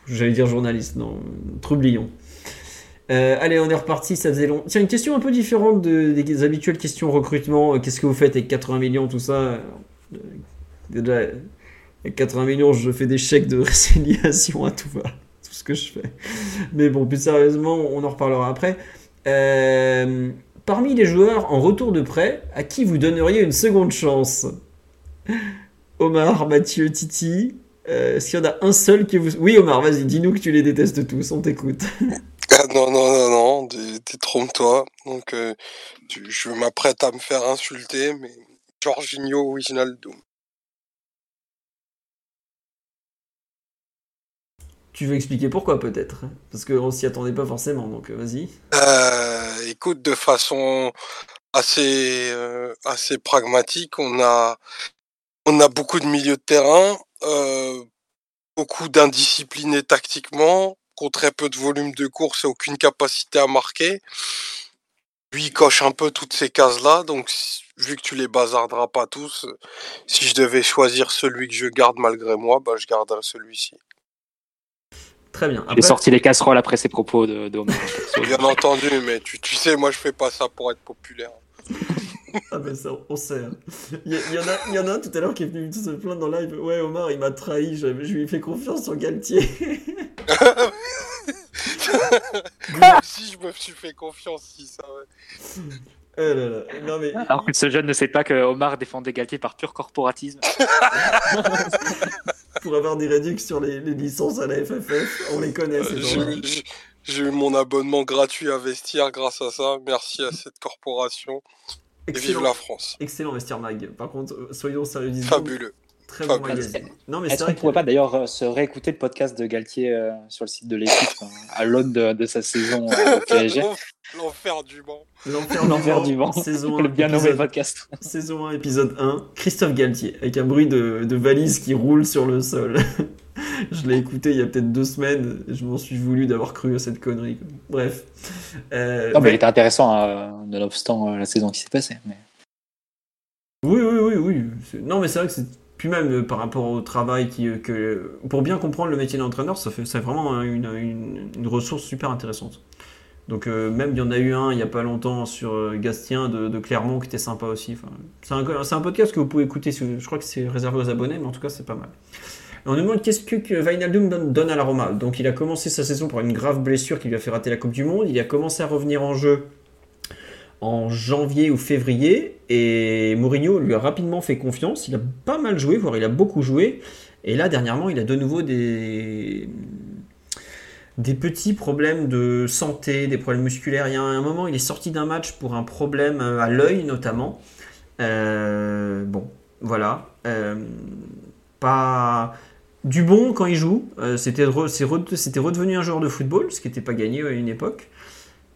j'allais dire journaliste, non, Troublion. Euh, allez, on est reparti, ça faisait long. Tiens, une question un peu différente de- des habituelles questions recrutement. Euh, Qu'est-ce que vous faites avec 80 millions, tout ça Euh, Déjà, avec 80 millions, je fais des chèques de résiliation à tout va. Tout ce que je fais. Mais bon, plus sérieusement, on en reparlera après. Euh, parmi les joueurs en retour de prêt, à qui vous donneriez une seconde chance? Omar, Mathieu, Titi. euh, Est-ce qu'il y en a un seul qui vous. Oui, Omar, vas-y, dis-nous que tu les détestes tous, on t'écoute. Ah non, non, non, non, t'es- t'es trompe-toi. Donc, euh, je m'apprête à me faire insulter, mais Jorginho Wijnaldum. Tu veux expliquer pourquoi, peut-être Parce qu'on s'y attendait pas forcément, donc euh, vas-y. Euh, écoute, de façon assez, euh, assez pragmatique, on a, on a beaucoup de milieux de terrain, beaucoup d'indisciplinés tactiquement, qui très peu de volume de course et aucune capacité à marquer. Lui, coche un peu toutes ces cases-là, donc vu que tu les bazarderas pas tous, si je devais choisir celui que je garde malgré moi, bah, je garderais celui-ci. Très bien. J'ai Après, sorti les casseroles après ces propos de, de Omar. Bien entendu, mais tu, tu sais, moi, je fais pas ça pour être populaire. Ah ben ça, on sait. hein. Il y, y en a, il y en a un tout à l'heure qui est venu se plaindre dans live. Ouais, Omar, il m'a trahi, je, je lui ai fait confiance sur Galtier. Moi aussi, je me suis fait confiance, si ça. ouais. Non mais, Alors que ce jeune ne sait pas que Omar défendait Galtier par pur corporatisme. pour avoir des réductions sur les, les licences à la FFF, on les connaît ces Euh, j'ai- eu mon abonnement gratuit à Vestiaire grâce à ça. Merci à cette corporation. Et vive Excellent, la France. excellent Vestiaire Mag. Par contre, soyons sérieux. disons, Fabuleux. Très bon Fabuleux. magazine. Non mais Est-ce qu'on pourrait que- pas d'ailleurs euh, se réécouter le podcast de Galtier euh, sur le site de l'équipe euh, à l'aune de, de sa saison euh, au PSG L'enf- L'enfer du banc. L'enfer L'enfer du vent, saison 1, le bien nommé épisode, podcast. saison 1, épisode 1, Christophe Galtier, avec un bruit de, de valise qui roule sur le sol. je l'ai écouté il y a peut-être deux semaines, et je m'en suis voulu d'avoir cru à cette connerie. Bref. Euh, Non, mais mais- il était intéressant, euh, nonobstant euh, la saison qui s'est passée. Mais... Oui, oui, oui, oui. C'est- Non, mais c'est vrai que c'est. Puis même euh, par rapport au travail qui, euh, que. Pour bien comprendre le métier d'entraîneur, ça fait, c'est vraiment un- une, ressource super intéressante. Donc, euh, même il y en a eu un il n'y a pas longtemps sur Gastien de, Clermont qui était sympa aussi. C'est, un, c'est un podcast que vous pouvez écouter. Je crois que c'est réservé aux abonnés, mais en tout cas, c'est pas mal. On nous demande qu'est-ce que, Wijnaldum donne, à la Roma. Donc, il a commencé sa saison pour une grave blessure qui lui a fait rater la Coupe du Monde. Il a commencé à revenir en jeu en janvier ou février et Mourinho lui a rapidement fait confiance. Il a pas mal joué, voire il a beaucoup joué. Et là, dernièrement, il a de nouveau des, des petits problèmes de santé, des problèmes musculaires. Il y a un moment, il est sorti d'un match pour un problème euh, à l'œil notamment. Euh, bon, voilà. Euh, pas du bon quand il joue. C'était c'était redevenu un joueur de football, ce qui n'était pas gagné à une époque.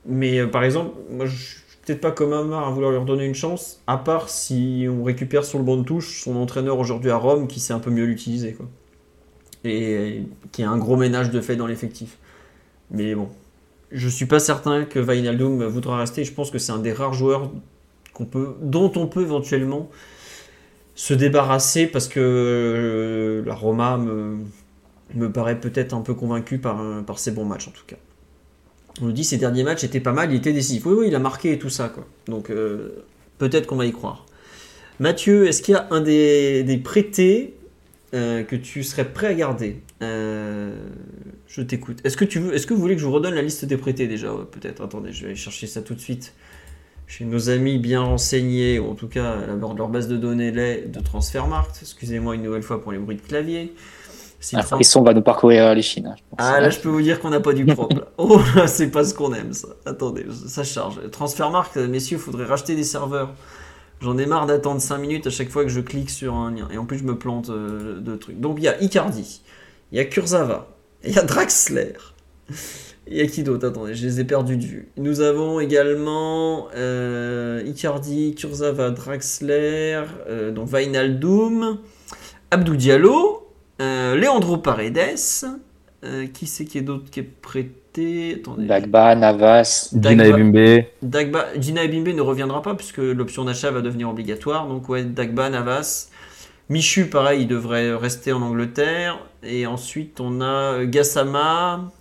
Mais par exemple, moi je peut-être pas comme Amar à vouloir leur donner une chance, à part si on récupère sur le banc de touche son entraîneur aujourd'hui à Rome qui sait un peu mieux l'utiliser. quoi. Et qui a un gros ménage de fait dans l'effectif. Mais bon, je suis pas certain que Wijnaldum voudra rester. Je pense que c'est un des rares joueurs dont on peut éventuellement se débarrasser parce que euh, la Roma me, paraît peut-être un peu convaincu par ses bons matchs en tout cas. On nous dit ses derniers matchs étaient pas mal, il était décisif. Oui, oui, il a marqué et tout ça. Quoi. Donc euh, peut-être qu'on va y croire. Mathieu, est-ce qu'il y a un des, des prêtés euh, que tu serais prêt à garder? Euh, Je t'écoute. Est-ce que, tu veux, est-ce que vous voulez que je vous redonne la liste des prêtés déjà? Peut-être. Attendez, je vais aller chercher ça tout de suite. Chez nos amis bien renseignés, ou en tout cas à bord de leur base de données de Transfermarkt. Excusez-moi une nouvelle fois pour les bruits de clavier. Si frisson va nous parcourir les Chines. hein, je pense. ah là, je peux vous dire qu'on n'a pas du propre. Oh là, c'est pas ce qu'on aime ça. Attendez, ça charge. Transfermarkt, messieurs, faudrait racheter des serveurs. J'en ai marre d'attendre 5 minutes à chaque fois que je clique sur un lien. Et en plus, je me plante euh, de trucs. Donc il y a Icardi, il y a Kurzawa, il y a Draxler, Il y a qui d'autre? Attendez, je les ai perdus de vue. Nous avons également euh, Icardi, Kurzawa, Draxler, euh, donc Vainaldoum, Abdou Diallo, euh, Leandro Paredes. euh, qui c'est qui est d'autre qui est prêté? Attendez. Dagba, Navas. Gina Dagba- Ebimbe. Dagba, Gina Ebimbe ne reviendra pas puisque l'option d'achat va devenir obligatoire. Donc ouais, Dagba, Navas. Michu, pareil, il devrait rester en Angleterre. Et ensuite, on a euh, Gassama.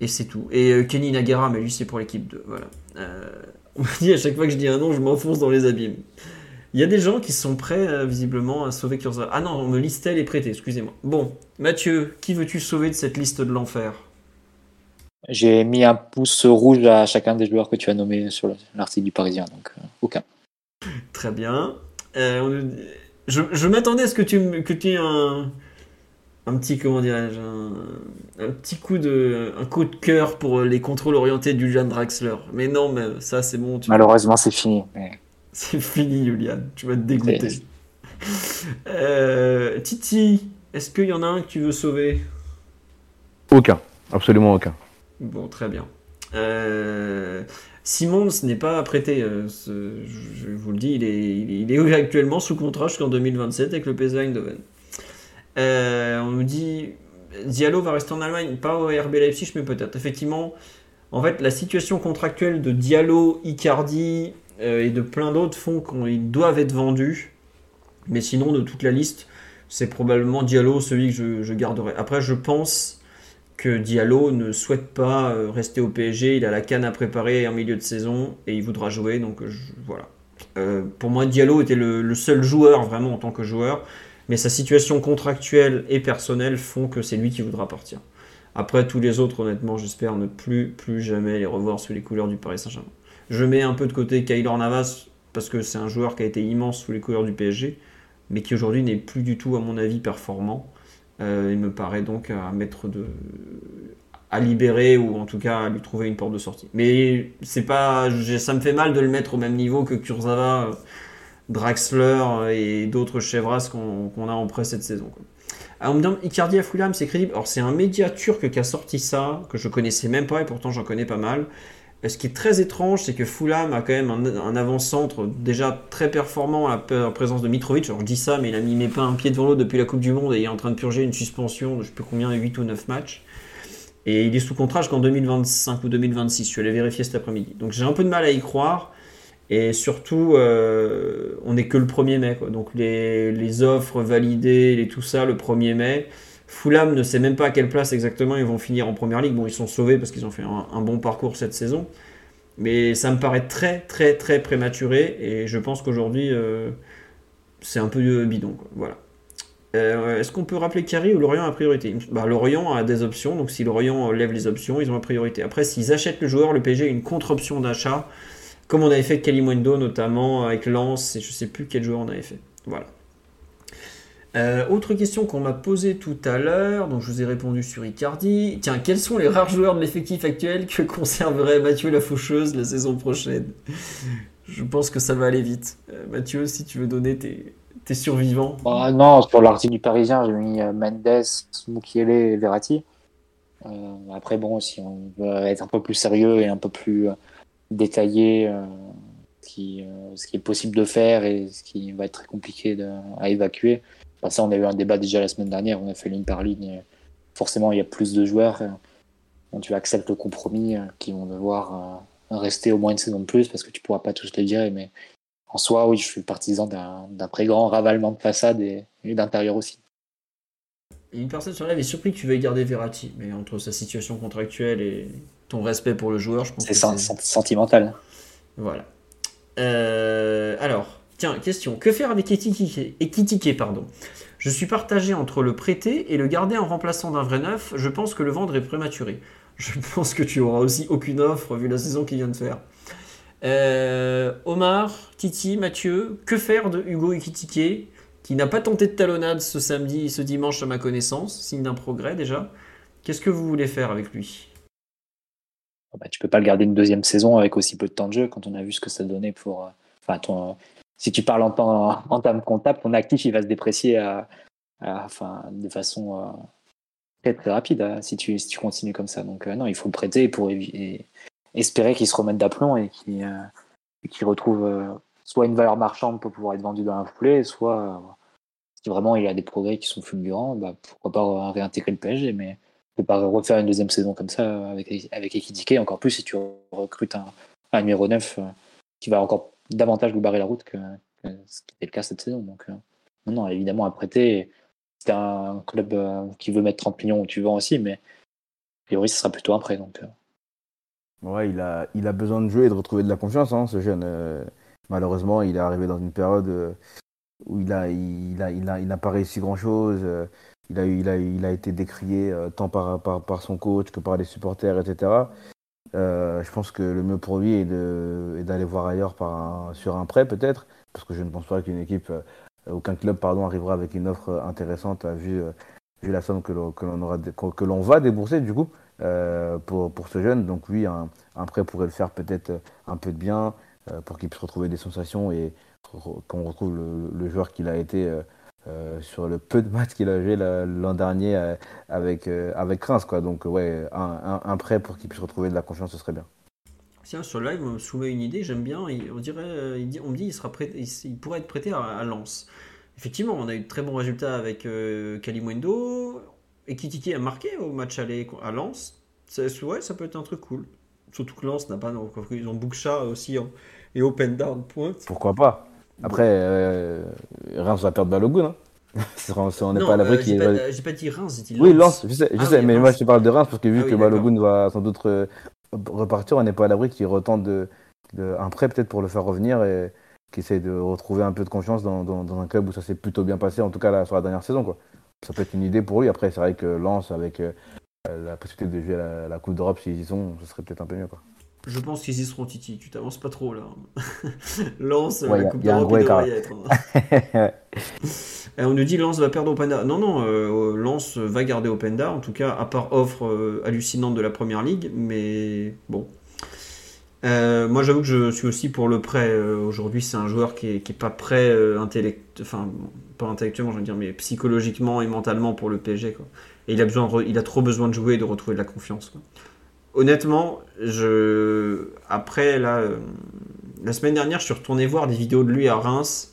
Et c'est tout. Et euh, Kenny Nagara, mais lui, c'est pour l'équipe 2. Voilà. Euh, on m'a dit à chaque fois que je dis un nom, je m'enfonce dans les abîmes. Il y a des gens qui sont prêts, euh, visiblement, à sauver Kurzawa. Ah non, on me listait les prêtés, excusez-moi. Bon, Mathieu, qui veux-tu sauver de cette liste de l'enfer? J'ai mis un pouce rouge à chacun des joueurs que tu as nommés sur l'article du Parisien, donc euh, aucun. Très bien. Euh, je je m'attendais à ce que tu, que tu aies un, un petit, comment dirais-je, un, un petit coup de, un coup de cœur pour les contrôles orientés du Julian Draxler. Mais non, mais ça c'est bon, tu- Malheureusement, c'est fini. mais c'est fini, Julian. Tu vas te dégoûter. Euh, Titi, est-ce qu'il y en a un que tu veux sauver? Aucun. Absolument aucun. Bon, très bien. Euh, Simon, ce n'est pas prêté. euh, ce- je je vous le dis, il est, il est- il est actuellement sous contrat jusqu'en 2027 avec le PSV Eindhoven. Euh, on nous dit Diallo va rester en Allemagne, pas au RB Leipzig, mais peut-être. Effectivement, en fait, la situation contractuelle de Diallo, Icardi euh, et de plein d'autres font qu'ils doivent être vendus. Mais sinon, de toute la liste, c'est probablement Diallo celui que je, garderai. Après, je pense que Diallo ne souhaite pas euh, rester au PSG. Il a la canne à préparer en milieu de saison et il voudra jouer. Donc euh, voilà. Pour moi, Diallo était le, le seul joueur vraiment en tant que joueur. Mais sa situation contractuelle et personnelle font que c'est lui qui voudra partir. Après, tous les autres, honnêtement, j'espère ne plus, plus jamais les revoir sous les couleurs du Paris Saint-Germain. Je mets un peu de côté Kaylor Navas parce que c'est un joueur qui a été immense sous les couleurs du PSG, mais qui aujourd'hui n'est plus du tout, à mon avis, performant. Euh, il me paraît donc à mettre à libérer ou en tout cas à lui trouver une porte de sortie. Mais c'est pas, ça me fait mal de le mettre au même niveau que Kurzawa, euh, Draxler euh, et d'autres chevras qu'on a en prêt cette saison. on me demande Icardi à Fulham, c'est crédible. Alors c'est un média turc qui a sorti ça que je connaissais même pas et pourtant j'en connais pas mal. Ce qui est très étrange, c'est que Fulham a quand même un, avant-centre déjà très performant à la présence de Mitrovic. Alors je dis ça, mais il a mis mes pas un pied devant l'autre depuis la Coupe du Monde et il est en train de purger une suspension de je sais plus combien, 8 ou 9 matchs. Et il est sous contrat jusqu'en 2025 ou 2026. Je suis allé vérifier cet après-midi. Donc j'ai un peu de mal à y croire. Et surtout, euh, on n'est que le 1er mai. Donc les, offres validées, tout ça, le 1er mai. Fulham ne sait même pas à quelle place exactement ils vont finir en première ligue. Bon, ils sont sauvés parce qu'ils ont fait un, bon parcours cette saison. Mais ça me paraît très, très, très prématuré. Et je pense qu'aujourd'hui, euh, c'est un peu euh, bidon. Voilà. Euh, Est-ce qu'on peut rappeler Carrie ou Lorient a priorité? Bah, Lorient a des options, donc si Lorient lève les options, ils ont la priorité. Après, s'ils achètent le joueur, le PSG a une contre-option d'achat, comme on avait fait avec Kalimundo notamment, avec Lens, et je sais plus quel joueur on avait fait. Voilà. Euh, autre question qu'on m'a posée tout à l'heure, donc je vous ai répondu sur Icardi. Tiens, quels sont les rares joueurs de l'effectif actuel que conserverait Mathieu la Faucheuse la saison prochaine? Je pense que ça va aller vite. Euh, Mathieu, si tu veux donner tes, survivants. Bah, non, sur l'article du Parisien, j'ai mis euh, Mendes, Mukiele et Verratti. Après, bon, si on veut être un peu plus sérieux et un peu plus détaillé, ce, qui, est possible de faire et ce qui va être très compliqué à évacuer. Ça, on a eu un débat déjà la semaine dernière, on a fait ligne par ligne. forcément, il y a plus de joueurs. euh, dont tu acceptes le compromis, euh, qui vont devoir euh, rester au moins une saison de plus parce que tu pourras pas tous les virer. Mais en soi, oui, je suis partisan d'un très grand ravalement de façade et, et d'intérieur aussi. Une personne sur live est surpris que tu veuilles garder Verratti, mais entre sa situation contractuelle et ton respect pour le joueur, je pense C'est que c'est... sen- sentimental. Voilà. Euh, alors, tiens, question. Que faire avec Ekitike pardon? Je suis partagé entre le prêter et le garder en remplaçant d'un vrai neuf. Je pense que le vendre est prématuré. Je pense que tu auras aussi aucune offre vu la saison qu'il vient de faire. Euh, Omar, Titi, Mathieu, que faire de Hugo Ekitike qui n'a pas tenté de talonnade ce samedi, ce dimanche à ma connaissance, signe d'un progrès déjà. Qu'est-ce que vous voulez faire avec lui? Bah, tu peux pas le garder une deuxième saison avec aussi peu de temps de jeu quand on a vu ce que ça donnait pour. euh, Enfin, ton, si tu parles en, temps, en termes comptables, ton actif il va se déprécier à, à- enfin, de façon euh, très très rapide hein, si, tu, si tu continues comme ça. Donc non, il faut le prêter pour espérer qu'il se remette d'aplomb et qu'il retrouve soit une valeur marchande pour pouvoir être vendu dans la foulée, soit si vraiment il a des progrès qui sont fulgurants, bah, pourquoi pas réintégrer le PSG, mais ne pas refaire une deuxième saison comme ça avec, avec encore plus si tu recrutes un, un numéro 9 qui va encore davantage lui barrer la route que, ce qui était le cas cette saison. Donc, euh, non, évidemment, à prêter, c'est un club euh, qui veut mettre 30 millions où tu vends aussi, mais a priori, ce sera plutôt un prêt. Donc, euh. ouais, il a, il a besoin de jouer et de retrouver de la confiance, hein, ce jeune. malheureusement, il est arrivé dans une période où il a, il a, il a, il n'a pas réussi grand chose. il a, il a, il a été décrié tant par, par, par, son coach que par les supporters, etc. Euh, je pense que le mieux pour lui est d'aller voir ailleurs sur un prêt peut-être, parce que je ne pense pas qu'une équipe, euh, aucun club pardon, arrivera avec une offre intéressante vu, euh, vu la somme que l'on va débourser du coup pour, ce jeune. Donc oui, un, un prêt pourrait le faire peut-être un peu de bien pour qu'il puisse retrouver des sensations et qu'on retrouve le, le joueur qu'il a été euh, sur le peu de matchs qu'il a joué l'an dernier euh, avec, euh, avec Reims. Quoi. Donc, ouais, un, un, prêt pour qu'il puisse retrouver de la confiance, ce serait bien. Tiens, sur le live, on me soumet une idée, j'aime bien. On, dirait, il dit, on me dit il, sera prêt, il, pourrait être prêté à, Lens. Effectivement, on a eu de très bons résultats avec euh, Kalimwendo. Et Kitiki a marqué au match aller à Lens. Ouais, ça peut être un truc cool. Surtout que Lens n'a pas. Ils ont Boucha aussi hein, et Open Down pointe. Pourquoi pas? Après, euh, Reims va perdre Balogun. Hein. on n'est pas à l'abri euh, J'ai pas, dit Reims, dit Oui, Lens, je sais, je ah sais mais moi je te parle de Reims parce que vu ah que Balogun va sans doute repartir, on n'est pas à l'abri qu'il retente de, un prêt peut-être pour le faire revenir et qu'il essaye de retrouver un peu de confiance dans, dans, un club où ça s'est plutôt bien passé, en tout cas là, sur la dernière saison. Quoi. Ça peut être une idée pour lui. Après, c'est vrai que Lens, avec euh, la possibilité de jouer la, la Coupe d'Europe s'ils y sont, ce serait peut-être un peu mieux. Quoi. Je pense qu'ils y seront Titi, tu t'avances pas trop là. Lance, la Coupe d'Europe, il devrait y être. Hein. On nous dit Lance va perdre Openda. Non, non, euh, Lance va garder Openda, en tout cas, à part offre euh, hallucinante de la première ligue, mais bon. Euh, moi, j'avoue que je suis aussi pour le prêt. Aujourd'hui, c'est un joueur qui est, pas prêt, intellect... enfin, pas intellectuellement, je veux dire, mais psychologiquement et mentalement pour le PSG. Quoi. Et il a, besoin, il a trop besoin de jouer et de retrouver de la confiance. Quoi honnêtement, je après euh, la semaine dernière, je suis retourné voir des vidéos de lui à Reims.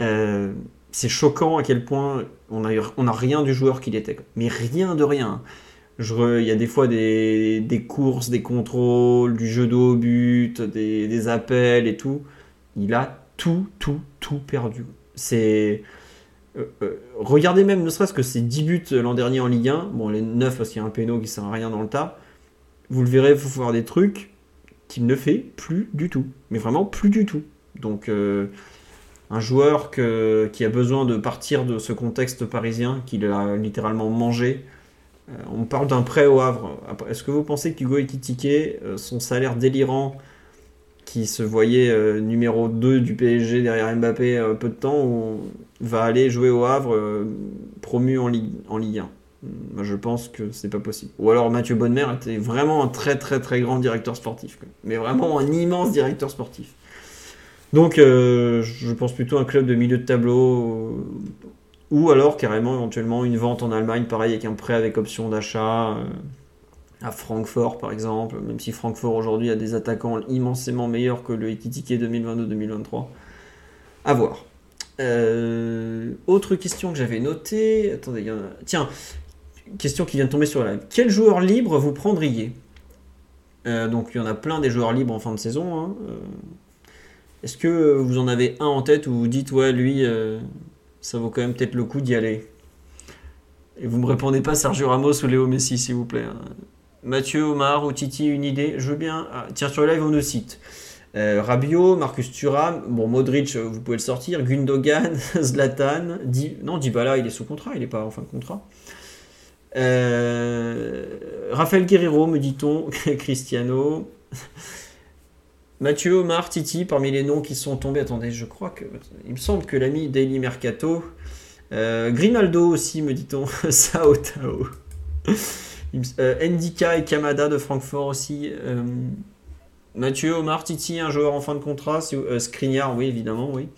Euh, c'est choquant à quel point on a, rien du joueur qu'il était. Mais rien de rien. il y a des fois des, courses, des contrôles, du jeu au but, des, des, appels et tout. Il a tout, tout, tout perdu. C'est euh, euh, regardez même ne serait-ce que ces 10 buts l'an dernier en Ligue 1, bon les 9 parce qu'il y a un péno qui sert à rien dans le tas, vous le verrez, il faut voir des trucs qu'il ne fait plus du tout. Mais vraiment plus du tout. Donc euh, un joueur qui a besoin de partir de ce contexte parisien qu'il a littéralement mangé. on parle d'un prêt au Havre. Est-ce que vous pensez qu'Hugo Ekitike, son salaire délirant qui se voyait numéro 2 du PSG derrière Mbappé peu de temps, va aller jouer au Havre euh, promu en Ligue, en Ligue 1 Moi, je pense que c'est pas possible. Ou alors Mathieu Bonnemer était vraiment un très très très grand directeur sportif. Mais vraiment un immense directeur sportif. Donc je pense plutôt un club de milieu de tableau ou alors carrément éventuellement une vente en Allemagne, pareil avec un prêt avec option d'achat à Francfort par exemple, même si Francfort aujourd'hui a des attaquants immensément meilleurs que le Ekitike 2022-2023. À voir. Euh, autre question que j'avais notée. Attendez, a... Tiens, question qui vient de tomber sur la Quel joueur libre vous prendriez? Euh, Donc il y en a plein des joueurs libres en fin de saison. Hein. Euh, est-ce que vous en avez un en tête où vous dites ouais lui ça vaut quand même peut-être le coup d'y aller? Et vous me répondez pas Sergio Ramos ou Léo Messi s'il vous plaît. Hein. Mathieu, Omar ou Titi, une idée? Je veux bien. Ah, tiens, sur live, on nous cite. Euh, Rabiot, Marcus Thuram, bon, Modric, vous pouvez le sortir, Gundogan, Zlatan, non, Dybala, il est sous contrat, il n'est pas en fin de contrat. Euh, Raphaël Guerrero, me dit-on, Cristiano. Mathieu, Omar, Titi, parmi les noms qui sont tombés, attendez, je crois que. Il me semble que l'ami Daily Mercato. Euh, Grimaldo aussi, me dit-on, Sao Tao. Euh, Ndika et Kamada de Francfort aussi. Euh, Mathieu, Omar, Titi, un joueur en fin de contrat. Euh, Skriniar, oui, évidemment, oui.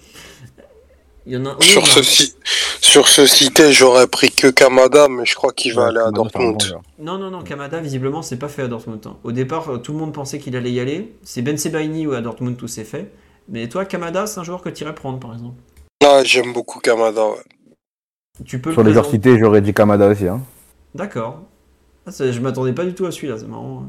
Il y en a. sur, ce, Sur ce cité, j'aurais pris que Kamada, mais je crois qu'il va aller à Dortmund. Non, non, non, Kamada, visiblement, c'est pas fait à Dortmund. hein. Au départ, euh, tout le monde pensait qu'il allait y aller. C'est Ben Sebaini ou à Dortmund tout s'est fait. Mais toi, Kamada, c'est un joueur que tu irais prendre, par exemple. Ah, j'aime beaucoup Kamada. ouais. Tu peux Sur le les joueurs présenter- cités, j'aurais dit Kamada aussi. Hein. D'accord. Ah, ça, je m'attendais pas du tout à celui-là, c'est marrant.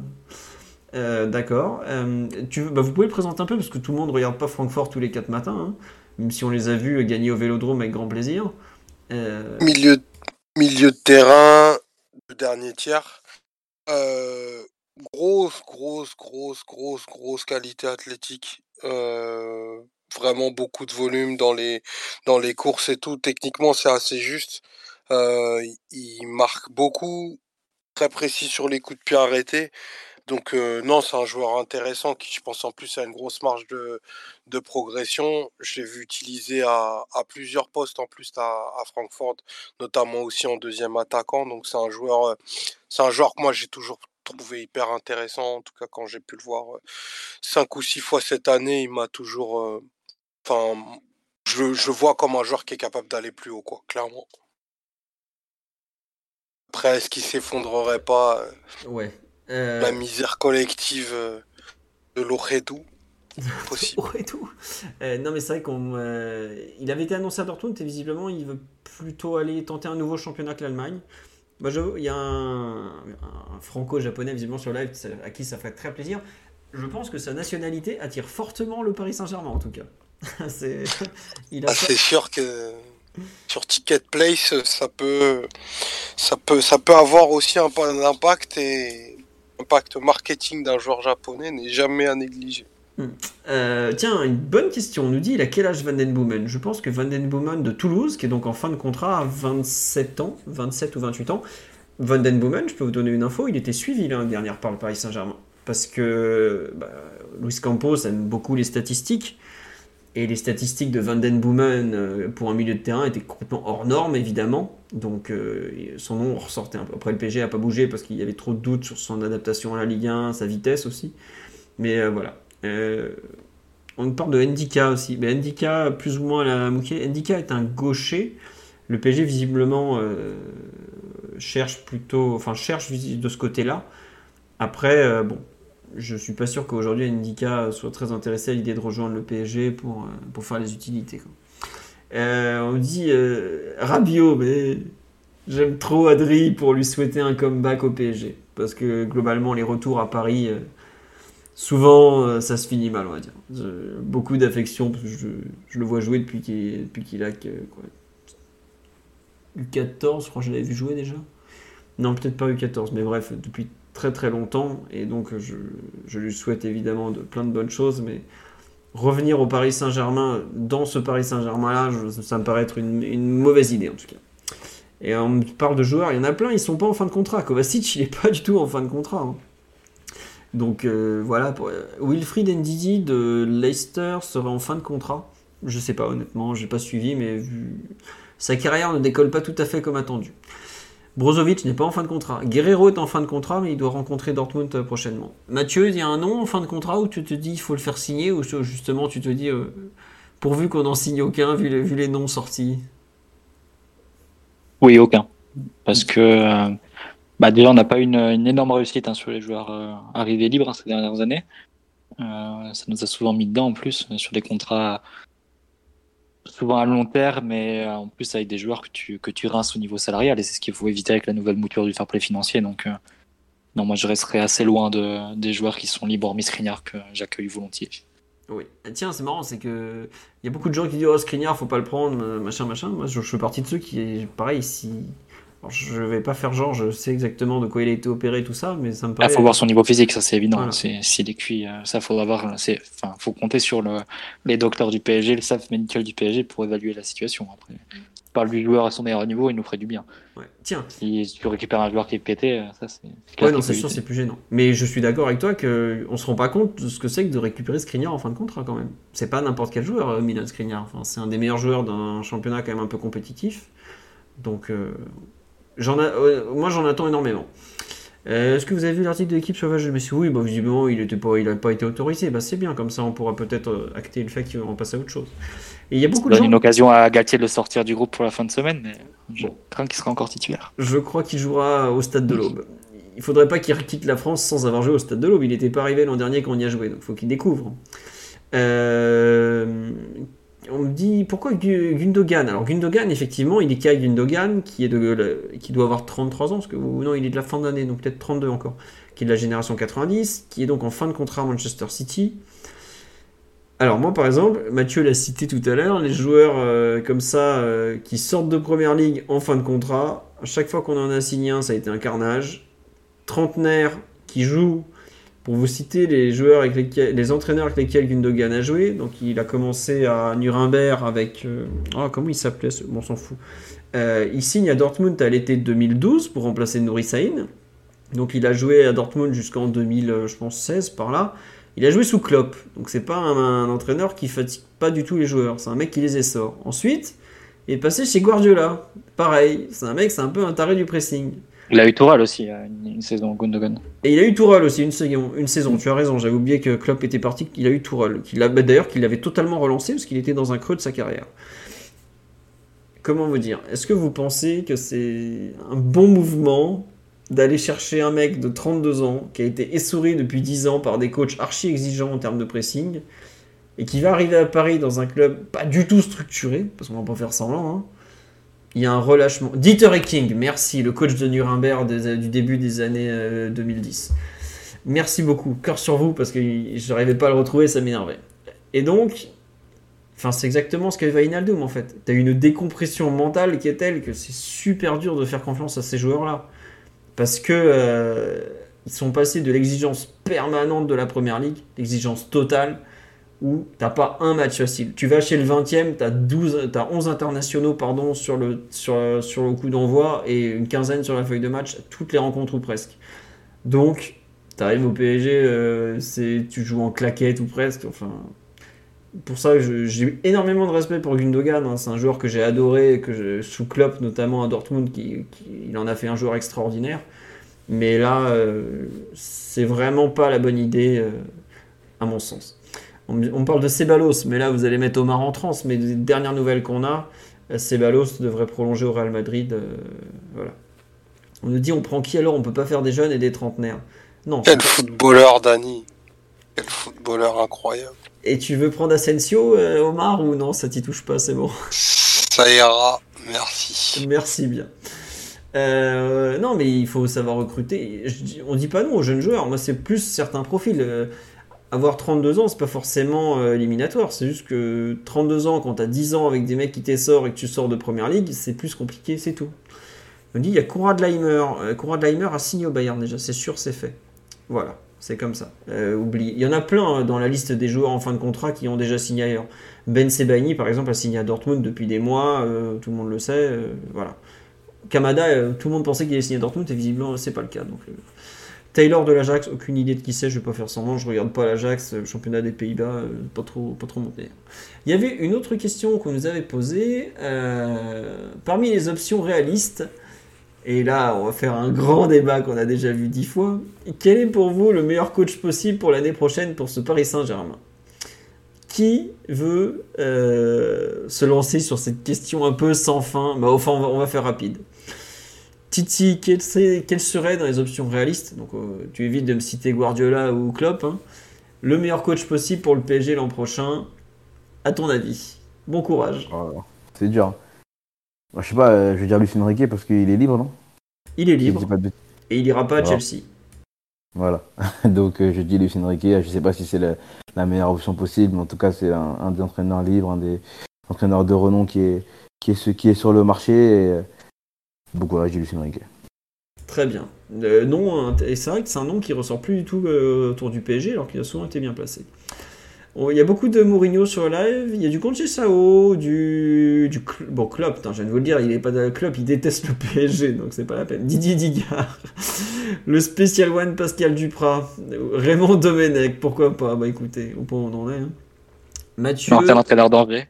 Euh, D'accord. Euh, bah, vous pouvez le présenter un peu parce que tout le monde regarde pas Francfort tous les 4 matins, hein, même si on les a vus gagner au Vélodrome avec grand plaisir. Euh, Milieu, milieu de terrain, le dernier tiers. Euh, grosse, grosse, grosse, grosse, grosse qualité athlétique. Euh, vraiment beaucoup de volume dans les, dans les courses et tout. Techniquement, c'est assez juste. Euh, il marque beaucoup, très précis sur les coups de pied arrêtés. Donc euh, non, c'est un joueur intéressant qui, je pense, en plus a une grosse marge de, de progression. Je l'ai vu utiliser à, plusieurs postes en plus à, à Francfort, notamment aussi en deuxième attaquant. Donc c'est un joueur, euh, c'est un joueur que moi j'ai toujours trouvé hyper intéressant. En tout cas, quand j'ai pu le voir euh, cinq ou six fois cette année, il m'a toujours, enfin, je, je vois comme un joueur qui est capable d'aller plus haut, quoi, clairement. Après, est-ce qu'il s'effondrerait pas ouais. Euh, la misère collective euh, de l'Oredou Possible. Euh, non, mais c'est vrai qu'on. il avait été annoncé à Dortmund et visiblement il veut plutôt aller tenter un nouveau championnat que l'Allemagne. Moi, j'avoue, il y a un, un franco-japonais visiblement sur live à qui ça ferait très plaisir. Je pense que sa nationalité attire fortement le Paris Saint-Germain en tout cas. c'est, Ah, sûr que sur Ticket Place, ça peut, ça peut, ça peut avoir aussi un, un impact et impact marketing d'un joueur japonais n'est jamais à négliger. Euh, tiens, une bonne question. On nous dit il a quel âge Van Den Boomen? Je pense que Van Den Boomen de Toulouse, qui est donc en fin de contrat à 27 ans, 27 ou 28 ans. Van Den Boomen, je peux vous donner une info, il était suivi l'année dernière par le Paris Saint-Germain. Parce que bah, Luis Campos aime beaucoup les statistiques. Et les statistiques de Van Den Boomen euh, pour un milieu de terrain étaient complètement hors normes, évidemment. Donc euh, son nom ressortait un peu. Après, le PG n'a pas bougé parce qu'il y avait trop de doutes sur son adaptation à la Ligue 1, sa vitesse aussi. Mais euh, voilà. On parle de Ndika aussi. Mais Ndika, plus ou moins à la Mouquet. Ndika est un gaucher. Le PSG, visiblement, cherche plutôt. Enfin, cherche de ce côté-là. Après, bon, je suis pas sûr qu'aujourd'hui Ndika soit très intéressé à l'idée de rejoindre le PSG pour, euh, pour faire les utilités. Euh, on dit euh, mais j'aime trop Adri pour lui souhaiter un comeback au PSG. Parce que globalement, les retours à Paris. euh, Souvent, ça se finit mal, on va dire. Beaucoup d'affection, parce que je, le vois jouer depuis qu'il a quoi, U14, je crois que je l'avais vu jouer déjà. Non, peut-être pas U14, mais bref, depuis très très longtemps. Et donc, je, je lui souhaite évidemment de, plein de bonnes choses, mais revenir au Paris Saint-Germain, dans ce Paris Saint-Germain-là, ça me paraît être une, une mauvaise idée en tout cas. Et on me parle de joueurs, il y en a plein, ils sont pas en fin de contrat. Kovacic, il est pas du tout en fin de contrat. hein. Donc euh, voilà, euh, Wilfried Ndidi de Leicester serait en fin de contrat. Je sais pas honnêtement, j'ai pas suivi, mais sa carrière ne décolle pas tout à fait comme attendu. Brozovic n'est pas en fin de contrat. Guerrero est en fin de contrat, mais il doit rencontrer Dortmund prochainement. Mathieu, il y a un nom en fin de contrat où tu te dis il faut le faire signer, ou justement tu te dis euh, pourvu qu'on n'en signe aucun vu les, noms sortis? Oui, aucun. Parce que euh, bah déjà, on n'a pas une, une énorme réussite hein, sur les joueurs euh, arrivés libres hein, ces dernières années. Ça nous a souvent mis dedans en plus sur des contrats souvent à long terme, mais euh, en plus avec des joueurs que tu, que tu rinces au niveau salarial. Et c'est ce qu'il faut éviter avec la nouvelle mouture du fair play financier. Donc, euh, non, moi je resterai assez loin de, des joueurs qui sont libres, hormis Skriniar, que j'accueille volontiers. Oui. Et tiens, c'est marrant, c'est que il y a beaucoup de gens qui disent oh Skriniar, faut pas le prendre, machin, machin. Moi, je, je fais partie de ceux qui, pareil, si. Alors, je vais pas faire genre, je sais exactement de quoi il a été opéré, tout ça, mais ça me Il paraît. faut voir son niveau physique, ça c'est évident. Voilà. S'il est cuit, euh, ça faut avoir. C'est, enfin, faut compter sur le, les docteurs du PSG, le staff médical du PSG pour évaluer la situation. Après, tu parles du joueur à son meilleur niveau, il nous ferait du bien. Ouais. Tiens, Si tu récupères un joueur qui est pété, euh, ça c'est. ouais, non, c'est sûr, c'est plus gênant. Mais je suis d'accord avec toi que on se rend pas compte de ce que c'est que de récupérer Skriniar en fin de contrat quand même. C'est pas n'importe quel joueur, euh, Milan Skriniar. Enfin, c'est un des meilleurs joueurs d'un championnat quand même un peu compétitif. Donc, euh, j'en euh, moi, j'en attends énormément. Euh, Est-ce que vous avez vu l'article de l'équipe sauvage de Messi Oui, bah, visiblement, il n'a pas, été autorisé. Bah, c'est bien, comme ça, on pourra peut-être euh, acter le fait qu'il va en passer à autre chose. Et il y a beaucoup de donne gens. une occasion à Galtier de le sortir du groupe pour la fin de semaine, mais je Bon. crains qu'il sera encore titulaire. Je crois qu'il jouera au stade de l'Aube. Il faudrait pas qu'il quitte la France sans avoir joué au stade de l'Aube. Il n'était pas arrivé l'an dernier quand on y a joué, donc il faut qu'il découvre. Euh, on me dit pourquoi Gu- Gundogan? Alors Gundogan, effectivement, il est Kai Gundogan qui est de qui doit avoir 33 ans, parce que non, il est de la fin d'année, donc peut-être 32 encore, qui est de la génération 90, qui est donc en fin de contrat à Manchester City. Alors moi par exemple, Mathieu l'a cité tout à l'heure, les joueurs euh, comme ça euh, qui sortent de première ligue en fin de contrat, à chaque fois qu'on en a signé un, ça a été un carnage. Trentenaire qui joue, pour vous citer les joueurs avec les entraîneurs avec lesquels Gundogan a joué, donc il a commencé à Nuremberg avec, euh, ah comment il s'appelait, bon on s'en fout. Euh, il signe à Dortmund à l'été 2012 pour remplacer Nouri. Donc il a joué à Dortmund jusqu'en 2000, euh, je pense 16 par là. Il a joué sous Klopp, donc c'est pas un, un entraîneur qui fatigue pas du tout les joueurs, c'est un mec qui les essore. Ensuite, il est passé chez Guardiola, pareil, c'est un mec, c'est un peu un taré du pressing. Il a eu Tourelle aussi, a une, une saison Gundogan. Et il a eu Tourelle aussi une saison, une saison. tu as raison, j'avais oublié que Klopp était parti, qu'il a eu Tourelle, bah, d'ailleurs qu'il l'avait totalement relancé parce qu'il était dans un creux de sa carrière. Comment vous dire Est-ce que vous pensez que c'est un bon mouvement d'aller chercher un mec de 32 ans qui a été essouré depuis 10 ans par des coachs archi exigeants en termes de pressing et qui va arriver à Paris dans un club pas du tout structuré, parce qu'on va pas faire semblant, hein. Il y a un relâchement. Dieter King, merci, le coach de Nuremberg des- du début des années euh, 2010. Merci beaucoup, cœur sur vous, parce que je n'arrivais pas à le retrouver, ça m'énervait. Et donc, c'est exactement ce qu'avait Wijnaldum en fait. Tu as une décompression mentale qui est telle que c'est super dur de faire confiance à ces joueurs-là. Parce que euh, ils sont passés de l'exigence permanente de la première ligue, l'exigence totale, où t'as pas un match facile. Tu vas chez le 20e, t'as 12, t'as 11 internationaux pardon, sur, le, sur, sur le coup d'envoi et une quinzaine sur la feuille de match, toutes les rencontres ou presque. Donc, t'arrives au PSG, euh, c'est, tu joues en claquette ou presque. Enfin, pour ça, j'ai eu énormément de respect pour Gundogan. hein. C'est un joueur que j'ai adoré, que je, sous Klopp notamment à Dortmund, qui, qui- il en a fait un joueur extraordinaire. Mais là, euh, c'est vraiment pas la bonne idée, euh, à mon sens. On, parle de Ceballos, mais là vous allez mettre Omar en transe. Mais des dernières nouvelles qu'on a, Ceballos devrait prolonger au Real Madrid. euh, voilà. On nous dit on prend qui alors? On peut pas faire des jeunes et des trentenaires. Non. Quel footballeur, Dani. Quel footballeur incroyable. Et tu veux prendre Asensio, euh, Omar, ou non? Ça t'y touche pas, c'est bon. Ça ira, merci. Merci bien. Euh, non, mais il faut savoir recruter. Je on dit pas non aux jeunes joueurs. Moi, c'est plus certains profils. Avoir 32 ans, c'est pas forcément euh, éliminatoire. C'est juste que 32 ans, quand t'as 10 ans avec des mecs qui t'essorent et que tu sors de première ligue, c'est plus compliqué, c'est tout. On dit il y a Konrad Leimer. Euh, Konrad Leimer a signé au Bayern déjà, c'est sûr, c'est fait. Voilà, c'est comme ça. Euh, oublie. Il y en a plein hein, dans la liste des joueurs en fin de contrat qui ont déjà signé ailleurs. Ben Sebaini, par exemple, a signé à Dortmund depuis des mois, tout le monde le sait. voilà. Kamada, tout le monde pensait qu'il allait signer à Dortmund, et visiblement, c'est pas le cas. Donc, Taylor de l'Ajax, aucune idée de qui c'est, je vais pas faire semblant, je regarde pas l'Ajax, euh, championnat des Pays-Bas, euh, pas trop, pas trop monté. Il y avait une autre question qu'on nous avait posée. euh, parmi les options réalistes, et là, on va faire un grand débat qu'on a déjà vu dix fois. Quel est pour vous le meilleur coach possible pour l'année prochaine pour ce Paris Saint-Germain? Qui veut se lancer sur cette question un peu sans fin? Bah, Enfin, on va faire rapide. Titi, quelles seraient quelles seraient dans les options réalistes? Donc, euh, tu évites de me citer Guardiola ou Klopp. hein. le meilleur coach possible pour le PSG l'an prochain, à ton avis? Bon courage. Oh, c'est dur. Moi, je sais pas, euh, je vais dire Luis Enrique parce qu'il est libre, non? Il est libre de et il ira pas à. Chelsea. Voilà. Donc euh, je dis Luis Enrique. Je sais pas si c'est la, la meilleure option possible, mais en tout cas c'est un, un des entraîneurs libres, un des entraîneurs de renom qui est qui est ce qui est sur le marché. Et, je dis Luis Enrique. Très bien. Euh, non, et c'est vrai que c'est un nom qui ressort plus du tout euh, autour du PSG, alors qu'il a souvent été bien placé. Il y a beaucoup de Mourinho sur le live, il y a du Sao, du, du Cl- bon Klopp, putain, je viens de vous le dire, il est pas dans le club, il déteste le PSG, donc c'est pas la peine. Didier Digard, le spécial one Pascal Duprat, Raymond Domenech, pourquoi pas? Bah écoutez, au point où on en est. hein. Mathieu, L'ancien entraîneur d'Angers.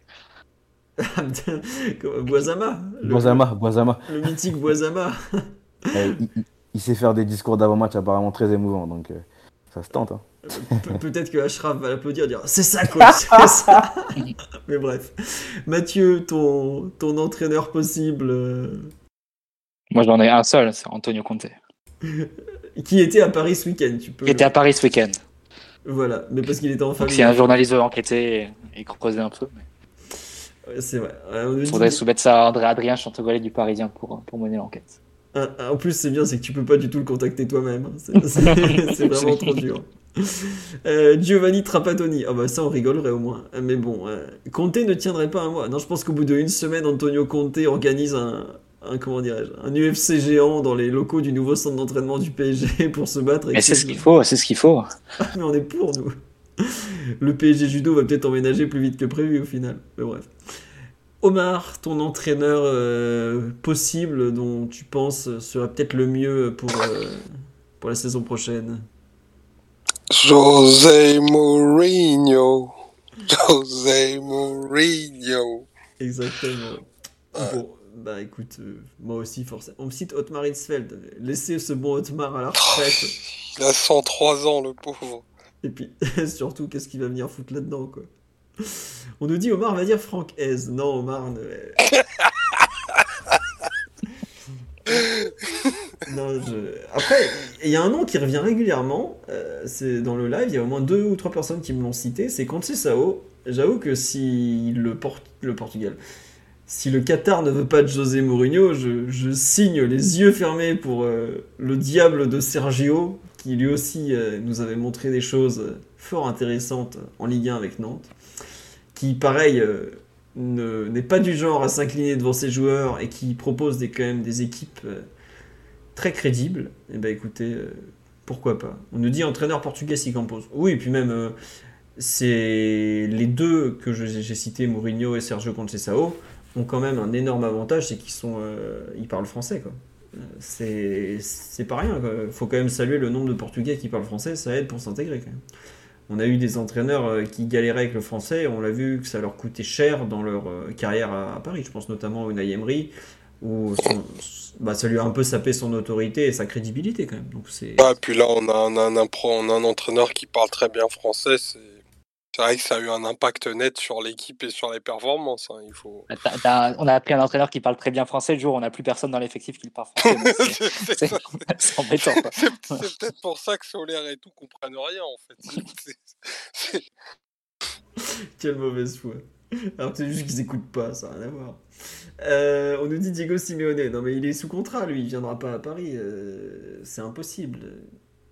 Boisama, le, Boisama, Boisama. le mythique Boisama. Euh, il, il- il sait faire des discours d'avant-match apparemment très émouvants, donc euh, ça se tente. Hein. Pe- Peut-être que Ashraf va l'applaudir et dire c'est ça coach, c'est ça. Mais bref, Mathieu, ton, ton entraîneur possible, euh, Moi, j'en ai un seul, c'est Antonio Conte. qui était à Paris ce week-end, tu peux. Qui était à Paris ce week-end. Voilà, mais parce qu'il était en Donc, famille. si un journaliste veut enquêter et, et creuser un peu, mais C'est vrai. Euh, on faudrait soumettre ça à André Adrien Chantogolet du Parisien pour, pour mener l'enquête. Ah, ah, En plus, c'est bien, c'est que tu peux pas du tout le contacter toi-même. hein. C'est- vraiment trop dur. Euh, Giovanni Trapattoni. Ah bah ça, on rigolerait au moins. Mais bon, euh, Conte ne tiendrait pas un mois. Non, je pense qu'au bout d'une semaine, Antonio Conte organise un, un comment dirais-je, un UFC géant dans les locaux du nouveau centre d'entraînement du PSG pour se battre. Mais c'est ce qu'il faut, c'est ce qu'il faut. mais on est pour nous. Le PSG judo va peut-être emménager plus vite que prévu au final. Mais bref. Omar, ton entraîneur euh, possible dont tu penses sera peut-être le mieux pour, euh, pour la saison prochaine? José Mourinho. José Mourinho. Exactement. Bon, bah écoute, euh, moi aussi forcément. On me cite Otmar Hitzfeld. Laissez ce bon Otmar à la retraite. Il a 103 ans, le pauvre. Et puis, surtout, qu'est-ce qu'il va venir foutre là-dedans, quoi On nous dit Omar va dire Franck Hez. Non, Omar ne... Après, il y a un nom qui revient régulièrement. euh, c'est dans le live, il y a au moins deux ou trois personnes qui me l'ont cité. C'est Sao. J'avoue que si le, Port- le Portugal, si le Qatar ne veut pas de José Mourinho, je, je signe les yeux fermés pour euh, le diable de Sergio, qui lui aussi euh, nous avait montré des choses euh, fort intéressantes en Ligue 1 avec Nantes, qui pareil euh, ne- n'est pas du genre à s'incliner devant ses joueurs et qui propose des, quand même des équipes euh, très crédibles. Et ben écoutez, euh, pourquoi pas. On nous dit entraîneur portugais s'y compose. Oui, et puis même euh, c'est les deux que j'ai cités, Mourinho et Sergio Conceição, ont quand même un énorme avantage, c'est qu'ils euh, parlent français quoi. C'est pas rien. Il faut quand même saluer le nombre de Portugais qui parlent français, ça aide pour s'intégrer quand même. On a eu des entraîneurs euh, qui galéraient avec le français, on l'a vu que ça leur coûtait cher dans leur euh, carrière à, Paris. Je pense notamment à Unai Emery, où bah, ça lui a un peu sapé son autorité et sa crédibilité quand même. Donc c'est puis là, on a, un, un, entraîneur qui parle très bien français. C'est vrai que ça a eu un impact net sur l'équipe et sur les performances. hein, Il faut. T'as- on a pris un entraîneur qui parle très bien français le jour où on n'a plus personne dans l'effectif qui parle français. c'est- embêtant. C'est peut-être pour ça que Solaire et tout comprennent rien en fait. Quelle mauvaise foi. Alors c'est juste qu'ils écoutent pas, ça n'a rien à voir. Euh, on nous dit Diego Simeone. Non mais il est sous contrat, lui, il viendra pas à Paris. euh, c'est impossible.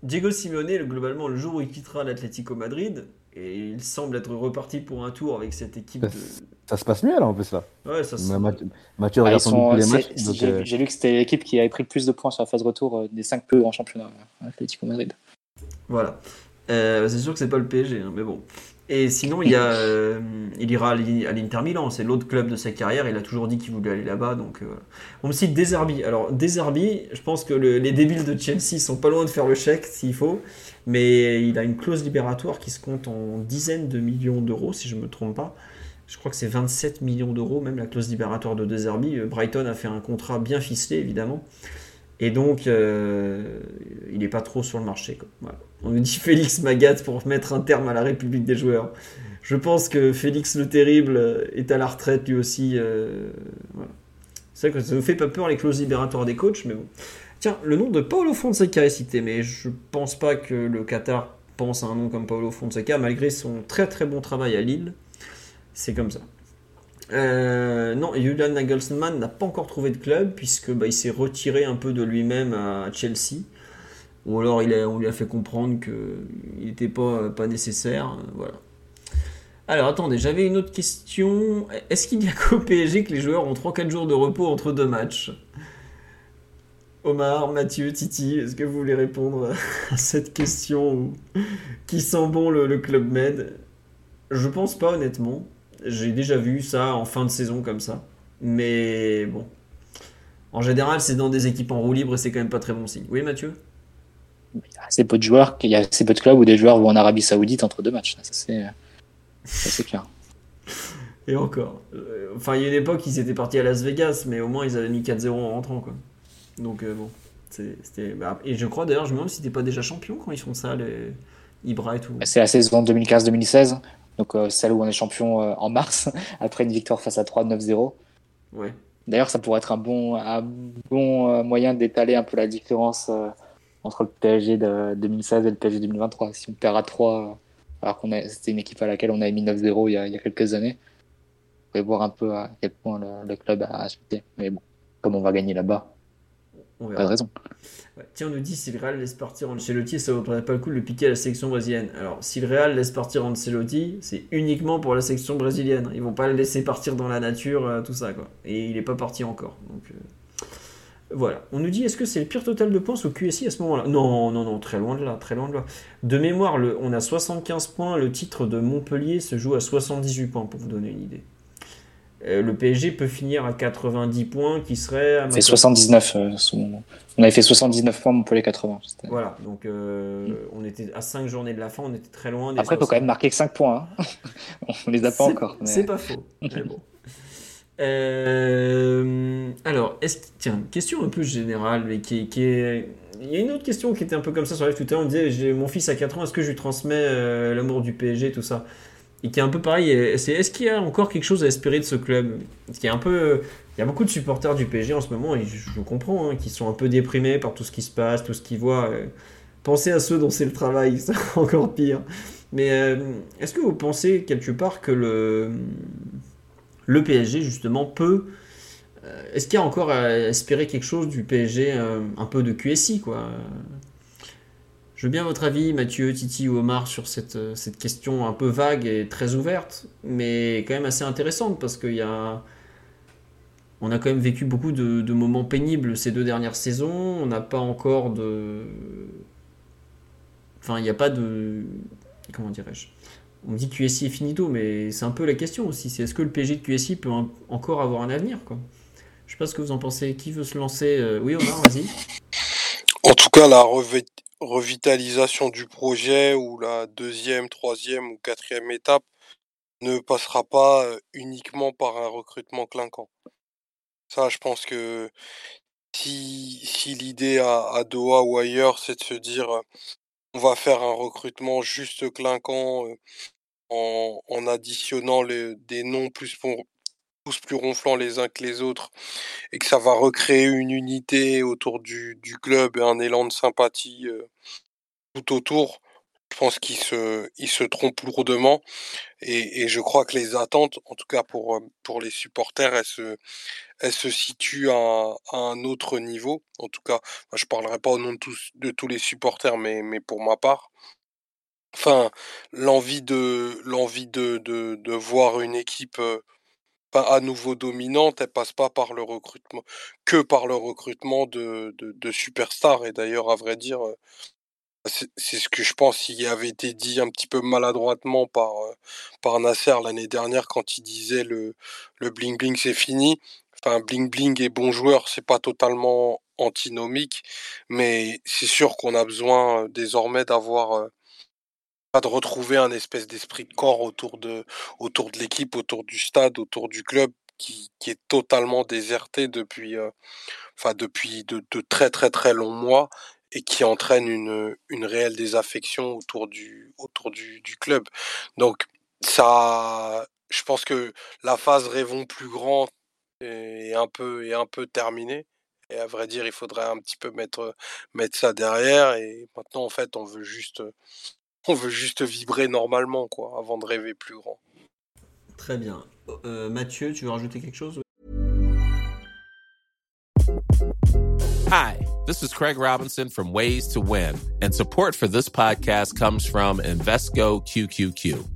Diego Simeone, le- globalement, le jour où il quittera l'Atlético Madrid, et il semble être reparti pour un tour avec cette équipe de... Ça se passe mieux là en plus là. Ouais, ça se- Mathieu, Mathieu Ah, regarde sont- tous les matchs. J'ai euh, lu que c'était l'équipe qui avait pris le plus de points sur la phase retour euh, des 5 plus grands championnats, euh, Atlético Madrid. Voilà. Euh, c'est sûr que c'est pas le PSG, hein, mais bon. Et sinon, il, y a, euh, il ira à l'I- à l'Inter Milan, c'est l'autre club de sa carrière. Il a toujours dit qu'il voulait aller là-bas. Donc, euh. On me cite Deserbi. Alors, Deserbi, je pense que le- les débiles de Chelsea sont pas loin de faire le chèque s'il faut. Mais il a une clause libératoire qui se compte en dizaines de millions d'euros, si je me trompe pas. Je crois que c'est 27 millions d'euros, même la clause libératoire de Deserbi. Euh, Brighton a fait un contrat bien ficelé, évidemment. Et donc, euh, il n'est pas trop sur le marché. On nous dit Félix Magat pour mettre un terme à la République des joueurs. Je pense que Félix le Terrible est à la retraite lui aussi. euh. C'est vrai que ça ne fait pas peur les clauses libératoires des coachs, mais bon. Tiens, le nom de Paolo Fonseca est cité, mais je pense pas que le Qatar pense à un nom comme Paolo Fonseca, malgré son très très bon travail à Lille. C'est comme ça. Euh, non, Julian Nagelsmann n'a pas encore trouvé de club puisque bah, s'est retiré un peu de lui-même à Chelsea. Ou alors il a- on lui a fait comprendre qu'il n'était pas, pas nécessaire. euh, Voilà. Alors attendez, j'avais une autre question. Est-ce qu'il n'y a qu'au PSG que les joueurs ont 3-4 jours de repos entre deux matchs? Omar, Mathieu, Titi, est-ce que vous voulez répondre à cette question Qui sent bon le, le Club Med? Je pense pas honnêtement. J'ai déjà vu ça en fin de saison comme ça. Mais bon. En général, c'est dans des équipes en roue libre et c'est quand même pas très bon signe. Oui, Mathieu? Il y a assez peu de joueurs, il y a assez peu de clubs où des joueurs vont en Arabie Saoudite entre deux matchs. Ça, c'est ça, c'est clair. Et encore. Euh, Enfin, il y a une époque, ils étaient partis à Las Vegas, mais au moins ils avaient mis 4-0 en rentrant, quoi. Donc, euh, bon. Bah, et je crois d'ailleurs, je me demande si t'es pas déjà champion quand ils font ça, les Ibra et tout. C'est la saison 2015-2016, donc euh, celle où on est champion euh, en mars, après une victoire face à 3-9-0. Ouais. D'ailleurs, ça pourrait être un bon, un bon moyen d'étaler un peu la différence entre le PSG de 2016 et le PSG 2023. Si on perd à 3, alors qu'on c'était une équipe à laquelle on a mis 9-0 il, y a quelques années, on pouvez voir un peu à quel point le, club a acheté. Mais bon, comme on va gagner là-bas, pas de raison. Tiens, on nous dit si le Real laisse partir Ancelotti, ça vaudrait pas le coup de le piquer à la sélection brésilienne. Alors, si le Real laisse partir Ancelotti, c'est uniquement pour la sélection brésilienne. Ils vont pas le laisser partir dans la nature, euh, tout ça, quoi. Et il est pas parti encore. Donc, euh, voilà. On nous dit est-ce que c'est le pire total de points au QSI à ce moment-là? Non, non, non, très loin de là, très loin de là. De mémoire, le, on a 75 points. Le titre de Montpellier se joue à 78 points, pour vous donner une idée. Euh, le PSG peut finir à 90 points, qui serait. C'est 79. Euh, on avait fait 79 points, Montpellier 80. Voilà, donc euh, on était à 5 journées de la fin, on était très loin. Des Après, il faut quand même marquer que 5 points. Hein. on les a pas encore. C'est pas faux. bon. alors, est-ce tiens, question un peu générale, mais qui, est. Il y a une autre question qui était un peu comme ça sur live tout à l'heure. On disait mon fils à 4 ans, est-ce que je lui transmets l'amour du PSG, tout ça? Qui est un peu pareil. C'est est-ce qu'il y a encore quelque chose à espérer de ce club? Un peu, il y a beaucoup de supporters du PSG en ce moment je, comprends, hein, qui sont un peu déprimés par tout ce qui se passe, tout ce qu'ils voient. Euh. Pensez à ceux dont c'est le travail, c'est encore pire. Mais euh, est-ce que vous pensez quelque part que le le PSG justement peut euh, est-ce qu'il y a encore à espérer quelque chose du PSG un peu de QSI quoi? Veux bien votre avis, Mathieu, Titi ou Omar, sur cette, euh, cette question un peu vague et très ouverte, mais quand même assez intéressante parce qu'il y a. On a quand même vécu beaucoup de, moments pénibles ces deux dernières saisons. On n'a pas encore de. Enfin, il n'y a pas de. Comment dirais-je? On me dit QSI est finito, mais c'est un peu la question aussi. C'est est-ce que le PSG de QSI peut encore avoir un avenir quoi? Je sais pas ce que vous en pensez. Qui veut se lancer euh, Oui, Omar, vas-y. En tout cas, la, revitalisation du projet ou la deuxième, troisième ou quatrième étape ne passera pas uniquement par un recrutement clinquant. Ça, je pense que si, l'idée à, Doha ou ailleurs, c'est de se dire on va faire un recrutement juste clinquant en, additionnant des noms plus, plus ronflants les uns que les autres et que ça va recréer une unité autour du, du club et un élan de sympathie euh, tout autour, je pense qu'il se, il se trompe lourdement et, et, je crois que les attentes, en tout cas pour, euh, pour les supporters, elles se, elles se situent à, un autre niveau. En tout cas, je parlerai pas au nom de tous, de tous les supporters, mais, mais pour ma part. Enfin, l'envie de, l'envie de, de, de voir une équipe à nouveau dominante, elle passe pas par le recrutement, que par le recrutement de, de, superstars. Et d'ailleurs, à vrai dire, euh, c'est ce que je pense il avait été dit un petit peu maladroitement par, euh, par Nasser l'année dernière quand il disait le, le bling bling c'est fini. Enfin, bling bling et bon joueur, c'est pas totalement antinomique, mais c'est sûr qu'on a besoin euh, désormais d'avoir de retrouver un espèce d'esprit de corps autour de, autour de l'équipe, autour du stade, autour du club qui, qui est totalement déserté depuis, euh, enfin depuis de, de, très très très longs mois et qui entraîne une, une réelle désaffection autour du, autour du, du club. Donc ça, je pense que la phase rêvons plus grand est un peu est un peu terminée. Et à vrai dire, il faudrait un petit peu mettre mettre ça derrière. Et maintenant, en fait, on veut juste on veut juste vibrer normalement, quoi, avant de rêver plus grand. Très bien. Euh, Mathieu, tu veux rajouter quelque chose? Hi, this is Craig Robinson from Ways to Win, and support for this podcast comes from Invesco QQQ.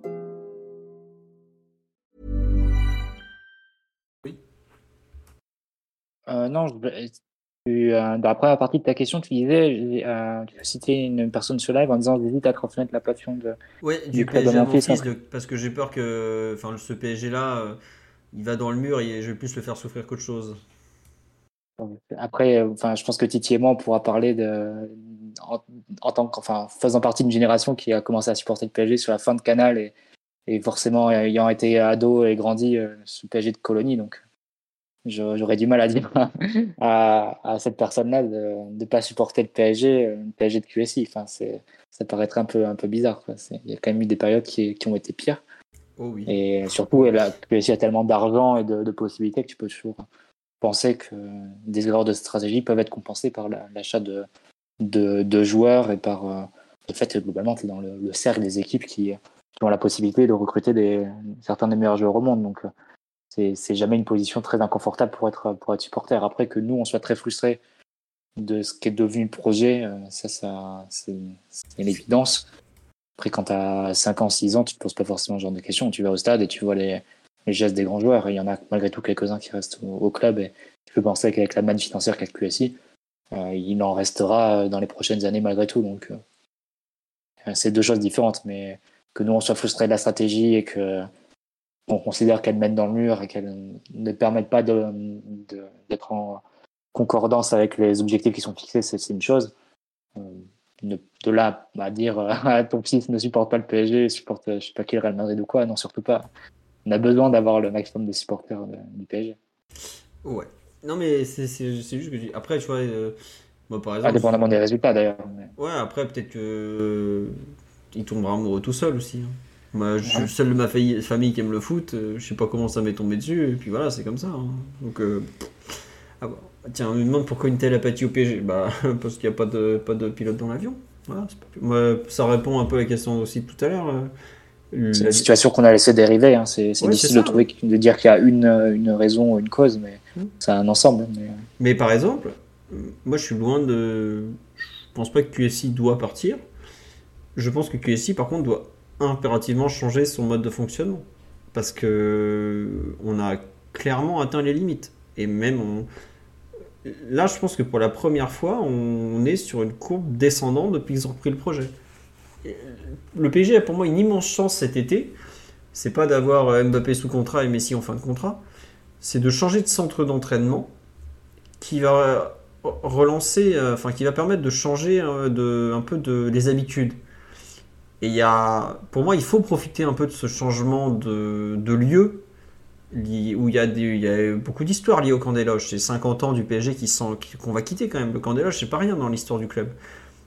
Euh, non, je, euh, dans la première partie de ta question, tu disais, euh, tu as cité une personne sur live en disant j'hésite à transmettre la passion de. Ouais, Du du PSG à hein. de- parce que j'ai peur que enfin, ce PSG-là, il va dans le mur et je vais plus le faire souffrir qu'autre chose. Après, enfin, je pense que Titi et moi, on pourra parler de, en, en tant enfin, faisant partie d'une génération qui a commencé à supporter le PSG sur la fin de Canal et, et forcément ayant été ado et grandi euh, sous le PSG de colonie. Donc, j'aurais du mal à dire à, à cette personne-là de ne pas supporter le PSG, euh, le PSG de QSI. Enfin, ça paraîtrait un peu, un peu bizarre. quoi. Il y a quand même eu des périodes qui, qui ont été pires. Oh oui. Et surtout, la QSI a tellement d'argent et de, de possibilités que tu peux toujours penser que des erreurs de stratégie peuvent être compensées par la- l'achat de, de, de joueurs et par euh, le fait que globalement, tu es dans le, le cercle des équipes qui, qui ont la possibilité de recruter des, certains des meilleurs joueurs au monde. Donc, euh, c'est jamais une position très inconfortable pour être, pour être supporter. Après que nous, on soit très frustrés de ce qu'est devenu le projet, euh, ça, ça c'est l'évidence. Après, quand tu as 5 ans, 6 ans, tu te poses pas forcément ce genre de questions. Tu vas au stade et tu vois les, les gestes des grands joueurs. Il y en a malgré tout quelques-uns qui restent au, club. Tu peux penser qu'avec la manne financière qu'a le QSI, euh, il en restera euh, dans les prochaines années malgré tout. Donc, euh, c'est deux choses différentes. Mais que nous, on soit frustrés de la stratégie et que on considère qu'elle mène dans le mur et qu'elle ne permettent pas de- de- d'être en concordance avec les objectifs qui sont fixés, c'est une chose. Euh, ne- de là à dire euh, Ah, ton fils ne supporte pas le PSG, supporte euh, je sais pas qui le Real Madrid ou quoi, non surtout pas. On a besoin d'avoir le maximum de supporters de- du PSG. Ouais. Non, mais c'est juste que j'ai- Après, tu vois, euh, moi par exemple. Indépendamment des résultats d'ailleurs. mais- Ouais, après, peut-être que. euh, il tombera amoureux tout seul aussi. hein. Moi, je suis le seul de ma famille, qui aime le foot. euh, je sais pas comment ça m'est tombé dessus. Et puis voilà, c'est comme ça. hein. Donc. euh, ah bah, Tiens, on me demande pourquoi une telle apathie au PSG. Bah, parce qu'il n'y a pas de, pas de pilote dans l'avion. Voilà, c'est pas plus- Moi, ça répond un peu à la question aussi de tout à l'heure. euh, C'est la- une situation qu'on a laissé dériver. hein. C'est difficile c'est de ça. trouver de dire qu'il y a une, euh, une raison ou une cause, mais Mm. c'est un ensemble. mais- Mais par exemple, euh, moi je suis loin de. Je pense pas que QSI doit partir. Je pense que QSI par contre doit impérativement changer son mode de fonctionnement. Parce que on a clairement atteint les limites. Et même on. Là, je pense que pour la première fois, on est sur une courbe descendante depuis qu'ils ont repris le projet. Et Le PSG a pour moi une immense chance cet été. C'est pas d'avoir euh, Mbappé sous contrat et Messi en fin de contrat. C'est de changer de centre d'entraînement qui va relancer, euh, enfin qui va permettre de changer euh, de, un peu de, les habitudes. Et y a, pour moi, il faut profiter un peu de ce changement de, lieu li- où il y a, beaucoup d'histoires liées au camp des. C'est 50 ans du PSG qu'on va quitter quand même. Le camp des loges, c'est pas rien dans l'histoire du club.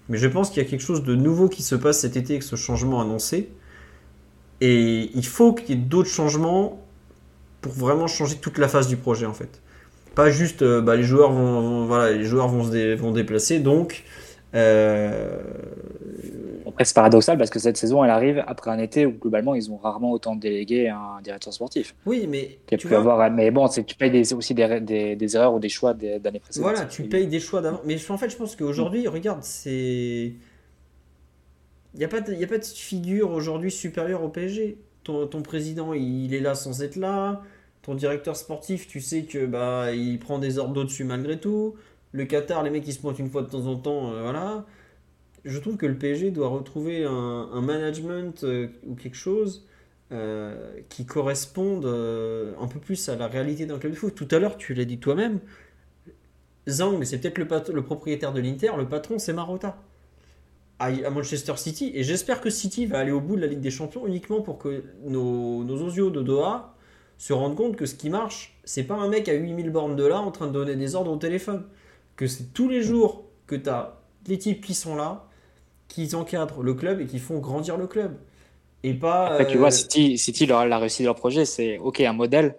Mais je pense qu'il y a quelque chose de nouveau qui se passe cet été avec ce changement annoncé. Et il faut qu'il y ait d'autres changements pour vraiment changer toute la phase du projet en fait. Pas juste euh, bah, les joueurs vont, voilà les joueurs vont se vont déplacer donc Après, c'est paradoxal parce que cette saison, elle arrive après un été où globalement, ils ont rarement autant délégué à un directeur sportif. oui mais tu pu vois, avoir, mais bon, c'est- tu payes des- aussi des, des, des erreurs ou des choix d'années précédentes. voilà tu payes des choix d'avant mais en fait je pense qu'aujourd'hui regarde c'est il n'y a pas de, y a pas de figure aujourd'hui supérieure au PSG ton, ton président il est là sans être là ton directeur sportif tu sais que bah il prend des ordres d'au-dessus malgré tout le Qatar les mecs ils se pointent une fois de temps en temps euh, voilà je trouve que le PSG doit retrouver un, management euh, ou quelque chose euh, qui corresponde un peu plus à la réalité d'un club de foot. Tout à l'heure, tu l'as dit toi-même, Zhang, c'est peut-être le, propriétaire de l'Inter, le patron, c'est Marotta. À, Manchester City, et j'espère que City va aller au bout de la Ligue des Champions uniquement pour que nos, nos de Doha se rendent compte que ce qui marche, c'est pas un mec à 8000 bornes de là en train de donner des ordres au téléphone. Que c'est tous les jours que tu as les types qui sont là, qui encadrent le club et qui font grandir le club. Et pas. Après, tu euh, vois, City, City leur, la réussite de leur projet, c'est OK, un modèle,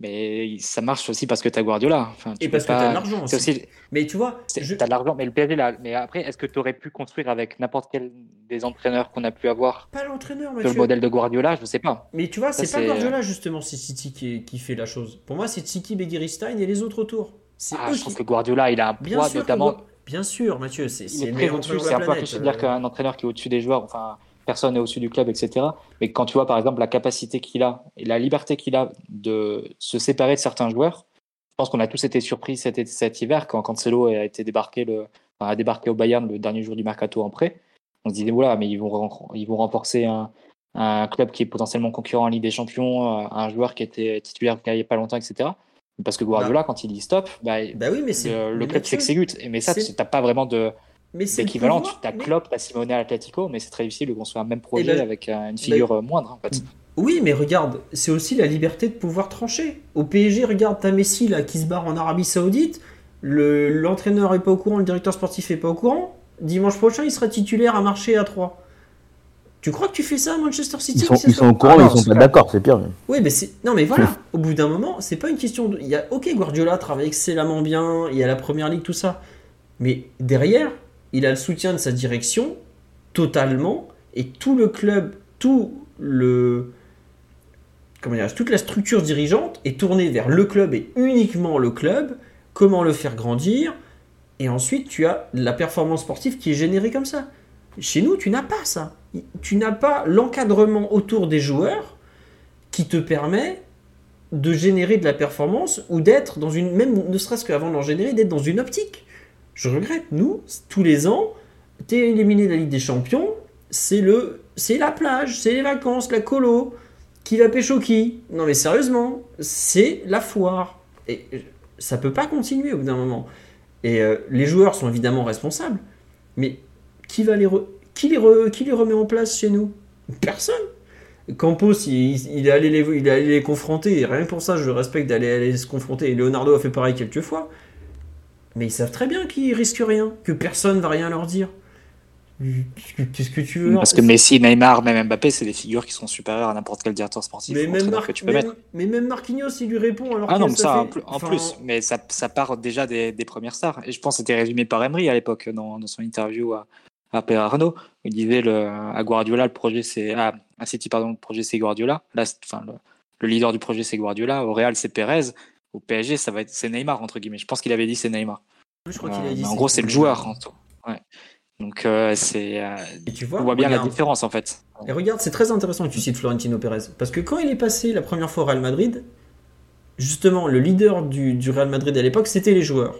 mais ça marche aussi parce que tu as Guardiola. Enfin, tu et parce que pas- t'as de l'argent aussi. aussi. Mais tu vois, Tu je- as de l'argent, mais le PSG, là. Mais après, est-ce que tu aurais pu construire avec n'importe quel des entraîneurs qu'on a pu avoir pas l'entraîneur, le modèle de Guardiola Je ne sais pas. Mais tu vois, c'est pas c'est- euh, Guardiola justement, c'est City qui, qui fait la chose. Pour moi, c'est City, Begiristain et les autres autour. Ah, je trouve que Guardiola, il a un Bien poids, sûr, notamment. Bien sûr, Mathieu, c'est il est entraîneur de c'est un peu cliché de dire euh. qu'un entraîneur qui est au-dessus des joueurs, enfin, personne n'est au-dessus du club, etc. Mais quand tu vois, par exemple, la capacité qu'il a et la liberté qu'il a de se séparer de certains joueurs, pense qu'on a tous été surpris cet, cet hiver quand Cancelo a été débarqué, le, enfin, a débarqué au Bayern le dernier jour du mercato en prêt. On se disait, voilà, mais ils vont, ils vont renforcer un, un club qui est potentiellement concurrent en Ligue des Champions, euh, un joueur qui était titulaire il n'y a pas longtemps, etc. Parce que Guardiola, bah. quand il dit stop, bah, bah oui, mais le, le club s'exécute. Mais ça, tu n'as pas vraiment de d'équivalent. Tu as Klopp, tu as Simone à l'Atletico, mais c'est très difficile de construire un même projet eh ben, avec euh, une figure euh, moindre. En fait. Oui, mais regarde, c'est aussi la liberté de pouvoir trancher. Au PSG, regarde, t'as Messi là, qui se barre en Arabie Saoudite, l'entraîneur est pas au courant, le directeur sportif est pas au courant. Dimanche prochain, il sera titulaire à marcher à 3. Tu crois que tu fais ça à Manchester City Ils sont, au courant, ah, ils sont pas d'accord, c'est pire. Oui, mais c'est non, mais voilà. au bout d'un moment, c'est pas une question de. Il y a ok, Guardiola travaille excellemment bien, il y a la première ligue, tout ça, mais derrière, il a le soutien de sa direction totalement et tout le club, tout le comment dire, toute la structure dirigeante est tournée vers le club et uniquement le club. Comment le faire grandir? Et ensuite, tu as la performance sportive qui est générée comme ça. Chez nous, tu n'as pas ça. Tu n'as pas l'encadrement autour des joueurs qui te permet de générer de la performance ou d'être dans une, même ne serait-ce qu'avant d'en générer, d'être dans une optique. Je regrette, nous, tous les ans, t'es éliminé de la Ligue des Champions, c'est la plage, c'est les vacances, la colo, qui va pécho qui? Non mais sérieusement, c'est la foire. Et ça peut pas continuer au bout d'un moment. Et euh, les joueurs sont évidemment responsables, mais qui va les, qui, les qui les remet en place chez nous? Personne. Campos, il, est allé les, il est allé les confronter, et rien que pour ça, je respecte d'aller aller se confronter. Et Leonardo a fait pareil quelques fois. Mais ils savent très bien qu'ils risquent rien, que personne va rien leur dire. Qu'est-ce que tu veux? Parce que Messi, Neymar, même Mbappé, c'est des figures qui sont supérieures à n'importe quel directeur sportif. Mais même, que mais même Marquinhos, il lui répond alors Ah non, mais ça, en plus, mais ça, ça part déjà des, des, premières stars. Et je pense que c'était résumé par Emery à l'époque, dans, dans, son interview à, à Pierre Arnaud. Il disait le, à Guardiola, le projet c'est. Ah, à City, pardon, le projet c'est Guardiola. Là, enfin, le, le, leader du projet c'est Guardiola. Au Real, c'est Pérez. Au PSG, ça va être c'est Neymar, entre guillemets. Je pense qu'il avait dit c'est Neymar. Je crois dit en gros, c'est le joueur. En tout. Ouais. Donc euh, c'est, euh, tu vois, on voit bien la différence en fait. Et regarde, c'est très intéressant que tu cites Florentino Pérez, parce que quand il est passé la première fois au Real Madrid, justement, le leader du, du Real Madrid à l'époque, c'était les joueurs.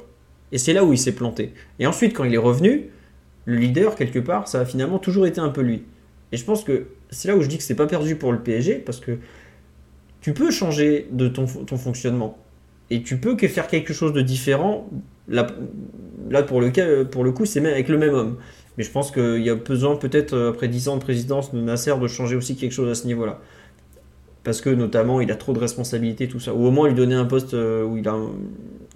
Et c'est là où il s'est planté. Et ensuite, quand il est revenu, le leader, quelque part, ça a finalement toujours été un peu lui. Et je pense que c'est là où je dis que c'est pas perdu pour le PSG, parce que tu peux changer de ton, fonctionnement. Et tu peux que faire quelque chose de différent Là, là pour, le cas, pour le coup, c'est même avec le même homme. Mais je pense qu'il y a besoin, peut-être, euh, après 10 ans de présidence de Nasser, de changer aussi quelque chose à ce niveau-là. Parce que, notamment, il a trop de responsabilités, tout ça. Ou au moins lui donner un poste euh, où il a.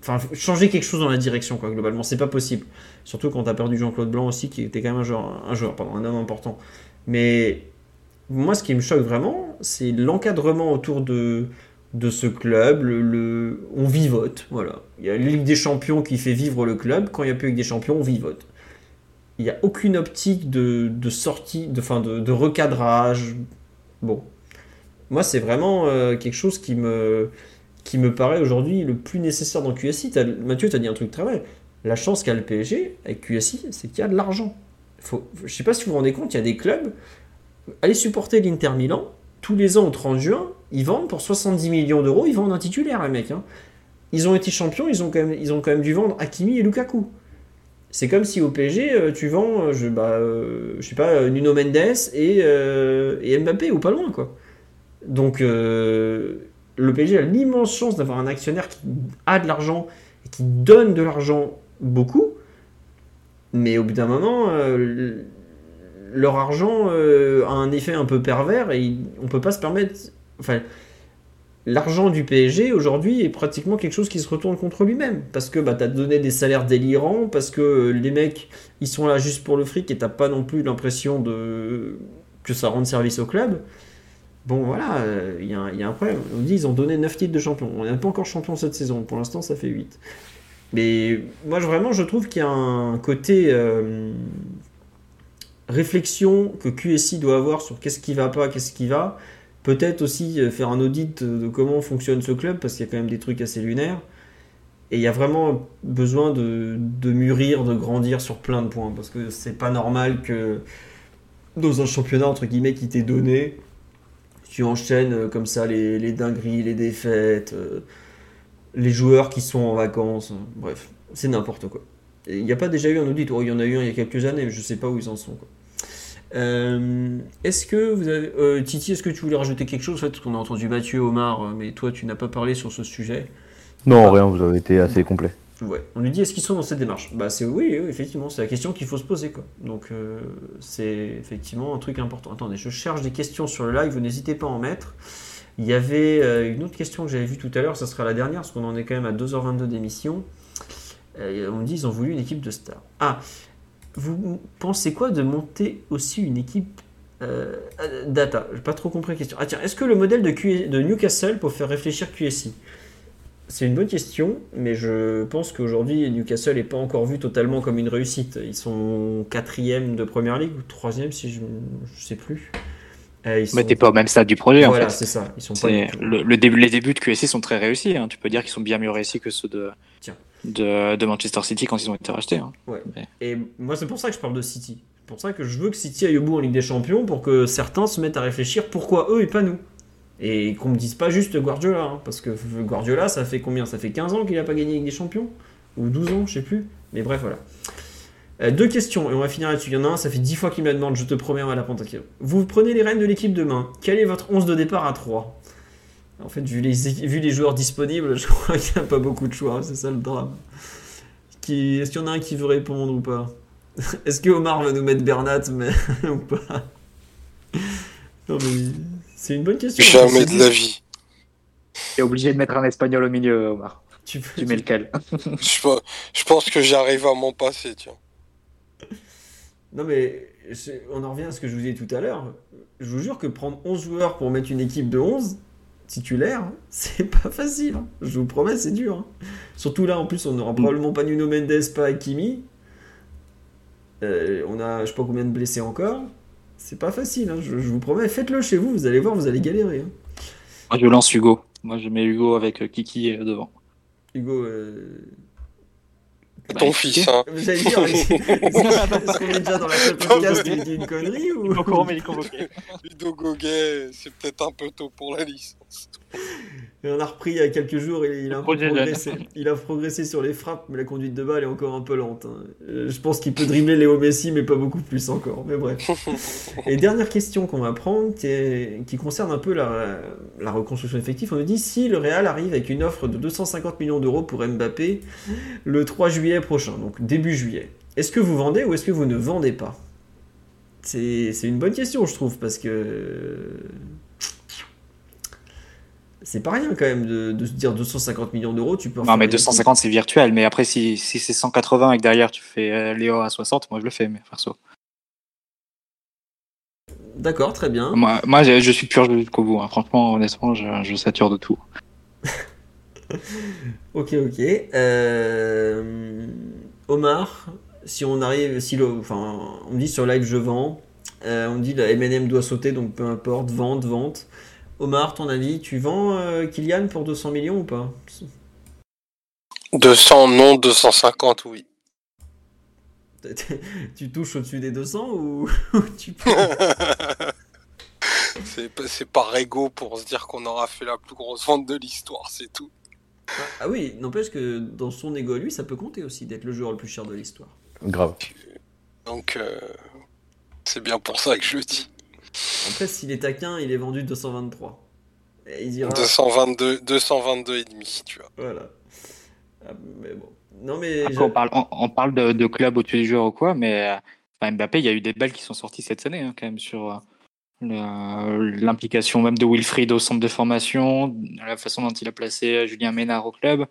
Enfin, changer quelque chose dans la direction, quoi, globalement. C'est pas possible. Surtout quand t'as perdu Jean-Claude Blanc aussi, qui était quand même un joueur, un joueur, un homme important. Mais moi, ce qui me choque vraiment, c'est l'encadrement autour de, de ce club. Le, on vivote, voilà. Il y a la Ligue des Champions qui fait vivre le club. Quand il n'y a plus Ligue des Champions, on vivote. Il n'y a aucune optique de, de sortie, de, fin, de, de, recadrage. Bon. Moi, c'est vraiment euh, quelque chose qui me, qui me paraît aujourd'hui le plus nécessaire dans QSI. Mathieu, tu as dit un truc très vrai. La chance qu'a le PSG avec QSI, c'est qu'il y a de l'argent. Faut, je sais pas si vous vous rendez compte, il y a des clubs. Allez supporter l'Inter Milan. Tous les ans, au 30 juin, ils vendent pour 70 millions d'euros, ils vendent un titulaire, les mecs. Hein. Ils ont été champions, ils ont, quand même, ils ont quand même dû vendre Hakimi et Lukaku. C'est comme si au PSG, euh, tu vends, euh, je, bah, euh, sais pas, Nuno Mendes et, et, Mbappé, ou pas loin, quoi. Donc, le PSG a l'immense chance d'avoir un actionnaire qui a de l'argent et qui donne de l'argent beaucoup. Mais au bout d'un moment, leur argent a un effet un peu pervers et on peut pas se permettre enfin, l'argent du PSG aujourd'hui est pratiquement quelque chose qui se retourne contre lui-même. Parce que bah, tu as donné des salaires délirants, parce que les mecs, ils sont là juste pour le fric et t'as pas non plus l'impression de... que ça rende service au club. Bon, voilà, il y, a un problème. On dit ils ont donné 9 titres de champion. On n'est pas encore champion cette saison. Pour l'instant, ça fait 8. Mais moi, vraiment, je trouve qu'il y a un côté euh, réflexion que QSI doit avoir sur qu'est-ce qui va pas, qu'est-ce qui va Peut-être aussi euh, faire un audit de comment fonctionne ce club, parce qu'il y a quand même des trucs assez lunaires. Et il y a vraiment besoin de, mûrir, de grandir sur plein de points, parce que c'est pas normal que dans un championnat, entre guillemets, qui t'est donné, tu enchaînes euh, comme ça les, dingueries, les défaites. Euh. les joueurs qui sont en vacances, bref, c'est n'importe quoi. Il n'y a pas déjà eu un audit, oh, il y en a eu un il y a quelques années, mais je sais pas où ils en sont. Quoi. Euh, est-ce que vous avez. Euh, Titi, est-ce que tu voulais rajouter quelque chose? En fait, Parce qu'on a entendu Mathieu, Omar, mais toi tu n'as pas parlé sur ce sujet. Non, rien, vous avez été assez complet. On lui dit est-ce qu'ils sont dans cette démarche? Bah c'est oui, effectivement, c'est la question qu'il faut se poser quoi. Donc c'est effectivement un truc important. Attendez, je cherche des questions sur le live, vous n'hésitez pas à en mettre. Il y avait une autre question que j'avais vue tout à l'heure, ça sera la dernière, parce qu'on en est quand même à 2h22 d'émission. on me dit ils ont voulu une équipe de stars. Ah, vous pensez quoi de monter aussi une équipe euh, data? J'ai pas trop compris la question. Ah tiens, est-ce que le modèle de, de Newcastle peut faire réfléchir QSI C'est une bonne question, mais je pense qu'aujourd'hui Newcastle n'est pas encore vu totalement comme une réussite. Ils sont quatrième de première ligue ou troisième si je ne sais plus. Euh, Mais t'es pas au même stade du projet voilà, en fait. c'est ça. Ils sont pas le, début, les débuts de QSI sont très réussis. Hein. Tu peux dire qu'ils sont bien mieux réussis que ceux de, de, Manchester City quand ils ont été rachetés. Hein. Ouais. Et moi, c'est pour ça que je parle de City. C'est pour ça que je veux que City aille au bout en Ligue des Champions pour que certains se mettent à réfléchir pourquoi eux et pas nous. Et qu'on me dise pas juste Guardiola. Hein, parce que Guardiola, ça fait combien? Ça fait 15 ans qu'il a pas gagné Ligue des Champions? Ou 12 ans, je sais plus. Mais bref, voilà. Euh, deux questions, et on va finir là-dessus. Il y en a un, ça fait 10 fois qu'il me la demande, je te promets, on va la Vous prenez les rênes de l'équipe demain. Quel est votre 11 de départ à 3 En fait, vu les, vu les joueurs disponibles, je crois qu'il n'y a pas beaucoup de choix, c'est ça le drame. Qui, est-ce qu'il y en a un qui veut répondre ou pas? Est-ce que Omar va nous mettre Bernat mais, ou pas? Non mais c'est une bonne question. Jamais de la vie. es obligé de mettre un espagnol au milieu, Omar. Tu, tu mets lequel je, je pense que j'arrive à m'en passer, tiens. Non, mais on en revient à ce que je vous disais tout à l'heure. Je vous jure que prendre 11 joueurs pour mettre une équipe de 11 titulaires, c'est pas facile. Hein. Je vous promets, c'est dur. Hein. Surtout là, en plus, on n'aura mm. probablement pas Nuno Mendes, pas Kimi. Euh, on a je sais pas combien de blessés encore. C'est pas facile, hein. je, vous promets. Faites-le chez vous, vous allez voir, vous allez galérer. Moi, je lance Hugo. Moi, je mets Hugo avec euh, Kiki euh, devant. Hugo, ton bah, fils, hein. J'allais dire, est-ce qu'on est déjà dans la seule podcast il dit une connerie ou? Encore mais il est convoqué. Ludo Goguet, c'est peut-être un peu tôt pour la licence. Et on a repris il y a quelques jours et il a, progressé. il a progressé sur les frappes, mais la conduite de balle est encore un peu lente. Hein. Euh, je pense qu'il peut dribbler Léo Messi, mais pas beaucoup plus encore. Mais bref. et dernière question qu'on va prendre, qui, concerne un peu la, la, reconstruction effective. On nous dit si le Real arrive avec une offre de 250 millions d'euros pour Mbappé le 3 juillet prochain, donc début juillet, est-ce que vous vendez ou est-ce que vous ne vendez pas? C'est une bonne question, je trouve, parce que c'est pas rien quand même de, se dire 250 millions d'euros, tu peux. non, mais 250 c'est virtuel, mais après si, si c'est 180 et que derrière tu fais euh, Léo à 60, moi je le fais, mais perso. D'accord, très bien. Moi, moi je, suis pur jusqu'au bout. Hein. Franchement, honnêtement, je, sature de tout. ok, ok. Euh, Omar, si on arrive, si le, enfin, on dit sur live je vends, euh, on dit la M&M doit sauter, donc peu importe, vente, vente. Omar, ton avis, tu vends euh, Kylian pour 200 millions ou pas? 200 non, 250 oui. tu touches au-dessus des 200 ou tu C'est par ego pour se dire qu'on aura fait la plus grosse vente de l'histoire, c'est tout. Ah oui, n'empêche que dans son ego, lui, ça peut compter aussi d'être le joueur le plus cher de l'histoire. Grave. Donc, euh, c'est bien pour ça que je le dis. Après, s'il est taquin, il est vendu 223. Et il 222, 222 et demi, tu vois. Voilà. Ah, mais bon. Non, mais on parle, on, parle de, de club au-dessus des joueurs ou quoi, mais Mbappé, il y a eu des balles qui sont sorties cette année, hein, quand même, sur euh, l'implication même de Wilfried au centre de formation, la façon dont il a placé Julien Ménard au club,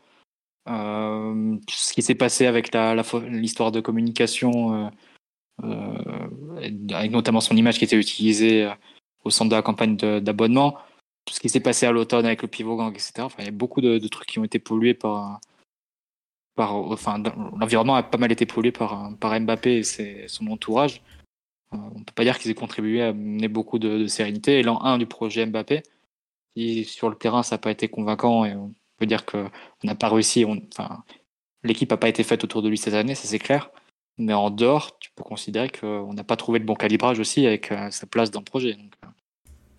euh, ce qui s'est passé avec l'histoire la, de communication. Euh, euh, avec notamment son image qui était utilisée euh, au centre de la campagne d'abonnement, tout ce qui s'est passé à l'automne avec le pivot gang, etc. Enfin, il y a beaucoup de, trucs qui ont été pollués par, par enfin, l'environnement a pas mal été pollué par, Mbappé et son entourage. Euh, on ne peut pas dire qu'ils aient contribué à mener beaucoup de, sérénité. Et l'an 1 du projet Mbappé, sur le terrain, ça n'a pas été convaincant et on peut dire qu'on n'a pas réussi. enfin, l'équipe n'a pas été faite autour de lui cette année, ça c'est clair. Mais en dehors, tu peux considérer qu'on n'a pas trouvé le bon calibrage aussi avec euh, sa place dans le projet. Donc, euh,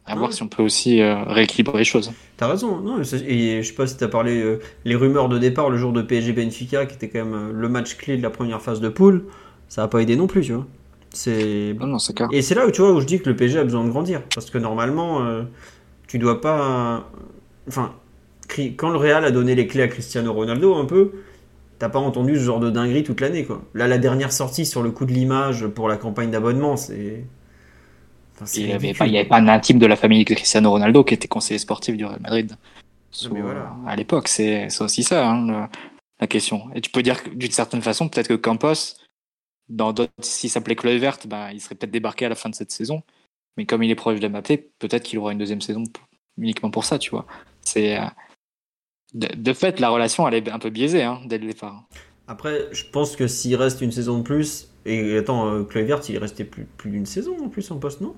À Non. voir si on peut aussi euh, rééquilibrer les choses. T'as raison, non, et je sais pas si t'as parlé euh, les rumeurs de départ le jour de PSG Benfica, qui était quand même euh, le match clé de la première phase de poule, ça a pas aidé non plus, tu vois. C'est Non, non, c'est clair. et c'est là où tu vois où je dis que le PSG a besoin de grandir, parce que normalement, tu dois pas, enfin, quand le Real a donné les clés à Cristiano Ronaldo un peu, t'as pas entendu ce genre de dinguerie toute l'année, quoi. Là, la dernière sortie sur le coup de l'image pour la campagne d'abonnement, c'est, enfin, Il n'y avait, pas- il y avait pas un intime de la famille de Cristiano Ronaldo qui était conseiller sportif du Real Madrid. Mais voilà. À l'époque, c'est aussi ça hein, le- la question. Et tu peux dire que d'une certaine façon, peut-être que Campos, dans d'autres, s'il s'appelait Chloé Verte, bah, il serait peut-être débarqué à la fin de cette saison. Mais comme il est proche de Mbappé, peut-être qu'il aura une deuxième saison uniquement pour ça, tu vois. C'est euh, de, de fait, la relation, elle est un peu biaisée hein, dès le départ. Après, je pense que s'il reste une saison de plus, et attends, euh, Kluivert, il est resté plus, plus d'une saison en plus en poste, non?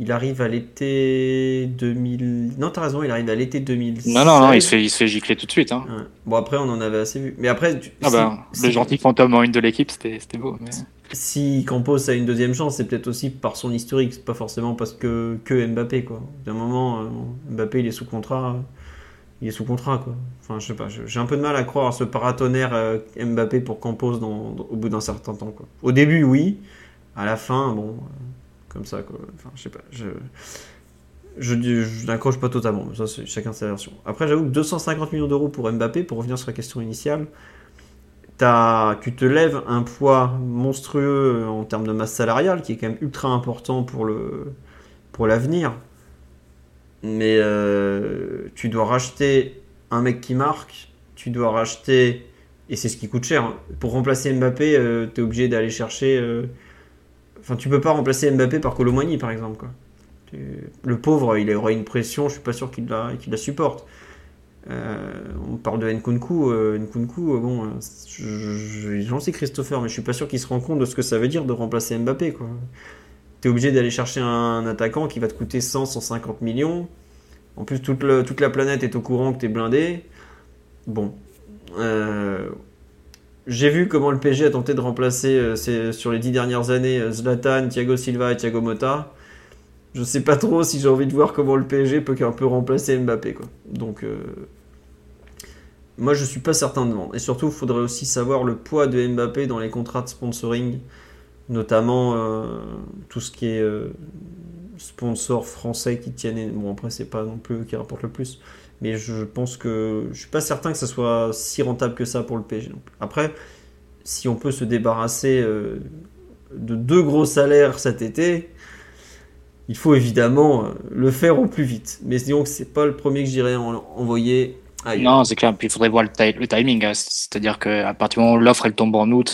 Il arrive à l'été 2000. Non, t'as raison, il arrive à l'été 2016. Non, non, non, il se fait, il se fait gicler tout de suite. Hein. Ouais. Bon, après, on en avait assez vu. Mais après, tu- Ah si, le gentil fantôme en une de l'équipe, c'était beau. mais- si Campos a une deuxième chance, c'est peut-être aussi par son historique, c'est pas forcément parce que, que Mbappé, quoi. D'un moment, euh, Mbappé, il est sous contrat. Il est sous contrat, quoi. Enfin, je sais pas, j'ai un peu de mal à croire à ce paratonnerre euh, Mbappé pour Campos dans, dans- au bout d'un certain temps, quoi. Au début, oui. À la fin, bon, euh, comme ça, quoi. Enfin, je sais pas, je. Je, je n'accroche pas totalement, mais ça c'est. Après, j'avoue que 250 millions d'euros pour Mbappé, pour revenir sur la question initiale, t'as- tu te lèves un poids monstrueux en termes de masse salariale, qui est quand même ultra important pour pour l'avenir. Mais euh, tu dois racheter un mec qui marque, tu dois racheter, et c'est ce qui coûte cher. hein. Pour remplacer Mbappé, euh, t'es obligé d'aller chercher. euh, Enfin, tu peux pas remplacer Mbappé par Colomani, par exemple. Tu- Le pauvre, il aura une pression, je suis pas sûr qu'il la, supporte. Euh, on parle de Nkunku. Nkunku, bon, je- je- j'en sais Christopher, mais je suis pas sûr qu'il se rend compte de ce que ça veut dire de remplacer Mbappé. T'es obligé d'aller chercher un attaquant qui va te coûter 100, 150 millions. En plus, toute, la planète est au courant que t'es blindé. Bon. Euh, J'ai vu comment le PSG a tenté de remplacer euh, sur les dix dernières années euh, Zlatan, Thiago Silva et Thiago Motta. Je sais pas trop si j'ai envie de voir comment le PSG peut un peu remplacer Mbappé. Quoi. Donc, moi, je suis pas certain de vendre. Et surtout, il faudrait aussi savoir le poids de Mbappé dans les contrats de sponsoring, notamment euh, tout ce qui est euh, sponsors français qui tiennent. Bon, après, c'est pas non plus qui rapportent le plus. Mais je pense que je suis pas certain que ça soit si rentable que ça pour le PSG. Après, si on peut se débarrasser euh, de deux gros salaires cet été, il faut évidemment euh, le faire au plus vite. Mais disons que c'est pas le premier que j'irai en- envoyer ailleurs. Non, c'est clair. Puis il faudrait voir le, ti- le timing. hein. C'est-à-dire qu'à partir du moment où l'offre elle tombe en aut,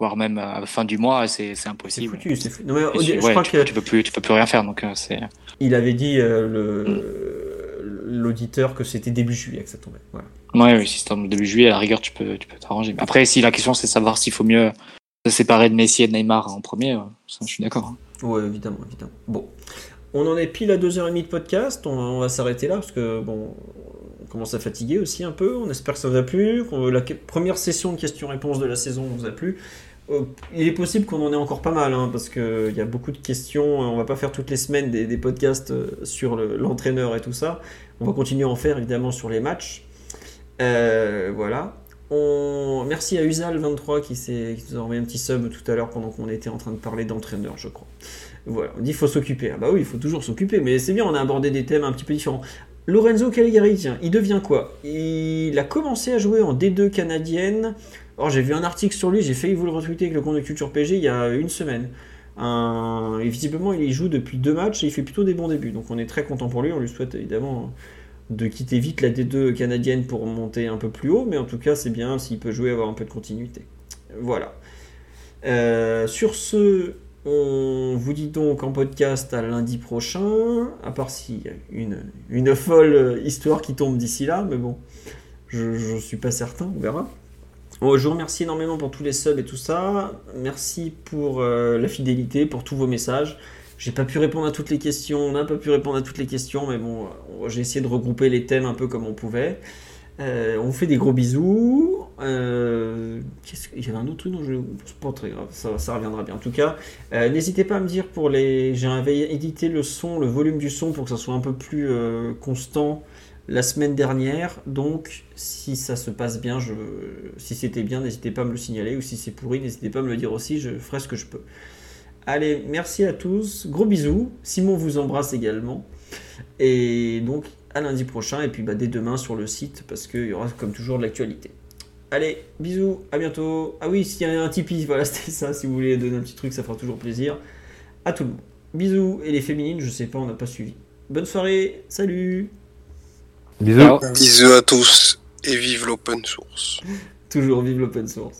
voire même à la fin du mois, c'est impossible. foutu, c'est foutu. Non, mais je ouais, crois tu, que tu peux plus, tu peux plus rien faire. Donc euh, c'est. il avait dit euh, le l'auditeur que c'était début juillet que ça tombait. Voilà. Ouais, oui, si c'est en début juillet, à la rigueur, tu peux, tu peux t'arranger. Après, si la question c'est de savoir s'il faut mieux se séparer de Messi et de Neymar en premier, euh, ça, je suis d'accord. hein. Ouais, évidemment, évidemment. Bon, on en est pile à 2h30 de podcast, on, on va s'arrêter là parce que bon, on commence à fatiguer aussi un peu. On espère que ça vous a plu. La première session de questions-réponses de la saison vous a plu. Euh, il est possible qu'on en ait encore pas mal hein, parce qu'il y a beaucoup de questions. On va pas faire toutes les semaines des, podcasts euh, sur le- l'entraîneur et tout ça. On va continuer à en faire évidemment sur les matchs. Euh, voilà. Merci à Usal23 qui, qui nous a envoyé un petit sub tout à l'heure pendant qu'on était en train de parler d'entraîneur, je crois. Voilà, on dit qu'il faut s'occuper. Ah bah oui, il faut toujours s'occuper, mais c'est bien, on a abordé des thèmes un petit peu différents. Lorenzo Caligari, tiens, il devient quoi? Il a commencé à jouer en D2 canadienne. Or, j'ai vu un article sur lui, j'ai failli vous le retweeter avec le compte de Culture PG il y a une semaine. Un- Et visiblement, il y joue depuis deux matchs et il fait plutôt des bons débuts. Donc, on est très content pour lui. On lui souhaite évidemment de quitter vite la D2 canadienne pour monter un peu plus haut, mais en tout cas, c'est bien s'il peut jouer, avoir un peu de continuité. Voilà. Euh, sur ce, on vous dit donc en podcast à lundi prochain, à part s'il y a une, une folle histoire qui tombe d'ici là, mais bon, je ne suis pas certain, on verra. Je vous remercie énormément pour tous les subs et tout ça. Merci pour euh, la fidélité, pour tous vos messages. J'ai pas pu répondre à toutes les questions, on n'a pas pu répondre à toutes les questions, mais bon, euh, j'ai essayé de regrouper les thèmes un peu comme on pouvait. Euh, on vous fait des gros bisous. Il y avait un autre truc dont je. C'est pas très grave, ça, reviendra bien. En tout cas, n'hésitez pas à me dire pour les. J'ai édité le son, le volume du son pour que ça soit un peu plus constant la semaine dernière. Donc, si ça se passe bien, si c'était bien, n'hésitez pas à me le signaler. Ou si c'est pourri, n'hésitez pas à me le dire aussi. Je ferai ce que je peux. Allez, merci à tous. Gros bisous. Simon vous embrasse également. Et donc, à lundi prochain. Et puis, bah, dès demain sur le site, parce qu'il y aura comme toujours de l'actualité. Allez, bisous, à bientôt. Ah oui, s'il y a un Tipeee, voilà, c'était ça. Si vous voulez donner un petit truc, ça fera toujours plaisir. À tout le monde. Bisous. Et les féminines, je sais pas, on n'a pas suivi. Bonne soirée. Salut. Bisous. À tous et vive l'open source. Toujours vive l'open source.